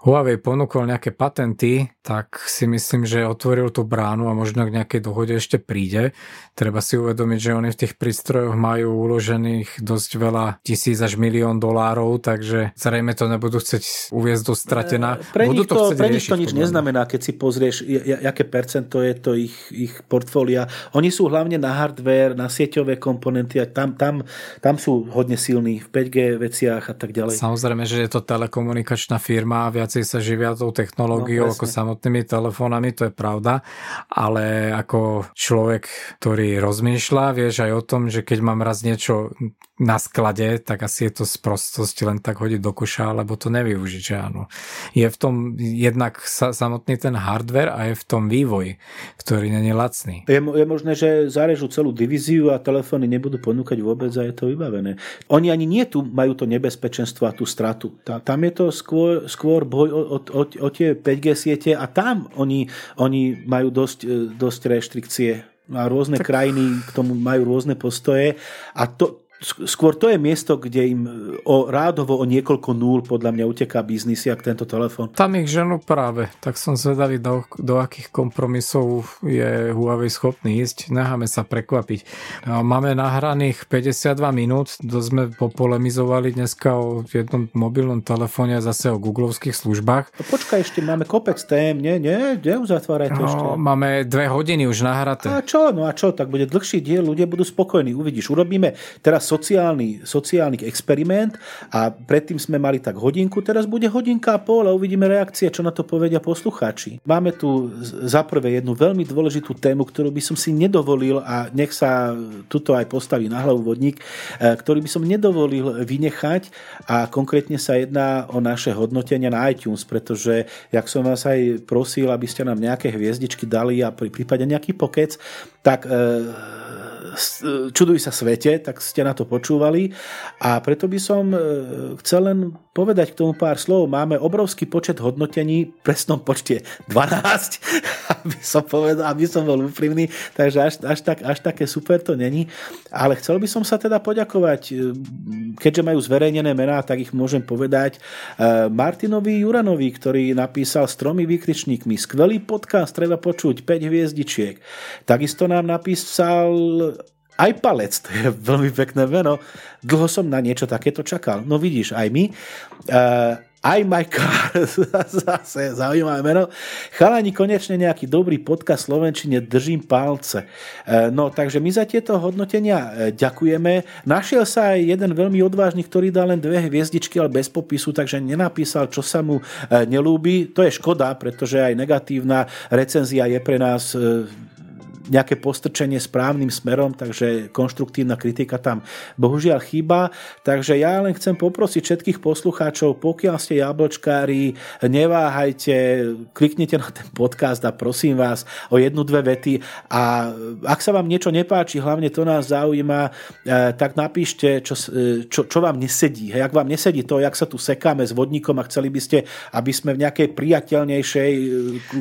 Huawei ponúkol nejaké patenty, tak si myslím, že otvoril tú bránu a možno k nejakej dohode ešte príde. Treba si uvedomiť, že oni v tých prístrojoch majú uložených dosť veľa tisíc až milión dolárov, takže zrejme to nebudú chcieť uviezť do stratená. Pre budú nich to, to pre nich to nič neznamená, keď si pozrieš, aké percento je to ich, ich portfólia. Oni sú hlavne na hardware, na sieťové komponenty a tam, tam, tam sú hodne silní v 5G veciach a tak ďalej. Samozrejme, že je to telekomunikačná firma a viac viacej sa živia tou technológiou no, ako samotnými telefónami, to je pravda, ale ako človek, ktorý rozmýšľa, vieš aj o tom, že keď mám raz niečo na sklade, tak asi je to sprostosť len tak hodiť do koša, alebo to nevyužiť, že áno. Je v tom jednak sa, samotný ten hardware a je v tom vývoj, ktorý není lacný. Je, je možné, že zarežú celú divíziu a telefóny nebudú ponúkať vôbec a je to vybavené. Oni ani nie tu majú to nebezpečenstvo a tú stratu. Tá, tam je to skôr, skôr boj o, o, o, o tie 5G siete a tam oni, oni majú dosť, e, dosť reštrikcie a rôzne tak... krajiny k tomu majú rôzne postoje a to, skôr to je miesto, kde im o, rádovo o niekoľko nul podľa mňa uteká biznis, jak tento telefón. Tam ich ženu práve, tak som zvedavý, do, do akých kompromisov je Huawei schopný ísť. Necháme sa prekvapiť. Máme nahraných 52 minút, to sme popolemizovali dneska o jednom mobilnom telefóne a zase o googlovských službách. No počkaj, ešte máme kopec tém, nie, nie, neuzatváraj to no, ešte. Máme dve hodiny už nahraté. A čo, no a čo, tak bude dlhší diel, ľudia budú spokojní, uvidíš, urobíme teraz sociálny, sociálny experiment a predtým sme mali tak hodinku, teraz bude hodinka a pol a uvidíme reakcie, čo na to povedia poslucháči. Máme tu za prvé jednu veľmi dôležitú tému, ktorú by som si nedovolil a nech sa tuto aj postaví na hlavu vodník, e, ktorý by som nedovolil vynechať a konkrétne sa jedná o naše hodnotenia na iTunes, pretože, jak som vás aj prosil, aby ste nám nejaké hviezdičky dali a pri prípade nejaký pokec, tak e, čuduj sa svete, tak ste na to počúvali a preto by som e, chcel len povedať k tomu pár slov. Máme obrovský počet hodnotení, v presnom počte 12, aby som, povedal, aby som bol úprimný, takže až, až, tak, až také super to není. Ale chcel by som sa teda poďakovať, e, keďže majú zverejnené mená, tak ich môžem povedať e, Martinovi Juranovi, ktorý napísal s tromi výkričníkmi. Skvelý podcast, treba počuť, 5 hviezdičiek. Takisto nám napísal aj palec, to je veľmi pekné meno. Dlho som na niečo takéto čakal. No vidíš, aj my. Uh, aj my car, zase zaujímavé meno. Chalani, konečne nejaký dobrý podcast Slovenčine, držím palce. E, no, takže my za tieto hodnotenia e, ďakujeme. Našiel sa aj jeden veľmi odvážny, ktorý dá len dve hviezdičky, ale bez popisu, takže nenapísal, čo sa mu nelúbi. To je škoda, pretože aj negatívna recenzia je pre nás nejaké postrčenie správnym smerom, takže konštruktívna kritika tam bohužiaľ chýba. Takže ja len chcem poprosiť všetkých poslucháčov, pokiaľ ste jablčkári, neváhajte, kliknite na ten podcast a prosím vás o jednu, dve vety a ak sa vám niečo nepáči, hlavne to nás zaujíma, tak napíšte, čo, čo, čo vám nesedí. Hej, ak vám nesedí to, jak sa tu sekáme s vodníkom a chceli by ste, aby sme v nejakej priateľnejšej,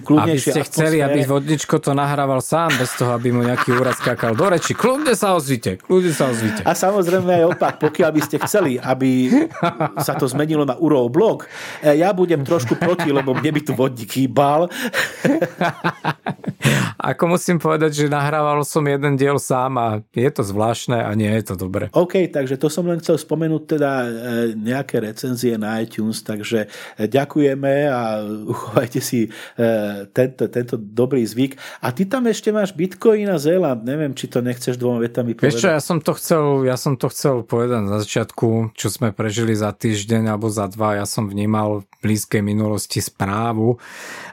kľudnejšej Aby ste chceli, aby vodničko to nahrával sám, bez toho, aby mu nejaký úrad skákal do reči. Kľudne sa ozvite, kľudne sa ozvite. A samozrejme aj opak, pokiaľ by ste chceli, aby sa to zmenilo na Urov blog, e, ja budem trošku proti, lebo mne by tu vodník chýbal. Ako musím povedať, že nahrával som jeden diel sám a je to zvláštne a nie je to dobre. OK, takže to som len chcel spomenúť teda e, nejaké recenzie na iTunes, takže e, ďakujeme a uchovajte si tento, tento dobrý zvyk. A ty tam ešte máš Bitcoin a Zeland, neviem, či to nechceš dvoma vetami povedať. Vieš čo, ja som to chcel, ja som to chcel povedať na začiatku, čo sme prežili za týždeň alebo za dva, ja som vnímal v blízkej minulosti správu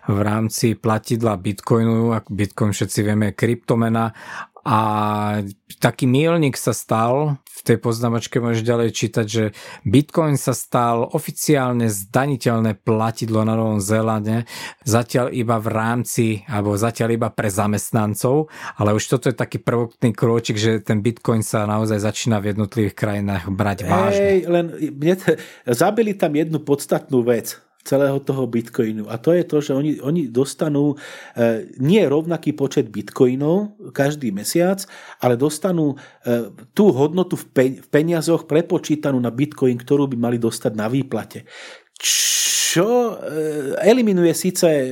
v rámci platidla Bitcoinu, ak Bitcoin všetci vieme kryptomena a taký mílnik sa stal, v tej poznámočke môžeš ďalej čítať, že Bitcoin sa stal oficiálne zdaniteľné platidlo na Novom Zélande, zatiaľ iba v rámci, alebo zatiaľ iba pre zamestnancov, ale už toto je taký prvotný krôčik, že ten Bitcoin sa naozaj začína v jednotlivých krajinách brať vážne. Len mne zabili tam jednu podstatnú vec celého toho bitcoinu. A to je to, že oni, oni dostanú e, nie rovnaký počet bitcoinov každý mesiac, ale dostanú e, tú hodnotu v, pe, v peniazoch prepočítanú na bitcoin, ktorú by mali dostať na výplate. Čo eh, eliminuje síce eh,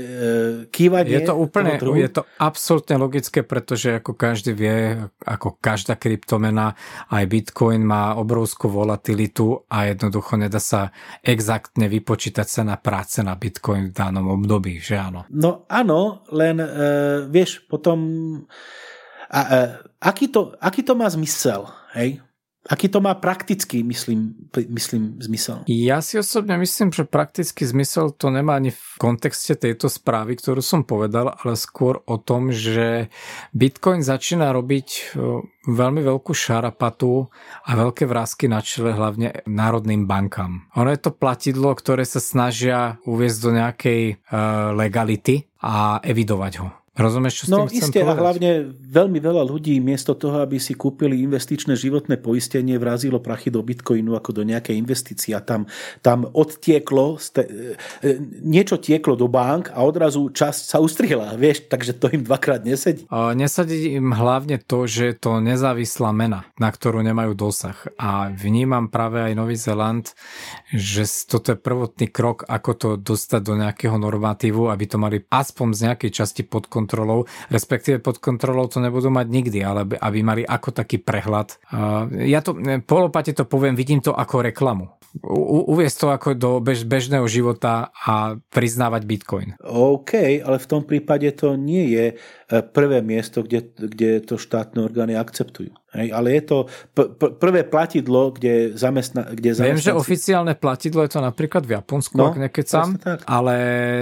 kývanie. Je to úplne, je to absolútne logické, pretože ako každý vie, ako každá kryptomena, aj Bitcoin má obrovskú volatilitu a jednoducho nedá sa exaktne vypočítať sa na práce na Bitcoin v danom období, že áno? No áno, len uh, vieš, potom a, uh, aký, to, aký to má zmysel, hej? Aký to má praktický, myslím, myslím, zmysel? Ja si osobne myslím, že praktický zmysel to nemá ani v kontexte tejto správy, ktorú som povedal, ale skôr o tom, že Bitcoin začína robiť veľmi veľkú šarapatu a veľké vrázky na čele hlavne národným bankám. Ono je to platidlo, ktoré sa snažia uviezť do nejakej uh, legality a evidovať ho. Rozumieš, čo s no, tým iste, povedať? a hlavne veľmi veľa ľudí miesto toho, aby si kúpili investičné životné poistenie, vrazilo prachy do bitcoinu ako do nejakej investície a tam, tam odtieklo, ste, e, niečo tieklo do bank a odrazu časť sa ustrihla, vieš, takže to im dvakrát nesedí. A nesadí im hlavne to, že je to nezávislá mena, na ktorú nemajú dosah. A vnímam práve aj Nový Zeland, že toto je prvotný krok, ako to dostať do nejakého normatívu, aby to mali aspoň z nejakej časti pod kontrolou, respektíve pod kontrolou to nebudú mať nikdy, ale aby mali ako taký prehľad. Ja to, polopate to poviem, vidím to ako reklamu. U, uviesť to ako do bež, bežného života a priznávať Bitcoin. OK, ale v tom prípade to nie je E, prvé miesto, kde, kde to štátne orgány akceptujú. Hej, ale je to p- p- prvé platidlo, kde, zamestna, kde zamestnanci... Viem, že oficiálne platidlo je to napríklad v Japonsku, no, ak nekecam, ale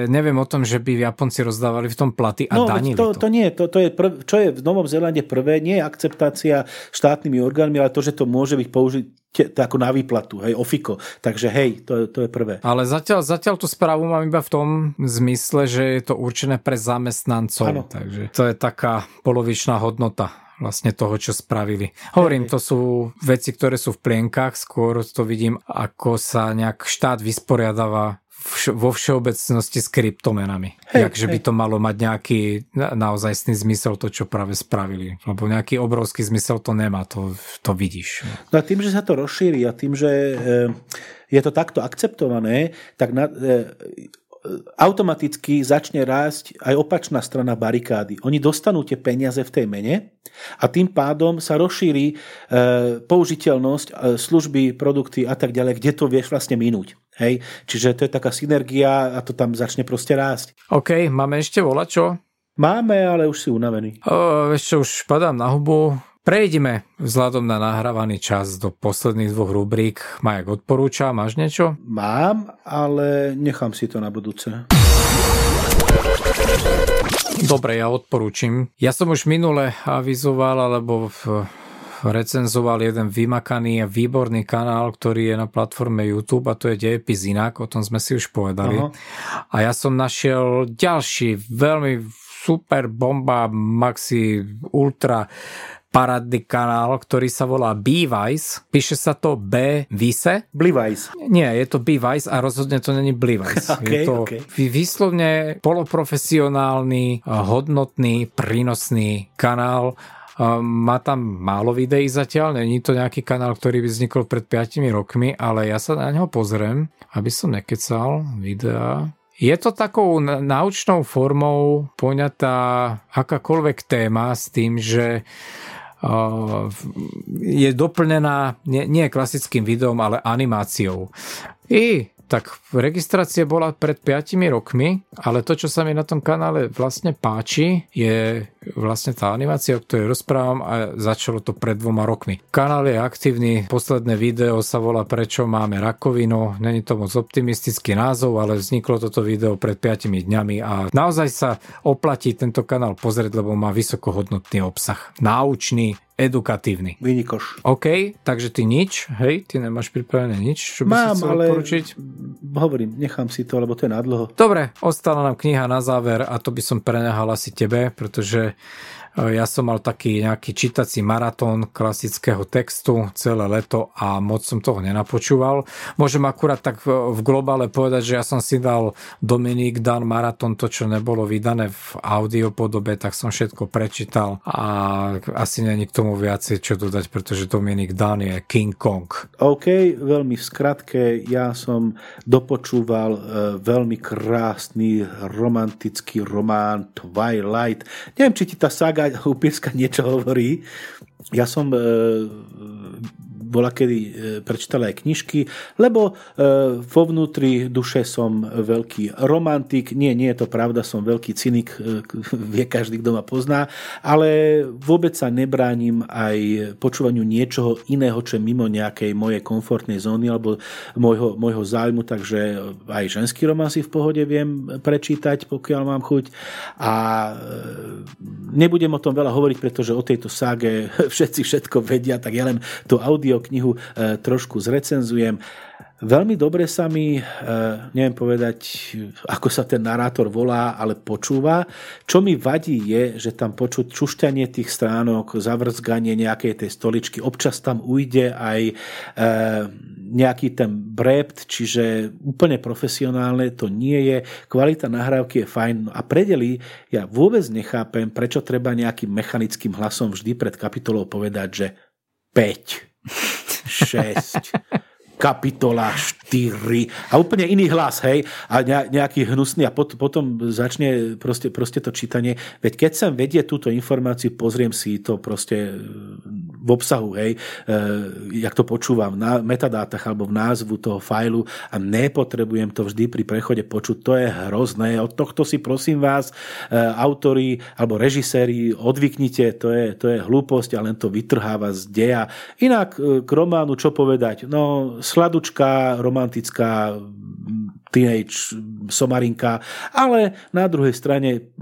neviem o tom, že by Japonci rozdávali v tom platy a no, danili to, to. to nie, to, to je prv, čo je v Novom Zelande prvé, nie je akceptácia štátnymi orgánmi, ale to, že to môže byť použiť ako na výplatu, hej, ofiko. Takže hej, to, to je prvé. Ale zatiaľ, zatiaľ tú správu mám iba v tom zmysle, že je to určené pre zamestnancov. Ano. Takže to je taká polovičná hodnota vlastne toho, čo spravili. Hovorím, to sú veci, ktoré sú v plienkach, skôr to vidím, ako sa nejak štát vysporiadáva vo všeobecnosti s kryptomenami. Hej, Jak, že by to malo mať nejaký naozajstný zmysel to, čo práve spravili. Lebo nejaký obrovský zmysel to nemá, to, to vidíš. No a tým, že sa to rozšíri a tým, že eh, je to takto akceptované, tak na, eh, automaticky začne rásť aj opačná strana barikády. Oni dostanú tie peniaze v tej mene a tým pádom sa rozšíri e, použiteľnosť e, služby, produkty a tak ďalej, kde to vieš vlastne minúť. Hej? Čiže to je taká synergia a to tam začne proste rásť. OK, máme ešte volačo? Máme, ale už si unavený. O, čo, už padám na hubu. Prejdime vzhľadom na nahrávaný čas do posledných dvoch rubrík. Majak odporúča, máš niečo? Mám, ale nechám si to na budúce. Dobre, ja odporúčim. Ja som už minule avizoval, alebo v recenzoval jeden vymakaný a výborný kanál, ktorý je na platforme YouTube a to je Dejepis inak, o tom sme si už povedali. Aha. A ja som našiel ďalší veľmi super bomba maxi ultra parádny kanál, ktorý sa volá B-Vice. Píše sa to B Vise. Blivice. Nie, je to B-Vice a rozhodne to není Blivice. okay, je to okay. výslovne poloprofesionálny, hodnotný, prínosný kanál má tam málo videí zatiaľ, není to nejaký kanál, ktorý by vznikol pred 5 rokmi, ale ja sa na neho pozriem, aby som nekecal videá. Je to takou naučnou formou poňatá akákoľvek téma s tým, že je doplnená nie, nie klasickým videom, ale animáciou. I tak registrácia bola pred 5 rokmi, ale to, čo sa mi na tom kanále vlastne páči, je vlastne tá animácia, o ktorej rozprávam a začalo to pred dvoma rokmi. Kanál je aktívny, posledné video sa volá Prečo máme rakovinu, není to moc optimistický názov, ale vzniklo toto video pred 5 dňami a naozaj sa oplatí tento kanál pozrieť, lebo má vysokohodnotný obsah. Náučný, edukatívny. Vynikoš. OK, takže ty nič, hej, ty nemáš pripravené nič, čo by Mám, si chcel ale odporučiť? hovorím, nechám si to, lebo to je nadlho. Dobre, ostala nám kniha na záver a to by som prenehal asi tebe, pretože ja som mal taký nejaký čítací maratón klasického textu celé leto a moc som toho nenapočúval. Môžem akurát tak v globále povedať, že ja som si dal Dominik Dan maratón, to čo nebolo vydané v audiopodobe, tak som všetko prečítal a asi není k tomu viacej čo dodať, pretože Dominik Dan je King Kong. OK, veľmi v skratke, ja som dopočúval e, veľmi krásny romantický román Twilight. Neviem, či ti tá saga Upieska niečo hovorí. Ja som e, bola kedy e, prečítala aj knižky, lebo e, vo vnútri duše som veľký romantik. Nie, nie je to pravda, som veľký cynik, e, vie každý, kto ma pozná, ale vôbec sa nebránim aj počúvaniu niečoho iného, čo je mimo nejakej mojej komfortnej zóny alebo môjho, môjho zájmu, takže aj ženský román si v pohode viem prečítať, pokiaľ mám chuť. A nebudem o tom veľa hovoriť, pretože o tejto ságe všetci všetko vedia, tak ja len to audio knihu e, trošku zrecenzujem. Veľmi dobre sa mi, e, neviem povedať, ako sa ten narátor volá, ale počúva. Čo mi vadí je, že tam počuť čušťanie tých stránok, zavrzganie nejakej tej stoličky. Občas tam ujde aj e, nejaký ten brept, čiže úplne profesionálne to nie je. Kvalita nahrávky je fajn. A predeli ja vôbec nechápem, prečo treba nejakým mechanickým hlasom vždy pred kapitolou povedať, že 5 6, kapitola 4 a úplne iný hlas, hej, a nejaký hnusný. A pot, potom začne proste, proste to čítanie. Veď keď sa vedie túto informáciu, pozriem si to proste v obsahu, hej, e, jak to počúvam na metadátach alebo v názvu toho fajlu a nepotrebujem to vždy pri prechode počuť. To je hrozné. Od tohto si prosím vás, e, autori alebo režiséri, odvyknite, to je, to je hlúposť a len to vytrháva z deja. Inak e, k románu čo povedať? No, sladučká, romantická, teenage somarinka, ale na druhej strane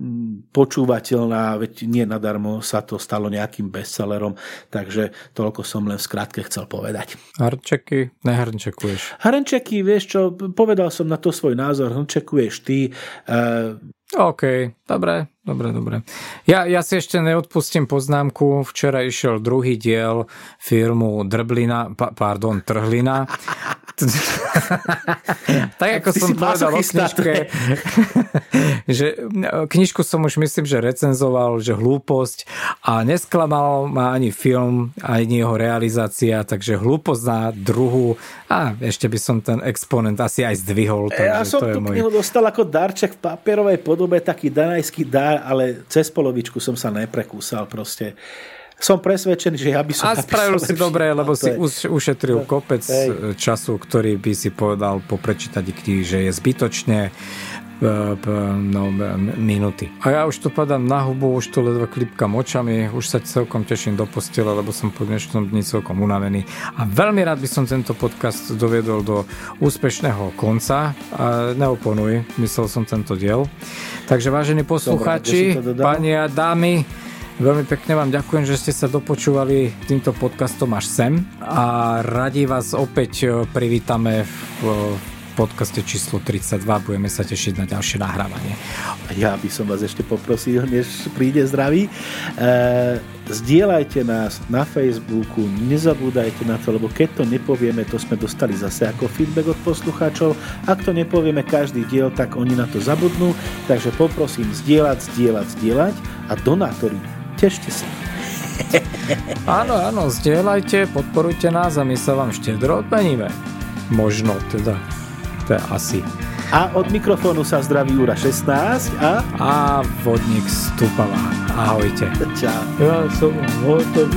počúvateľná, veď nie nadarmo sa to stalo nejakým bestsellerom, takže toľko som len v skratke chcel povedať. Hrnčeky, nehrnčekuješ. Hrnčeky, vieš čo, povedal som na to svoj názor, hrnčekuješ ty. Uh, OK, dobre, dobre, dobre. Ja, ja si ešte neodpustím poznámku. Včera išiel druhý diel filmu Drblina, pa, pardon, Trhlina. tak ako som povedal o knižke, že knižku som už myslím, že recenzoval, že hlúposť a nesklamal ma ani film, ani jeho realizácia, takže hlúposť na druhu a ešte by som ten exponent asi aj zdvihol. Ja som to tú knihu dostal ako darček v papierovej podobe, taký danajský dar, ale cez polovičku som sa neprekúsal proste. Som presvedčený, že ja by som... A spravil si dobre, lebo si je, ušetril kopec hej. času, ktorý by si povedal po prečítaní knihy, že je zbytočne no, minúty. A ja už to padám na hubu, už to ledva klipkam očami, už sa celkom teším do postele, lebo som po dnešnom dni celkom unavený. A veľmi rád by som tento podcast doviedol do úspešného konca. A neoponuj, myslel som tento diel. Takže vážení poslucháči, pani a dámy, Veľmi pekne vám ďakujem, že ste sa dopočúvali týmto podcastom až sem a radi vás opäť privítame v podcaste číslo 32. Budeme sa tešiť na ďalšie nahrávanie. Ja by som vás ešte poprosil, než príde zdravý. E, zdieľajte nás na Facebooku, nezabúdajte na to, lebo keď to nepovieme, to sme dostali zase ako feedback od poslucháčov. Ak to nepovieme každý diel, tak oni na to zabudnú. Takže poprosím zdieľať, zdieľať, zdieľať a donátori, tešte sa. áno, áno, zdieľajte, podporujte nás a my sa vám štedro odmeníme. Možno teda to je asi. A od mikrofónu sa zdraví Jura 16 a... A vodník Stupava. Ahojte. Čau. Ja som hotový.